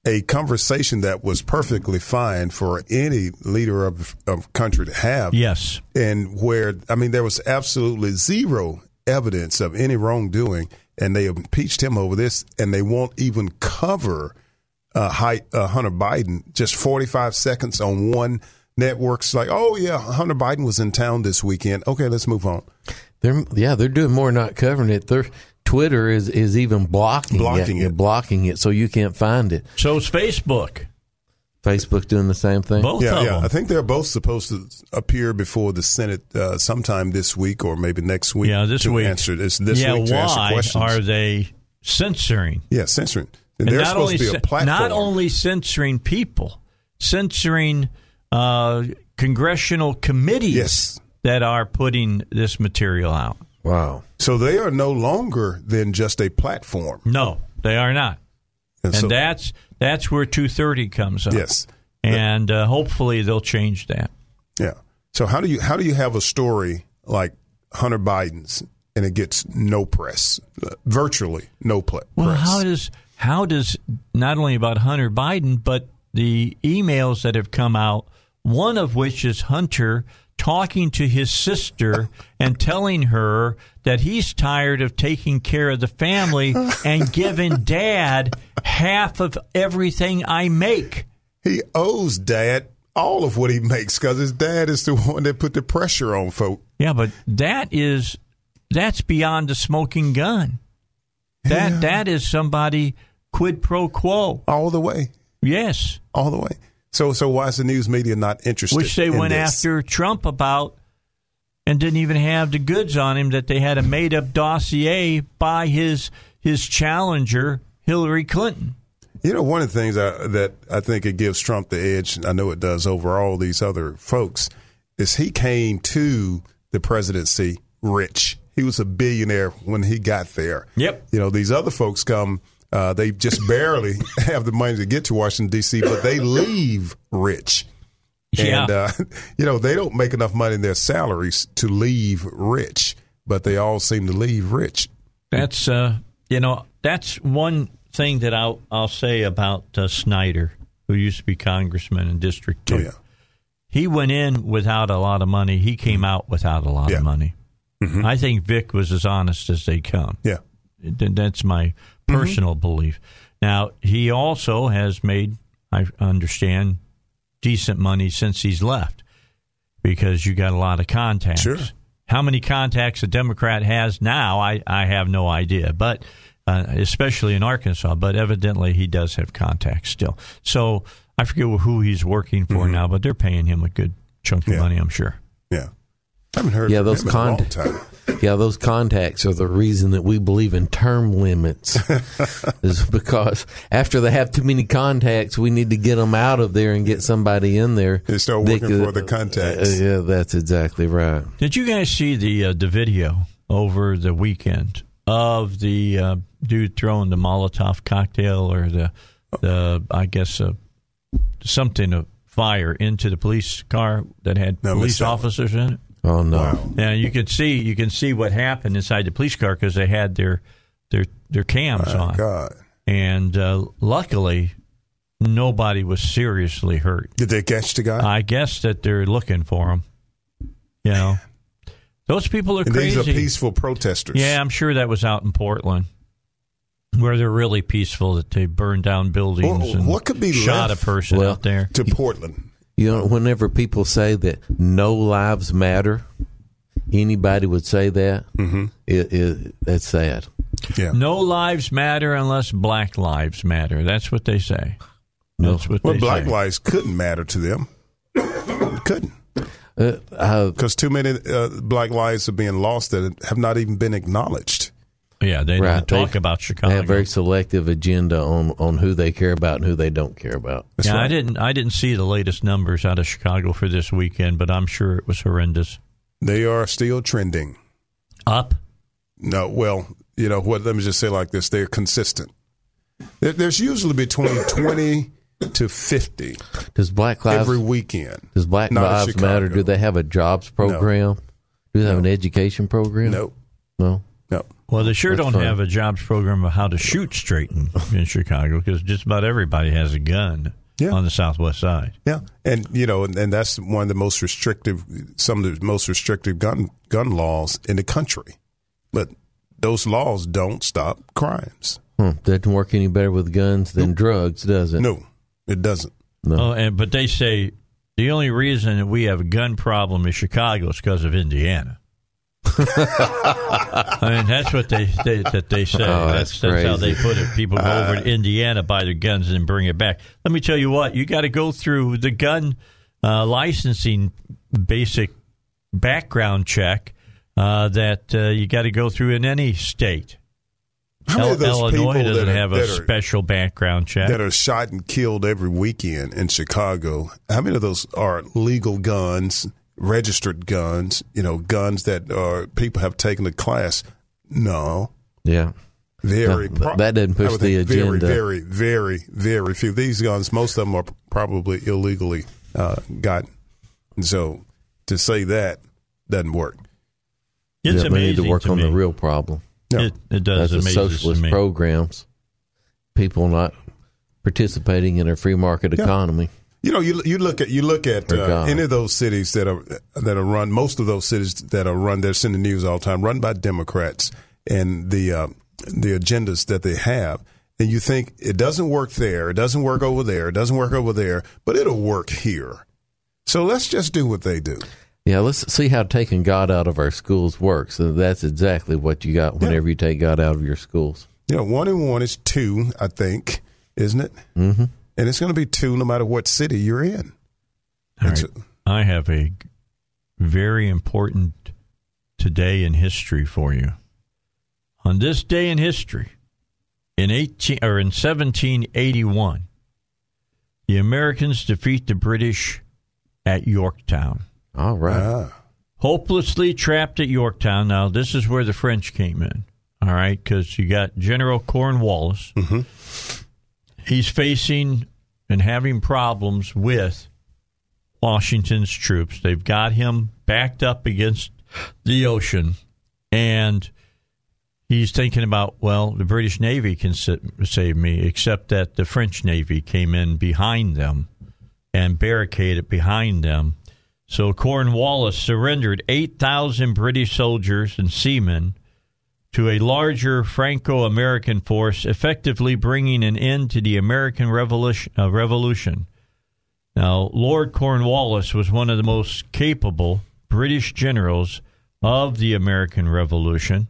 a conversation that was perfectly fine for any leader of of country to have.
Yes.
And where I mean there was absolutely zero evidence of any wrongdoing and they impeached him over this and they won't even cover uh, Hi- uh, Hunter Biden just 45 seconds on one network's like, "Oh yeah, Hunter Biden was in town this weekend. Okay, let's move on."
They're yeah, they're doing more not covering it. Their Twitter is is even blocking,
Blocking
it,
it.
blocking it, so you can't find it.
So is Facebook.
Facebook doing the same thing.
Both
yeah,
of
yeah.
them.
I think they're both supposed to appear before the Senate uh, sometime this week or maybe next week.
Yeah, this
to
week.
Answer this this
yeah,
week to answer
why
questions.
are they censoring?
yeah, censoring. And,
And
they're
not
supposed
only
to be a platform.
not only censoring people, censoring uh, congressional committees
Yes.
that are putting this material out.
Wow.
so they are no longer than just a platform.
No, they are not.
And
And,
so-
that's that's where 230 comes up.
Yes.
And uh, hopefully they'll change that.
Yeah. So how do you how do you have a story like Hunter Biden's and it gets no press, virtually no pla-
Well,
press?
how does how does not only about Hunter Biden, but the emails that have come out, one of which is Hunter talking to his sister and telling her that he's tired of taking care of the family and <laughs> giving dad half of everything I make.
he owes dad all of what he makes because his dad is the one that put the pressure on folk.
Yeah, but that is that's beyond the smoking gun. That that is somebody quid pro quo.
all the way,
Yes.
all the way. So so why is the news media not interested?
which they
in
went
this?
after Trump about and didn't even have the goods on him that they had a made up dossier by his his challenger Hillary Clinton.
You know, one of the things I, that I think it gives Trump the edge, I know it does over all these other folks, is he came to the presidency rich. He was a billionaire when he got there.
Yep.
You know, these other folks come, uh, they just barely <laughs> have the money to get to Washington, D.C., but they leave rich. And,
Yeah.
uh, <laughs> you know, they don't make enough money in their salaries to leave rich, but they all seem to leave rich.
That's uh you know, that's one thing that I'll I'll say about uh, Snyder, who used to be congressman in District 2.
Oh, yeah.
He went in without a lot of money, he came out without a lot
Yeah.
of money. I think Vic was as honest as they come.
Yeah.
That's my personal belief. Now, he also has made, I understand, decent money since he's left because you got a lot of contacts.
Sure.
How many contacts a Democrat has now, I, I have no idea, but uh, especially in Arkansas, but evidently he does have contacts still. So I forget who he's working for now, but they're paying him a good chunk of
Yeah.
money, I'm sure.
Yeah. I haven't heard
Yeah,
from
those
him in a long
con-
time.
Yeah, those contacts are the reason that we believe in term limits. <laughs> is because after they have too many contacts, we need to get them out of there and get somebody in there.
They start working
could-
for the contacts.
Uh, yeah, that's exactly right.
Did you guys see the uh, the video over the weekend of the uh, dude throwing the Molotov cocktail or the the I guess uh, something of fire into the police car that had
No,
police
missed that one.
officers in it?
Oh no,
Wow.
And you can see you can see what happened inside the police car because they had their their their cams
My
on,
God.
and uh, luckily nobody was seriously hurt.
Did they catch the guy?
I guess that they're looking for him. You know, those people are
and these
crazy.
are peaceful protesters.
Yeah, I'm sure that was out in Portland, where they're really peaceful. That they burned down buildings
Well,
and
what could be
shot
left?
a person
Well,
out there.
To Portland.
You know, whenever people say that no lives matter, anybody would say that. Mm-hmm. It, it, that's sad.
Yeah.
No lives matter unless black lives matter. That's what they say. That's what
Well,
they
black
say.
lives couldn't matter to them. couldn't.
Uh,
Because too many uh, black lives are being lost that have not even been acknowledged.
Yeah, they
Right.
didn't talk
They-
about Chicago.
they
Chicago.
have very selective agenda on, on who they care about and who they don't care about.
That's
yeah, I didn't. I didn't see the latest numbers out of Chicago for this weekend, but I'm sure it was horrendous.
They are still trending.
Up.
No, well, you know what? Let me just say like this: they're consistent. There, there's usually between <laughs> twenty to fifty
Does Black Lives
every weekend.
Does Black
Not
Lives
Chicago.
Matter? Do they have a jobs program? Do they have an education program?
No,
No.
no.
Well, they sure
That's
don't
fine.
have a jobs program of how to shoot straight in, in <laughs> Chicago because just about everybody has a gun
Yeah.
on the southwest side.
Yeah, and you know, and, and that's one of the most restrictive, some of the most restrictive gun gun laws in the country. But those laws don't stop crimes.
Hmm. Doesn't work any better with guns than drugs, does it?
No, it doesn't.
No.
Oh, and but they say the only reason that we have a gun problem in Chicago is because of Indiana. I mean, that's what they, they that they say.
Oh,
that's
that's
that's how they put it. People go over to Indiana, buy their guns, and bring it back. Let me tell you what: you got to go through the gun uh, licensing basic background check uh, that uh, you got to go through in any state.
How many of those
Illinois
people
doesn't
are-
have a
are-
special background check.
That are shot and killed every weekend in Chicago. How many of those are legal guns, registered guns? You know, guns that are people have taken a class. No,
Yeah.
Very.
No, th- that doesn't push the
think very. Very, very, very few. These guns, most of them are probably illegally uh, gotten. So to say that doesn't work.
It's
yeah, we need to work
to
on the real problem.
Yeah.
It, it does
That's the
amazes to
socialist
me.
programs. People not participating in a free market economy.
You know, you you look at you look at uh, any of those cities that are that are run. Most of those cities that are run, they're in the news all the time, run by Democrats, and the uh, the agendas that they have. And you think it doesn't work there, it doesn't work over there, it doesn't work over there, but it'll work here. So let's just do what they do.
Yeah, let's see how taking God out of our schools works. And that's exactly what you got whenever you take God out of your schools.
Know, one and one is two, I think, isn't it?
Mm-hmm.
And it's going to be two no matter what city you're in.
All right. I have a very important today in history for you. On this day in history, in eighteen or in seventeen eighty one, the Americans defeat the British at Yorktown.
All right.
Ah,
Hopelessly trapped at Yorktown. Now, this is where the French came in. All right, because you got General Cornwallis. He's facing and having problems with Washington's troops. They've got him backed up against the ocean, and he's thinking about, well, the British Navy can save me, except that the French Navy came in behind them and barricaded behind them. So Cornwallis surrendered 8,000 British soldiers and seamen to a larger Franco American force, effectively bringing an end to the American Revolution. Uh, revolution. Now, Lord Cornwallis was one of the most capable British generals of the American Revolution.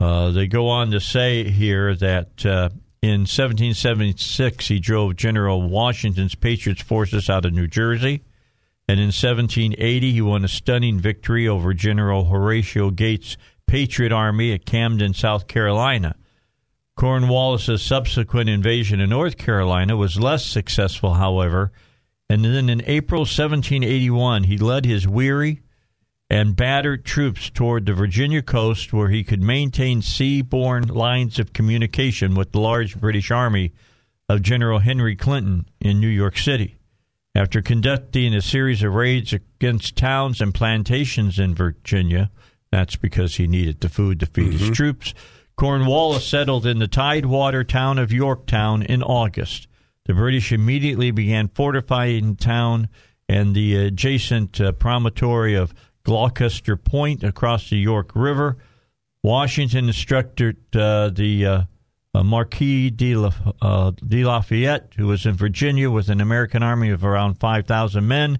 Uh, they go on to say here that uh, in 1776 he drove General Washington's Patriots forces out of New Jersey. And in 1780, he won a stunning victory over General Horatio Gates' Patriot Army at Camden, South Carolina. Cornwallis's subsequent invasion of North Carolina was less successful, however, and then in April 1781, he led his weary and battered troops toward the Virginia coast where he could maintain seaborne lines of communication with the large British army of General Henry Clinton in New York City. After conducting a series of raids against towns and plantations in Virginia, that's because he needed the food to feed his troops, Cornwallis settled in the tidewater town of Yorktown in August. The British immediately began fortifying the town and the adjacent uh, promontory of Gloucester Point across the York River. Washington instructed uh, the uh, uh, Marquis de, La, uh, de Lafayette, who was in Virginia with an American army of around 5,000 men,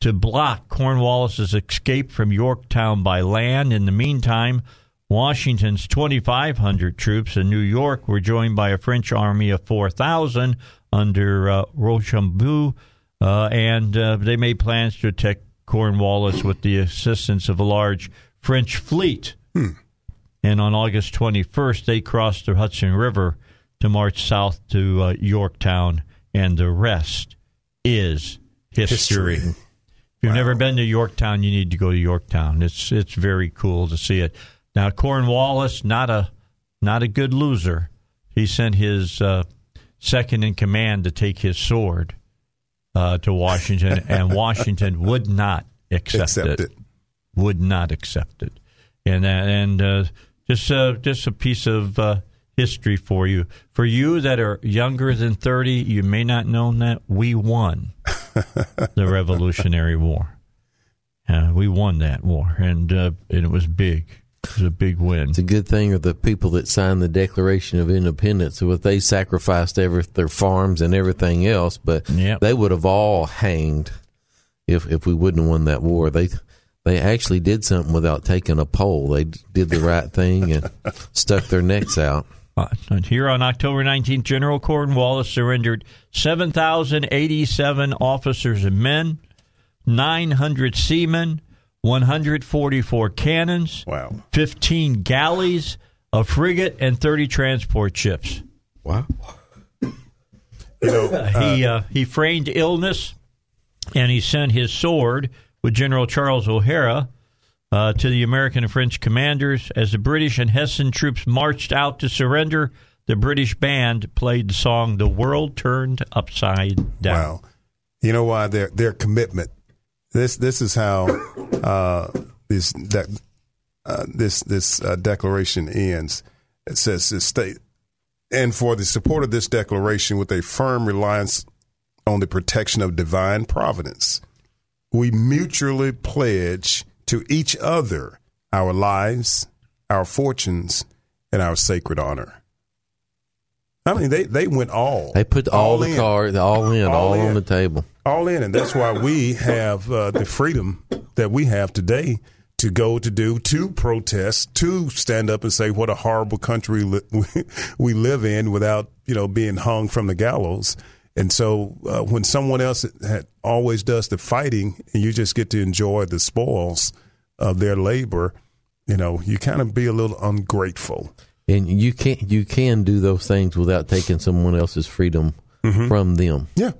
to block Cornwallis's escape from Yorktown by land. In the meantime, Washington's 2,500 troops in New York were joined by a French army of 4,000 under uh, Rochambeau, uh, and uh, they made plans to attack Cornwallis with the assistance of a large French fleet. And on August 21st, they crossed the Hudson River to march south to uh, Yorktown, and the rest is history.
History.
If you've never been to Yorktown, you need to go to Yorktown. It's it's very cool to see it. Now Cornwallis, not a not a good loser. He sent his uh, second in command to take his sword uh, to Washington, <laughs> and Washington would not accept,
Accept
it.
it.
Would not accept it. And uh, and uh, just uh, just a piece of uh, history for you. For you that are younger than thirty, you may not know that we won <laughs> the Revolutionary War. Uh, we won that war, and uh, and it was big. It was a big win.
It's a good thing of the people that signed the Declaration of Independence. what they sacrificed every, their farms and everything else, but
Yep.
they would have all hanged if if we wouldn't have won that war. They they actually did something without taking a poll. They did the right thing and <laughs> stuck their necks out.
Uh, and here on October 19th, General Cornwallis surrendered 7,087 officers and men, 900 seamen, 144 cannons,
Wow.
15 galleys, a frigate, and 30 transport ships.
Wow. <coughs>
You know,
he uh, he feigned illness, and he sent his sword with General Charles O'Hara uh, to the American and French commanders. As the British and Hessian troops marched out to surrender, the British band played the song "The World Turned Upside Down."
Wow. You know why their their commitment. This this is how uh, this that uh, this this uh, declaration ends. It says this state and for the support of this declaration with a firm reliance on the protection of divine providence, we mutually pledge to each other our lives, our fortunes, and our sacred honor. I mean, they, they went all.
They put all,
all
the
in.
cards, all in, all,
All in.
on the table.
all in, and that's why we have uh, the freedom that we have today to go to do to protest, to stand up and say what a horrible country li- <laughs> we live in without you know being hung from the gallows. And so uh, when someone else had, always does the fighting, and you just get to enjoy the spoils of their labor, you know, you kind of be a little ungrateful.
And you can't you can do those things without taking someone else's freedom from them.
Yeah,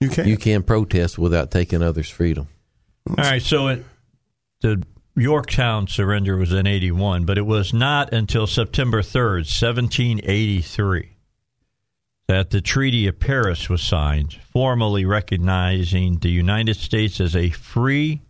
you can.
You can protest without taking others' freedom.
All right, so it, the Yorktown surrender was in 81, but it was not until September 3rd, 1783, that the Treaty of Paris was signed, formally recognizing the United States as a free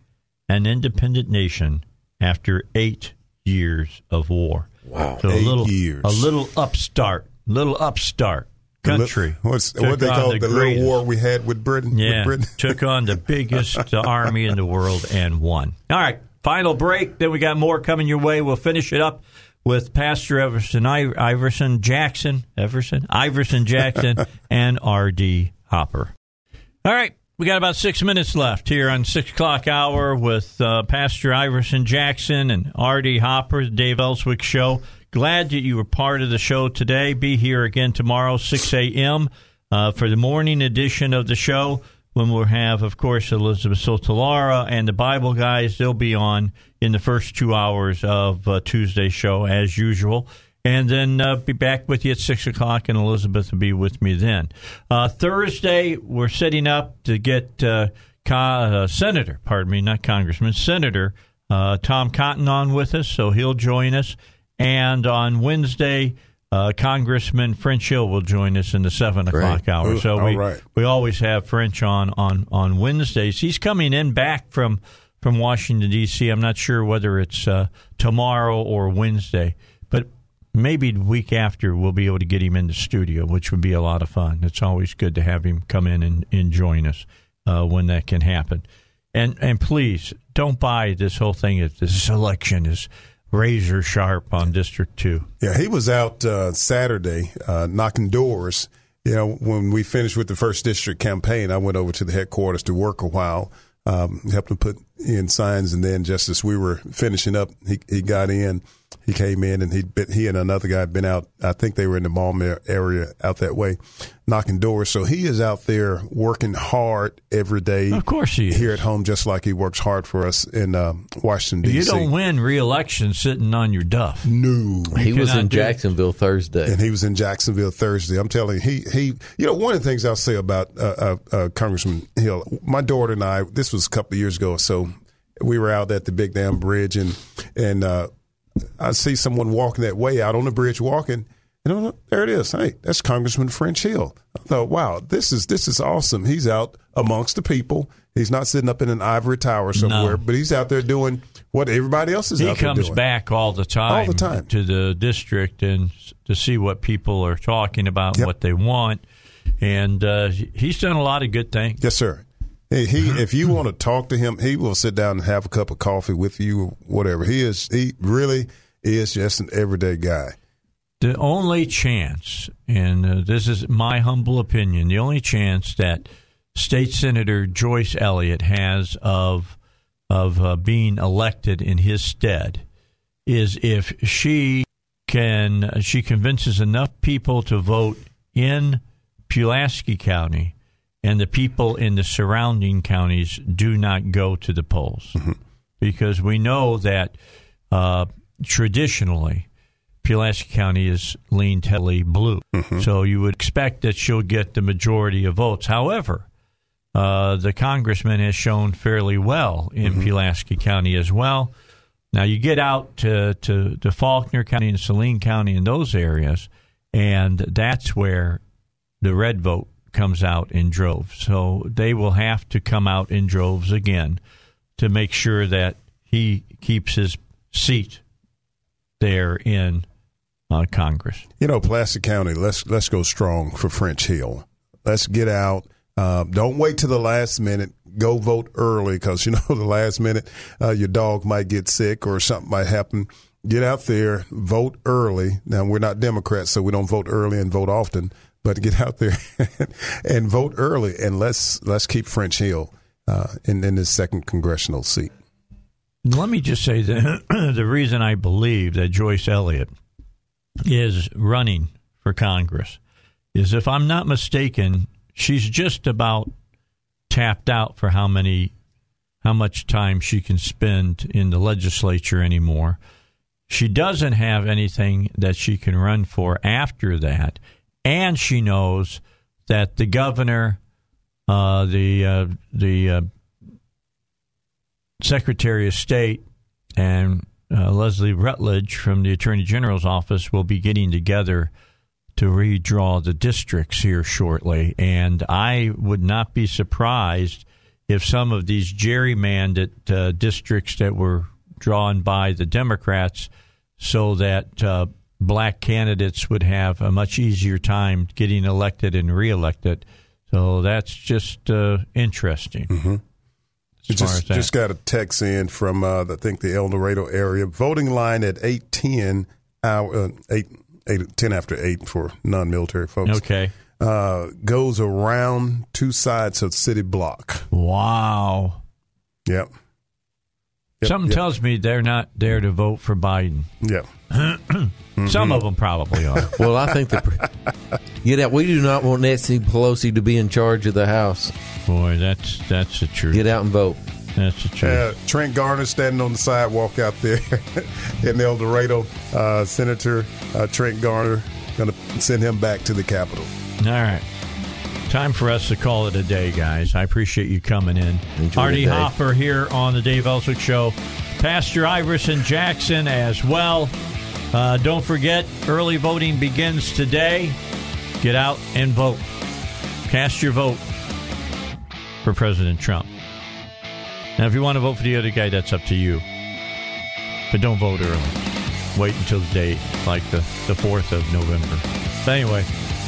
and independent nation after eight years of war.
Wow.
So a
Eight
little,
years.
a little upstart, little upstart country.
What's what they call
the
the, little war we had with Britain?
yeah,
with Britain? <laughs>
took on the biggest <laughs> army in the world and won. All right, final break. Then we got more coming your way. We'll finish it up with Pastor Everson Iverson Jackson, Everson Iverson Jackson, <laughs> and R.D. Hopper. All right, we got about six minutes left here on six o'clock hour with uh, Pastor Iverson Jackson and R.D. Hopper, the Dave Elswick Show. Glad that you were part of the show today. Be here again tomorrow, 6 a.m., uh, for the morning edition of the show when we'll have, of course, Elizabeth Sotolara and the Bible guys. They'll be on in the first two hours of uh, Tuesday's show, as usual. And then uh, be back with you at 6 o'clock, and Elizabeth will be with me then. Uh, Thursday, we're setting up to get uh, uh, Senator, pardon me, not Congressman, Senator uh, Tom Cotton on with us, so he'll join us. And on Wednesday, uh, Congressman French Hill will join us in the 7 o'clock hour. So
all
we,
right.
we always have French on, on, on Wednesdays. He's coming in back from, from Washington, D.C. I'm not sure whether it's uh, tomorrow or Wednesday, but maybe the week after we'll be able to get him in the studio, which would be a lot of fun. It's always good to have him come in and, and join us uh, when that can happen. And and please don't buy this whole thing This election is razor sharp on District Two.
Yeah, he was out uh, Saturday uh, knocking doors. You know, when we finished with the first district campaign, I went over to the headquarters to work a while, um, helped him put in signs, and then just as we were finishing up, he he got in. He came in and he been, he and another guy had been out. I think they were in the Baltimore area out that way, knocking doors. So he is out there working hard every day.
Of course he is.
here at home, just like he works hard for us in uh, Washington D.C.
You don't win re-election sitting on your duff.
No,
He was in
do it.
Jacksonville Thursday.
and he was in Jacksonville Thursday. I'm telling you, he he. You know, one of the things I'll say about uh, uh, uh, Congressman Hill, my daughter and I. This was a couple of years ago, so we were out at the Big Dam Bridge, and and uh, I see someone walking that way out on the bridge, walking. And I'm like, there it is. Hey, that's Congressman French Hill. I thought, wow, this is this is awesome. He's out amongst the people. He's not sitting up in an ivory tower somewhere, but he's out there doing what everybody else is
He
out there
comes
doing.
back all the time,
All the time.
to the district and to see what people are talking about,
Yep.
what they want, and uh, he's done a lot of good things.
Yes, sir. Hey, he if you want to talk to him, he will sit down and have a cup of coffee with you, or whatever. He is he really is just an everyday guy.
The only chance, and uh, this is my humble opinion, the only chance that State Senator Joyce Elliott has of of uh, being elected in his stead is if she can she convinces enough people to vote in Pulaski County, and the people in the surrounding counties do not go to the polls because we know that uh, traditionally. Pulaski County is leaned heavily blue. So you would expect that she'll get the majority of votes. However, uh, the congressman has shown fairly well in Pulaski County as well. Now you get out to, to, to Faulkner County and Saline County and those areas, and that's where the red vote comes out in droves. So they will have to come out in droves again to make sure that he keeps his seat there in uh, Congress.
You know, Placer County. Let's let's go strong for French Hill. Let's get out. Uh, don't wait to the last minute. Go vote early because you <laughs> know the last minute uh, your dog might get sick or something might happen. Get out there, vote early. Now we're not Democrats, so we don't vote early and vote often. But get out there <laughs> and vote early, and let's let's keep French Hill uh, in in this second congressional seat.
Let me just say that <clears throat> the reason I believe that Joyce Elliott is running for Congress is, if I'm not mistaken, she's just about tapped out for how many how much time she can spend in the legislature anymore. She doesn't have anything that she can run for after that, and she knows that the governor, uh, the uh, the uh, Secretary of State, and uh, Leslie Rutledge from the Attorney General's office will be getting together to redraw the districts here shortly. And I would not be surprised if some of these gerrymandered uh, districts that were drawn by the Democrats so that uh, black candidates would have a much easier time getting elected and reelected. So that's just uh, interesting.
Mm-hmm. Just, just got a text in from uh, I think the El Dorado area. Voting line at eight ten hour uh, eight eight ten after eight for non military folks.
Okay.
Uh, goes around two sides of city block.
Wow.
Yep.
yep Something
yep.
tells me they're not there to vote for Biden.
Yep. <clears throat>
mm-hmm. Some of them probably are. <laughs>
well, I think the get out. We do not want Nancy Pelosi to be in charge of the House.
Boy, that's that's the truth.
Get out and vote.
That's the truth.
Uh, Trent Garner standing on the sidewalk out there <laughs> in El Dorado. Uh, Senator uh, Trent Garner going to send him back to the Capitol.
All right. Time for us to call it a day, guys. I appreciate you coming in.
Enjoy
RD Hopper here on the Dave Elswick Show. Pastor Iverson Jackson as well. Uh, don't forget, early voting begins today. Get out and vote. Cast your vote for President Trump. Now, if you want to vote for the other guy, that's up to you. But don't vote early. Wait until the date, like the, the 4th of November. But anyway,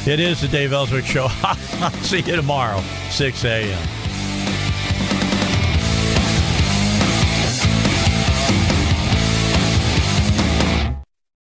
it is the Dave Elswick Show. <laughs> I'll see you tomorrow, 6 a.m.